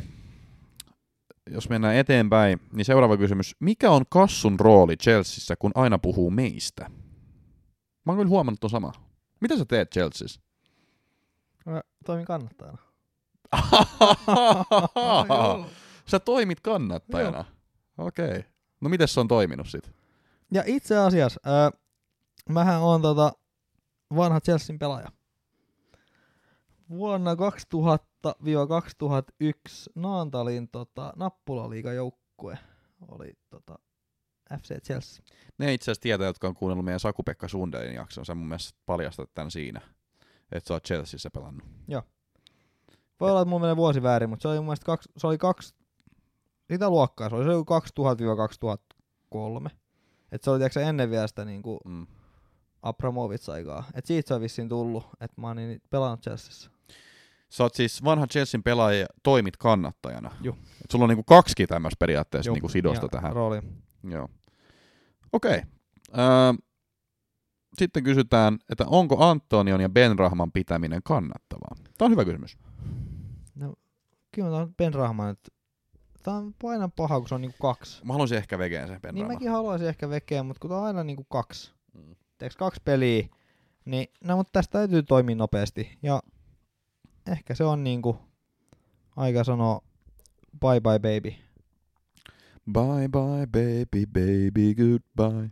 Speaker 2: Jos mennään eteenpäin, niin seuraava kysymys. Mikä on Kassun rooli Chelseassa, kun aina puhuu meistä? Mä oon kyllä huomannut ton sama. Mitä sä teet Chelseassa?
Speaker 3: Mä toimin kannattajana.
Speaker 2: sä toimit kannattajana. Okei. Okay. No miten se on toiminut sit?
Speaker 3: Ja itse asiassa, öö, mähän on tota vanha Chelsean pelaaja. Vuonna 2000-2001 Naantalin tota, nappulaliigan joukkue oli tota, FC Chelsea.
Speaker 2: Ne itse asiassa tietää, jotka on kuunnellut meidän Saku-Pekka Sundelin jakson. Sä mun mielestä paljastat tän siinä, että sä oot Chelseassa pelannut.
Speaker 3: Voi olla, että mulla menee vuosi väärin, mutta se oli mun mielestä kaksi, se oli kaksi, sitä luokkaa, se oli se joku 2000-2003. Et se oli tiiäksä, ennen vielä sitä niinku
Speaker 2: Mm.
Speaker 3: Abramovic-aikaa. Et siitä se on vissiin tullut, että mä oon niin pelannut Chelseassa.
Speaker 2: Sä oot siis vanha Chelsean pelaaja ja toimit kannattajana.
Speaker 3: Joo.
Speaker 2: Et sulla on niinku kaksi tämmöistä periaatteessa
Speaker 3: Joo,
Speaker 2: niinku sidosta
Speaker 3: ja
Speaker 2: tähän.
Speaker 3: Rooli.
Speaker 2: Joo. Okei. Okay. Öö, sitten kysytään, että onko Antonion ja Ben Rahman pitäminen kannattavaa? Tämä on hyvä kysymys.
Speaker 3: Kyllä tämä on Ben Rahman, että tää on aina paha, kun se on niinku kaksi.
Speaker 2: Mä haluaisin ehkä vegeen sen Ben
Speaker 3: niin mäkin haluaisin ehkä vekeä, mutta kun tää on aina niinku kaksi.
Speaker 2: Mm.
Speaker 3: Teeks kaksi peliä, niin no mutta tästä täytyy toimia nopeasti. Ja ehkä se on niinku aika sanoa bye bye baby.
Speaker 2: Bye bye baby, baby goodbye.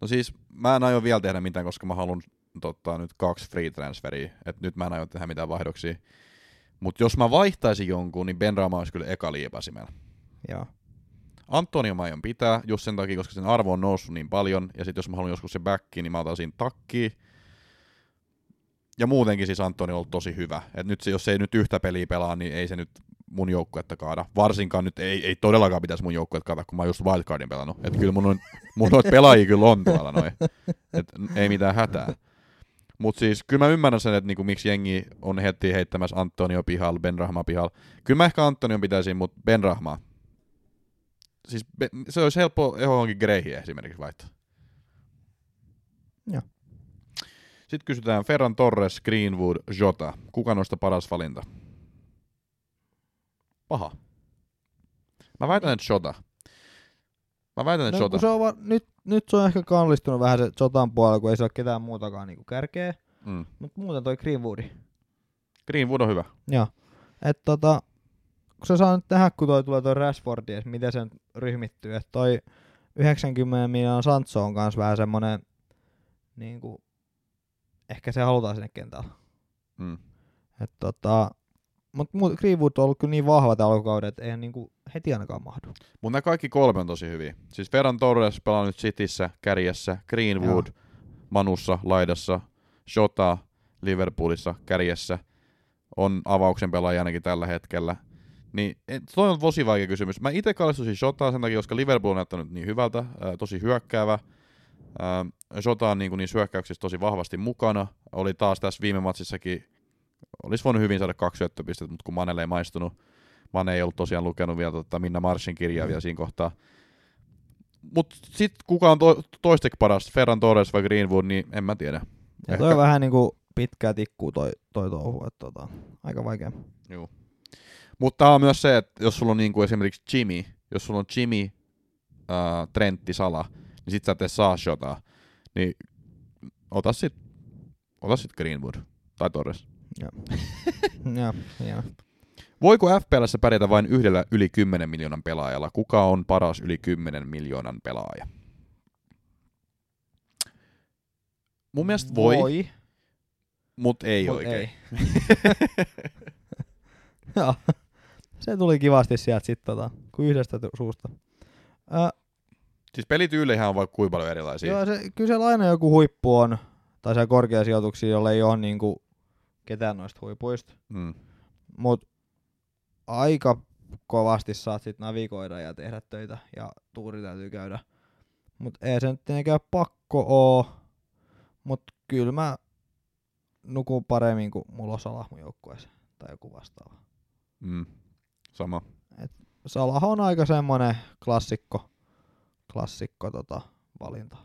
Speaker 2: No siis mä en aio vielä tehdä mitään, koska mä haluan tota, nyt kaksi free transferia. Et nyt mä en aio tehdä mitään vaihdoksia. Mutta jos mä vaihtaisin jonkun, niin Ben Rama olisi kyllä eka liipasimella.
Speaker 3: Joo.
Speaker 2: Antonio mä aion pitää, just sen takia, koska sen arvo on noussut niin paljon. Ja sitten jos mä haluan joskus se backi, niin mä otan siinä takkiin. Ja muutenkin siis Antonio on ollut tosi hyvä. Et nyt se, jos se ei nyt yhtä peliä pelaa, niin ei se nyt mun joukkuetta kaada. Varsinkaan nyt ei, ei todellakaan pitäisi mun joukkuetta kaada, kun mä oon just wildcardin pelannut. Et kyllä mun, on, mun noita pelaajia kyllä on tuolla noin. Et ei mitään hätää. Mutta siis kyllä mä ymmärrän sen, että niinku, miksi jengi on heti heittämässä Antonio pihalla, Ben Rahma pihalla. Kyllä mä ehkä Antonion pitäisin, mutta Ben Rahma. Siis be, se olisi helppo johonkin Greihin esimerkiksi vaihtaa.
Speaker 3: Joo.
Speaker 2: Sitten kysytään Ferran Torres, Greenwood, Jota. Kuka noista paras valinta? Paha. Mä väitän, että Jota. Mä väitän, että
Speaker 3: No,
Speaker 2: Jota.
Speaker 3: se on va- nyt, nyt se on ehkä kallistunut vähän se Jotan puolella, kun ei ole ketään muutakaan niinku kärkeä.
Speaker 2: Mm.
Speaker 3: Mutta muuten toi Greenwoodi.
Speaker 2: Greenwood on hyvä.
Speaker 3: Joo. Et tota, kun sä saa nyt nähdä, kun toi tulee toi Rashfordi, että miten se nyt ryhmittyy. Että toi 90 miljoonaa Sancho on kans vähän semmonen, niinku, ehkä se halutaan sinne kentällä.
Speaker 2: Mm.
Speaker 3: Et tota, mut Greenwood on ollut kyllä niin vahva tällä alkukauden, että eihän niinku heti ainakaan mahdu.
Speaker 2: Mutta nämä kaikki kolme on tosi hyviä. Siis Ferran Torres pelaa nyt Cityssä, kärjessä, Greenwood, Manussa, laidassa, Shota, Liverpoolissa, kärjessä, on avauksen pelaaja ainakin tällä hetkellä. Niin toi on tosi vaikea kysymys. Mä itse kallistuisin Shotaa sen takia, koska Liverpool on näyttänyt niin hyvältä, ää, tosi hyökkäävä. Ää, Shota on niin niissä hyökkäyksissä tosi vahvasti mukana. Oli taas tässä viime matsissakin Olisi voinut hyvin saada kaksi syöttöpistettä, mutta kun Manelle ei maistunut, Mane ei ollut tosiaan lukenut vielä tota Minna Marsin kirjaa vielä siinä kohtaa. Mutta sitten kuka on to- toisteksi paras, Ferran Torres vai Greenwood, niin en mä tiedä.
Speaker 3: Ja toi on vähän niinku pitkää tikkuu toi, toi touhu, että tota, aika vaikea.
Speaker 2: Juu. Mutta on myös se, että jos sulla on niinku esimerkiksi Jimmy, jos sulla on Jimmy, äh, Trentti, Sala, niin sit sä et saa shotaa, niin ota sit, ota sit Greenwood tai Torres.
Speaker 3: Joo, hieno.
Speaker 2: Voiko FPLssä pärjätä vain yhdellä yli 10 miljoonan pelaajalla? Kuka on paras yli 10 miljoonan pelaaja? Mun mielestä voi, voi mutta ei
Speaker 3: mut
Speaker 2: oikein.
Speaker 3: Ei. Joo. Se tuli kivasti sieltä sitten tota, kuin yhdestä suusta. Ö,
Speaker 2: Siis pelityyleihän on vaikka kuinka paljon erilaisia.
Speaker 3: joo, se, kyllä siellä aina joku huippu on, tai siellä korkea sijoituksia, jolle ei ole niinku ketään noista huipuista.
Speaker 2: Mm.
Speaker 3: Mut aika kovasti saat sit navigoida ja tehdä töitä ja tuuri täytyy käydä. Mut ei se nyt tietenkään pakko oo. Mut kyllä mä nukun paremmin kuin mulla on Salah mun joukkueessa tai joku vastaava.
Speaker 2: Mm. Sama.
Speaker 3: Salah on aika semmonen klassikko, klassikko tota, valinta.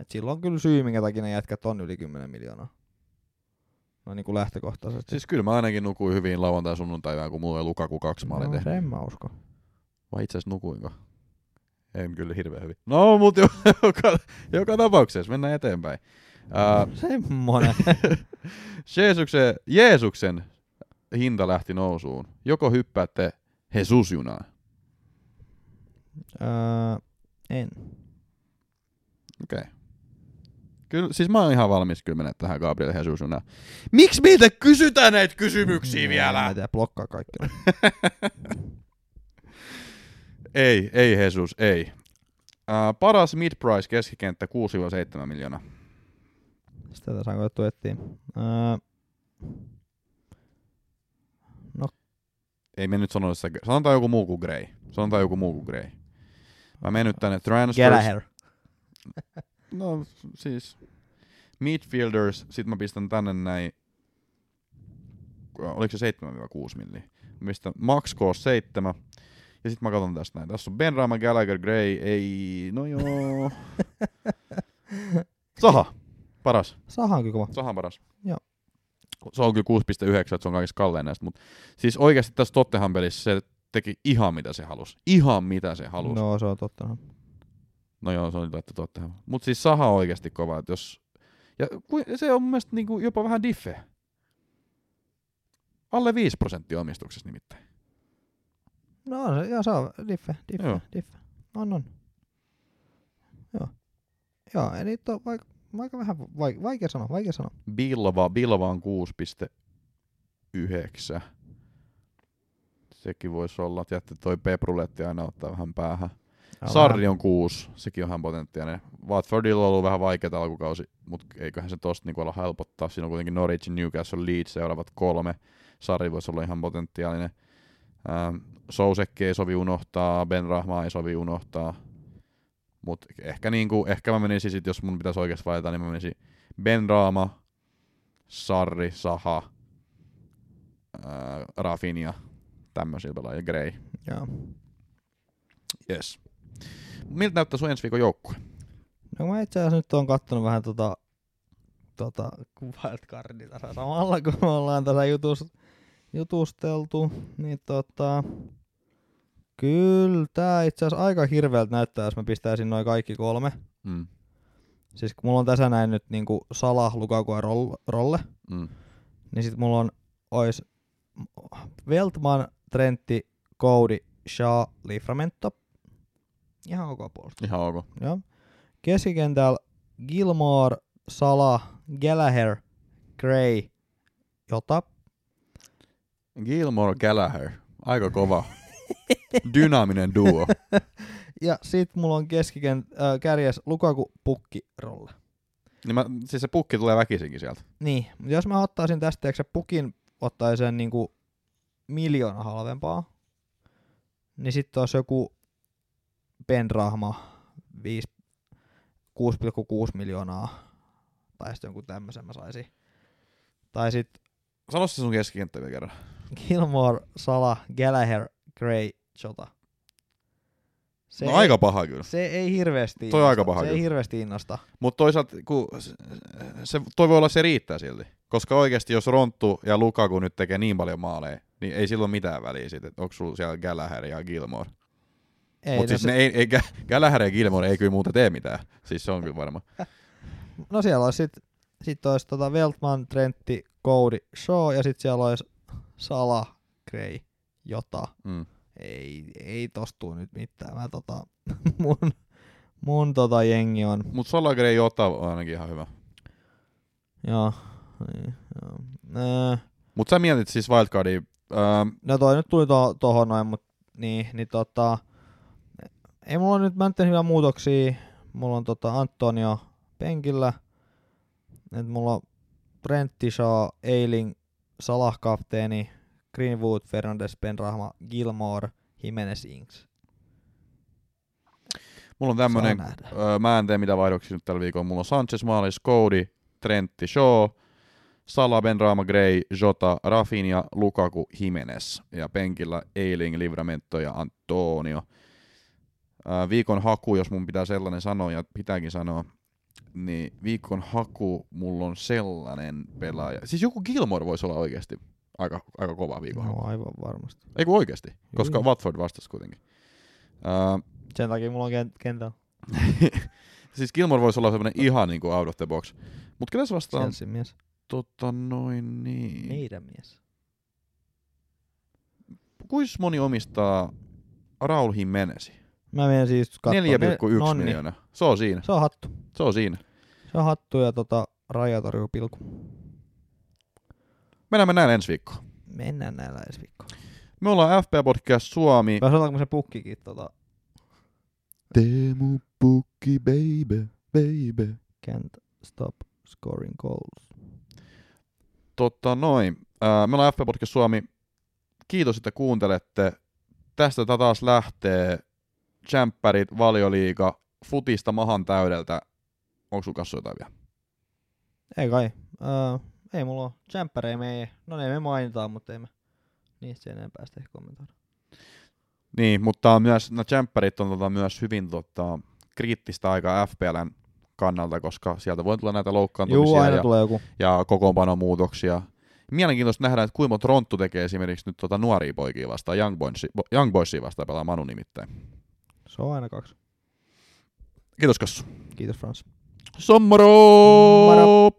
Speaker 3: Et sillä on kyllä syy, minkä takia ne jätkät on yli 10 miljoonaa. No niin kuin lähtökohtaisesti.
Speaker 2: Siis kyllä mä ainakin nukuin hyvin lauantai sunnuntaivään, kun mulla oli Lukaku kaksi maalia
Speaker 3: no,
Speaker 2: tehnyt.
Speaker 3: en mä usko.
Speaker 2: Vai itse asiassa nukuinko? En kyllä hirveän hyvin. No, mutta jo, joka, joka tapauksessa mennään eteenpäin. Uh,
Speaker 3: Semmonen.
Speaker 2: Jeesuksen, Jeesuksen hinta lähti nousuun. Joko hyppäätte Jesusjunaan?
Speaker 3: öö, en.
Speaker 2: Okei. Okay. Kyllä, siis mä oon ihan valmis kyllä mennä tähän Gabriel Jesusjunaan. Miksi meiltä kysytään näitä kysymyksiä
Speaker 3: En
Speaker 2: vielä?
Speaker 3: Mä tiedä, blokkaa kaikki.
Speaker 2: Ei, ei Jesus, ei. Uh, paras mid-price keskikenttä 6-7 miljoonaa.
Speaker 3: Sitä tässä on koettu etsiä. Öö,
Speaker 2: Ei me nyt sano, että sanotaan joku muu kuin Gray. Sanotaan joku muu kuin Gray. Mä menen nyt tänne transfers.
Speaker 3: Gallagher.
Speaker 2: No siis midfielders, sit mä pistän tänne näin, oliko se 7-6 milliä? Mä pistän max cost 7, ja sit mä katson tästä näin. Tässä on Ben Rama, Gallagher, Gray, ei, no joo. Saha, paras.
Speaker 3: Saha on kyllä kova.
Speaker 2: Saha on paras.
Speaker 3: Joo.
Speaker 2: Se on kyllä 6.9, että se on kaikista kallein näistä, mutta siis oikeasti tässä Tottenham pelissä se teki ihan mitä se halusi. Ihan mitä se halusi.
Speaker 3: No se on totta.
Speaker 2: No joo, se on laittu totta. Mutta siis Saha on oikeasti kova, että jos... Ja se on mun mielestä niinku jopa vähän diffe. Alle 5 prosenttia omistuksessa nimittäin.
Speaker 3: No joo, se on diffe, diffe,
Speaker 2: Joo.
Speaker 3: diffe. On, on. Joo. Joo, eli to, vaikka, vaikka vähän vaik, vaikea sanoa, vaikea sanoa.
Speaker 2: Bilva, Bilva on 6,9. Sekin voisi olla, että toi Pepruletti aina ottaa vähän päähän. Sarri on 6, sekin on ihan potentiaalinen. Watfordilla on ollut vähän vaikeaa alkukausi, mutta eiköhän se tosta niinku olla helpottaa. Siinä on kuitenkin Norwich, Newcastle, Leeds seuraavat kolme. Sarri voisi olla ihan potentiaalinen. Ähm, Sousekki ei sovi unohtaa, Ben Rahma ei sovi unohtaa. Mutta ehkä, niinku, ehkä mä menisin sit, jos mun pitäisi oikeasti valita, niin mä menisin Ben Rama, Sarri, Saha, ää, Rafinha, tämmöisiä pelaajia, Gray.
Speaker 3: Joo.
Speaker 2: Yes. Miltä näyttää sun ensi viikon joukkue?
Speaker 3: No mä itse asiassa nyt oon kattonut vähän tota, tota wildcardin tässä samalla, kun me ollaan tässä jutus, jutusteltu, niin tota, kyllä tää itse asiassa aika hirveältä näyttää, jos mä pistäisin noin kaikki kolme.
Speaker 2: Mm.
Speaker 3: Siis kun mulla on tässä näin nyt niinku Salah, Lukaku ja Roll- Rolle,
Speaker 2: Mm.
Speaker 3: niin sit mulla on ois Veltman, Trentti, Cody, Shaw, Livramento. Ihan ok puolustus.
Speaker 2: Ihan ok.
Speaker 3: Joo. Keskikentällä Gilmore, Salah, Gallagher, Gray, Jota.
Speaker 2: Gilmore Gallagher. Aika kova. Dynaaminen duo.
Speaker 3: Ja sit mulla on keskikent- äh, kärjes Lukaku, Pukki, Rolle.
Speaker 2: Niin mä, siis se pukki tulee väkisinkin sieltä.
Speaker 3: Niin, mutta jos mä ottaisin tästä, eikö se Pukin ottaisin sen niinku miljoona halvempaa, niin sitten olisi joku Penrahma 5, 6,6 miljoonaa, tai sitten jonkun tämmöisen mä saisin. Tai sitten
Speaker 2: Sano se sun keskikenttä vielä kerran.
Speaker 3: Gilmore, Salah, Gallagher, Gray, Jota. Se
Speaker 2: no
Speaker 3: ei,
Speaker 2: aika paha kyllä.
Speaker 3: Se ei hirveästi
Speaker 2: Toi on aika
Speaker 3: innosta.
Speaker 2: paha
Speaker 3: Se ei
Speaker 2: kyllä.
Speaker 3: hirveästi innosta.
Speaker 2: Mutta toisaalta, kun se, se, toi voi olla se riittää silti. Koska oikeasti jos Ronttu ja Lukaku nyt tekee niin paljon maaleja, niin ei silloin mitään väliä siitä, että onko sulla siellä Gallagher ja Gilmore.
Speaker 3: Ei,
Speaker 2: Mutta
Speaker 3: no,
Speaker 2: siis
Speaker 3: se,
Speaker 2: ne ei, ei, Ga- Gallagher ja Gilmore ei kyllä muuta tee mitään. Siis se on kyllä varma.
Speaker 3: no siellä olisi sit, sit olisi tota Veltman, Trentti, Cody, Shaw ja sit siellä olisi Salah, Gray, Jota.
Speaker 2: Mm.
Speaker 3: Ei, ei tostuu nyt mitään. Mä tota, mun, mun tota jengi on,
Speaker 2: Mutta Salagre Jota on ainakin ihan hyvä.
Speaker 3: joo, niin, joo. Öö,
Speaker 2: Mutta sä mietit siis wildcardia. Ähm,
Speaker 3: no toi nyt tuli to, tohon noin, mut niin, niin tota, ei mulla nyt mä en hyvää muutoksia. Mulla on tota Antonio penkillä. Et mulla on Trentti, Shaw, Eiling, Salah kapteeni, Greenwood, Fernandes, Benrahma, Gilmore, Jimenez, Ings.
Speaker 2: mulla on tämmönen, öö, mä en tee mitä vaihdoksia nyt tällä viikolla. Mulla on Sanchez, Maalis, Cody, Trentti, Shaw, Salah, Benrahma, Gray, Jota, Rafinha, Lukaku, Jimenez. Ja penkillä Eiling, Livramento ja Antonio. Viikon haku, jos mun pitää sellainen sanoa, ja pitääkin sanoa, niin viikon haku mulla on sellainen pelaaja. Siis joku Gilmore voisi olla oikeasti aika, aika kova viikon haku.
Speaker 3: No aivan varmasti.
Speaker 2: Ei kun oikeasti, koska
Speaker 3: Joo.
Speaker 2: Watford vastasi kuitenkin. Öö,
Speaker 3: Sen takia mulla on kent- kentällä
Speaker 2: siis Gilmore voisi olla semmoinen ihan niinku out of the box. Mut ketä se vastaan?
Speaker 3: Chelsea mies.
Speaker 2: Tota noin niin.
Speaker 3: Meidän mies.
Speaker 2: Kuis moni omistaa Raul Jimenezi?
Speaker 3: Mä menen siis katsoa.
Speaker 2: 4,1
Speaker 3: Nonni.
Speaker 2: miljoonaa. Se on siinä.
Speaker 3: Se on hattu.
Speaker 2: Se on siinä.
Speaker 3: Se on hattu ja tota, rajatorjuu pilku.
Speaker 2: Mennään me näin ensi viikkoon.
Speaker 3: Mennään näillä ensi viikkoon.
Speaker 2: Me ollaan FP Podcast Suomi.
Speaker 3: Vai sanotaanko se pukkikin tota,
Speaker 2: Teemu Pukki, baby, baby.
Speaker 3: can't stop scoring goals.
Speaker 2: Totta noin. Ää, me ollaan FP Podcast Suomi. Kiitos, että kuuntelette. Tästä taas lähtee Jämppärit, valioliiga, futista mahan täydeltä. Onko sulla kanssa jotain vielä?
Speaker 3: Ei kai. Öö, ei mulla ole. Jämpärejä me ei. No ne me mainitaan, mutta ei me niistä sen enempää sitten kommentoida.
Speaker 2: Niin, mutta myös, no Jämppärit on tota myös hyvin tota, kriittistä aikaa FPLn kannalta, koska sieltä voi tulla näitä
Speaker 3: Juu,
Speaker 2: loukkaantumisia
Speaker 3: aina
Speaker 2: ja,
Speaker 3: tulee joku.
Speaker 2: ja kokoonpanomuutoksia. Mielenkiintoista nähdä, että kuinka Ronttu tekee esimerkiksi nyt tota nuoria poikia vastaan, Young, Boysi, Young Boysia vastaan pelaa Manu nimittäin.
Speaker 3: Se on aina kaksi.
Speaker 2: Kiitos Kassu.
Speaker 3: Kiitos Frans.
Speaker 2: Sommaro!
Speaker 3: Moro!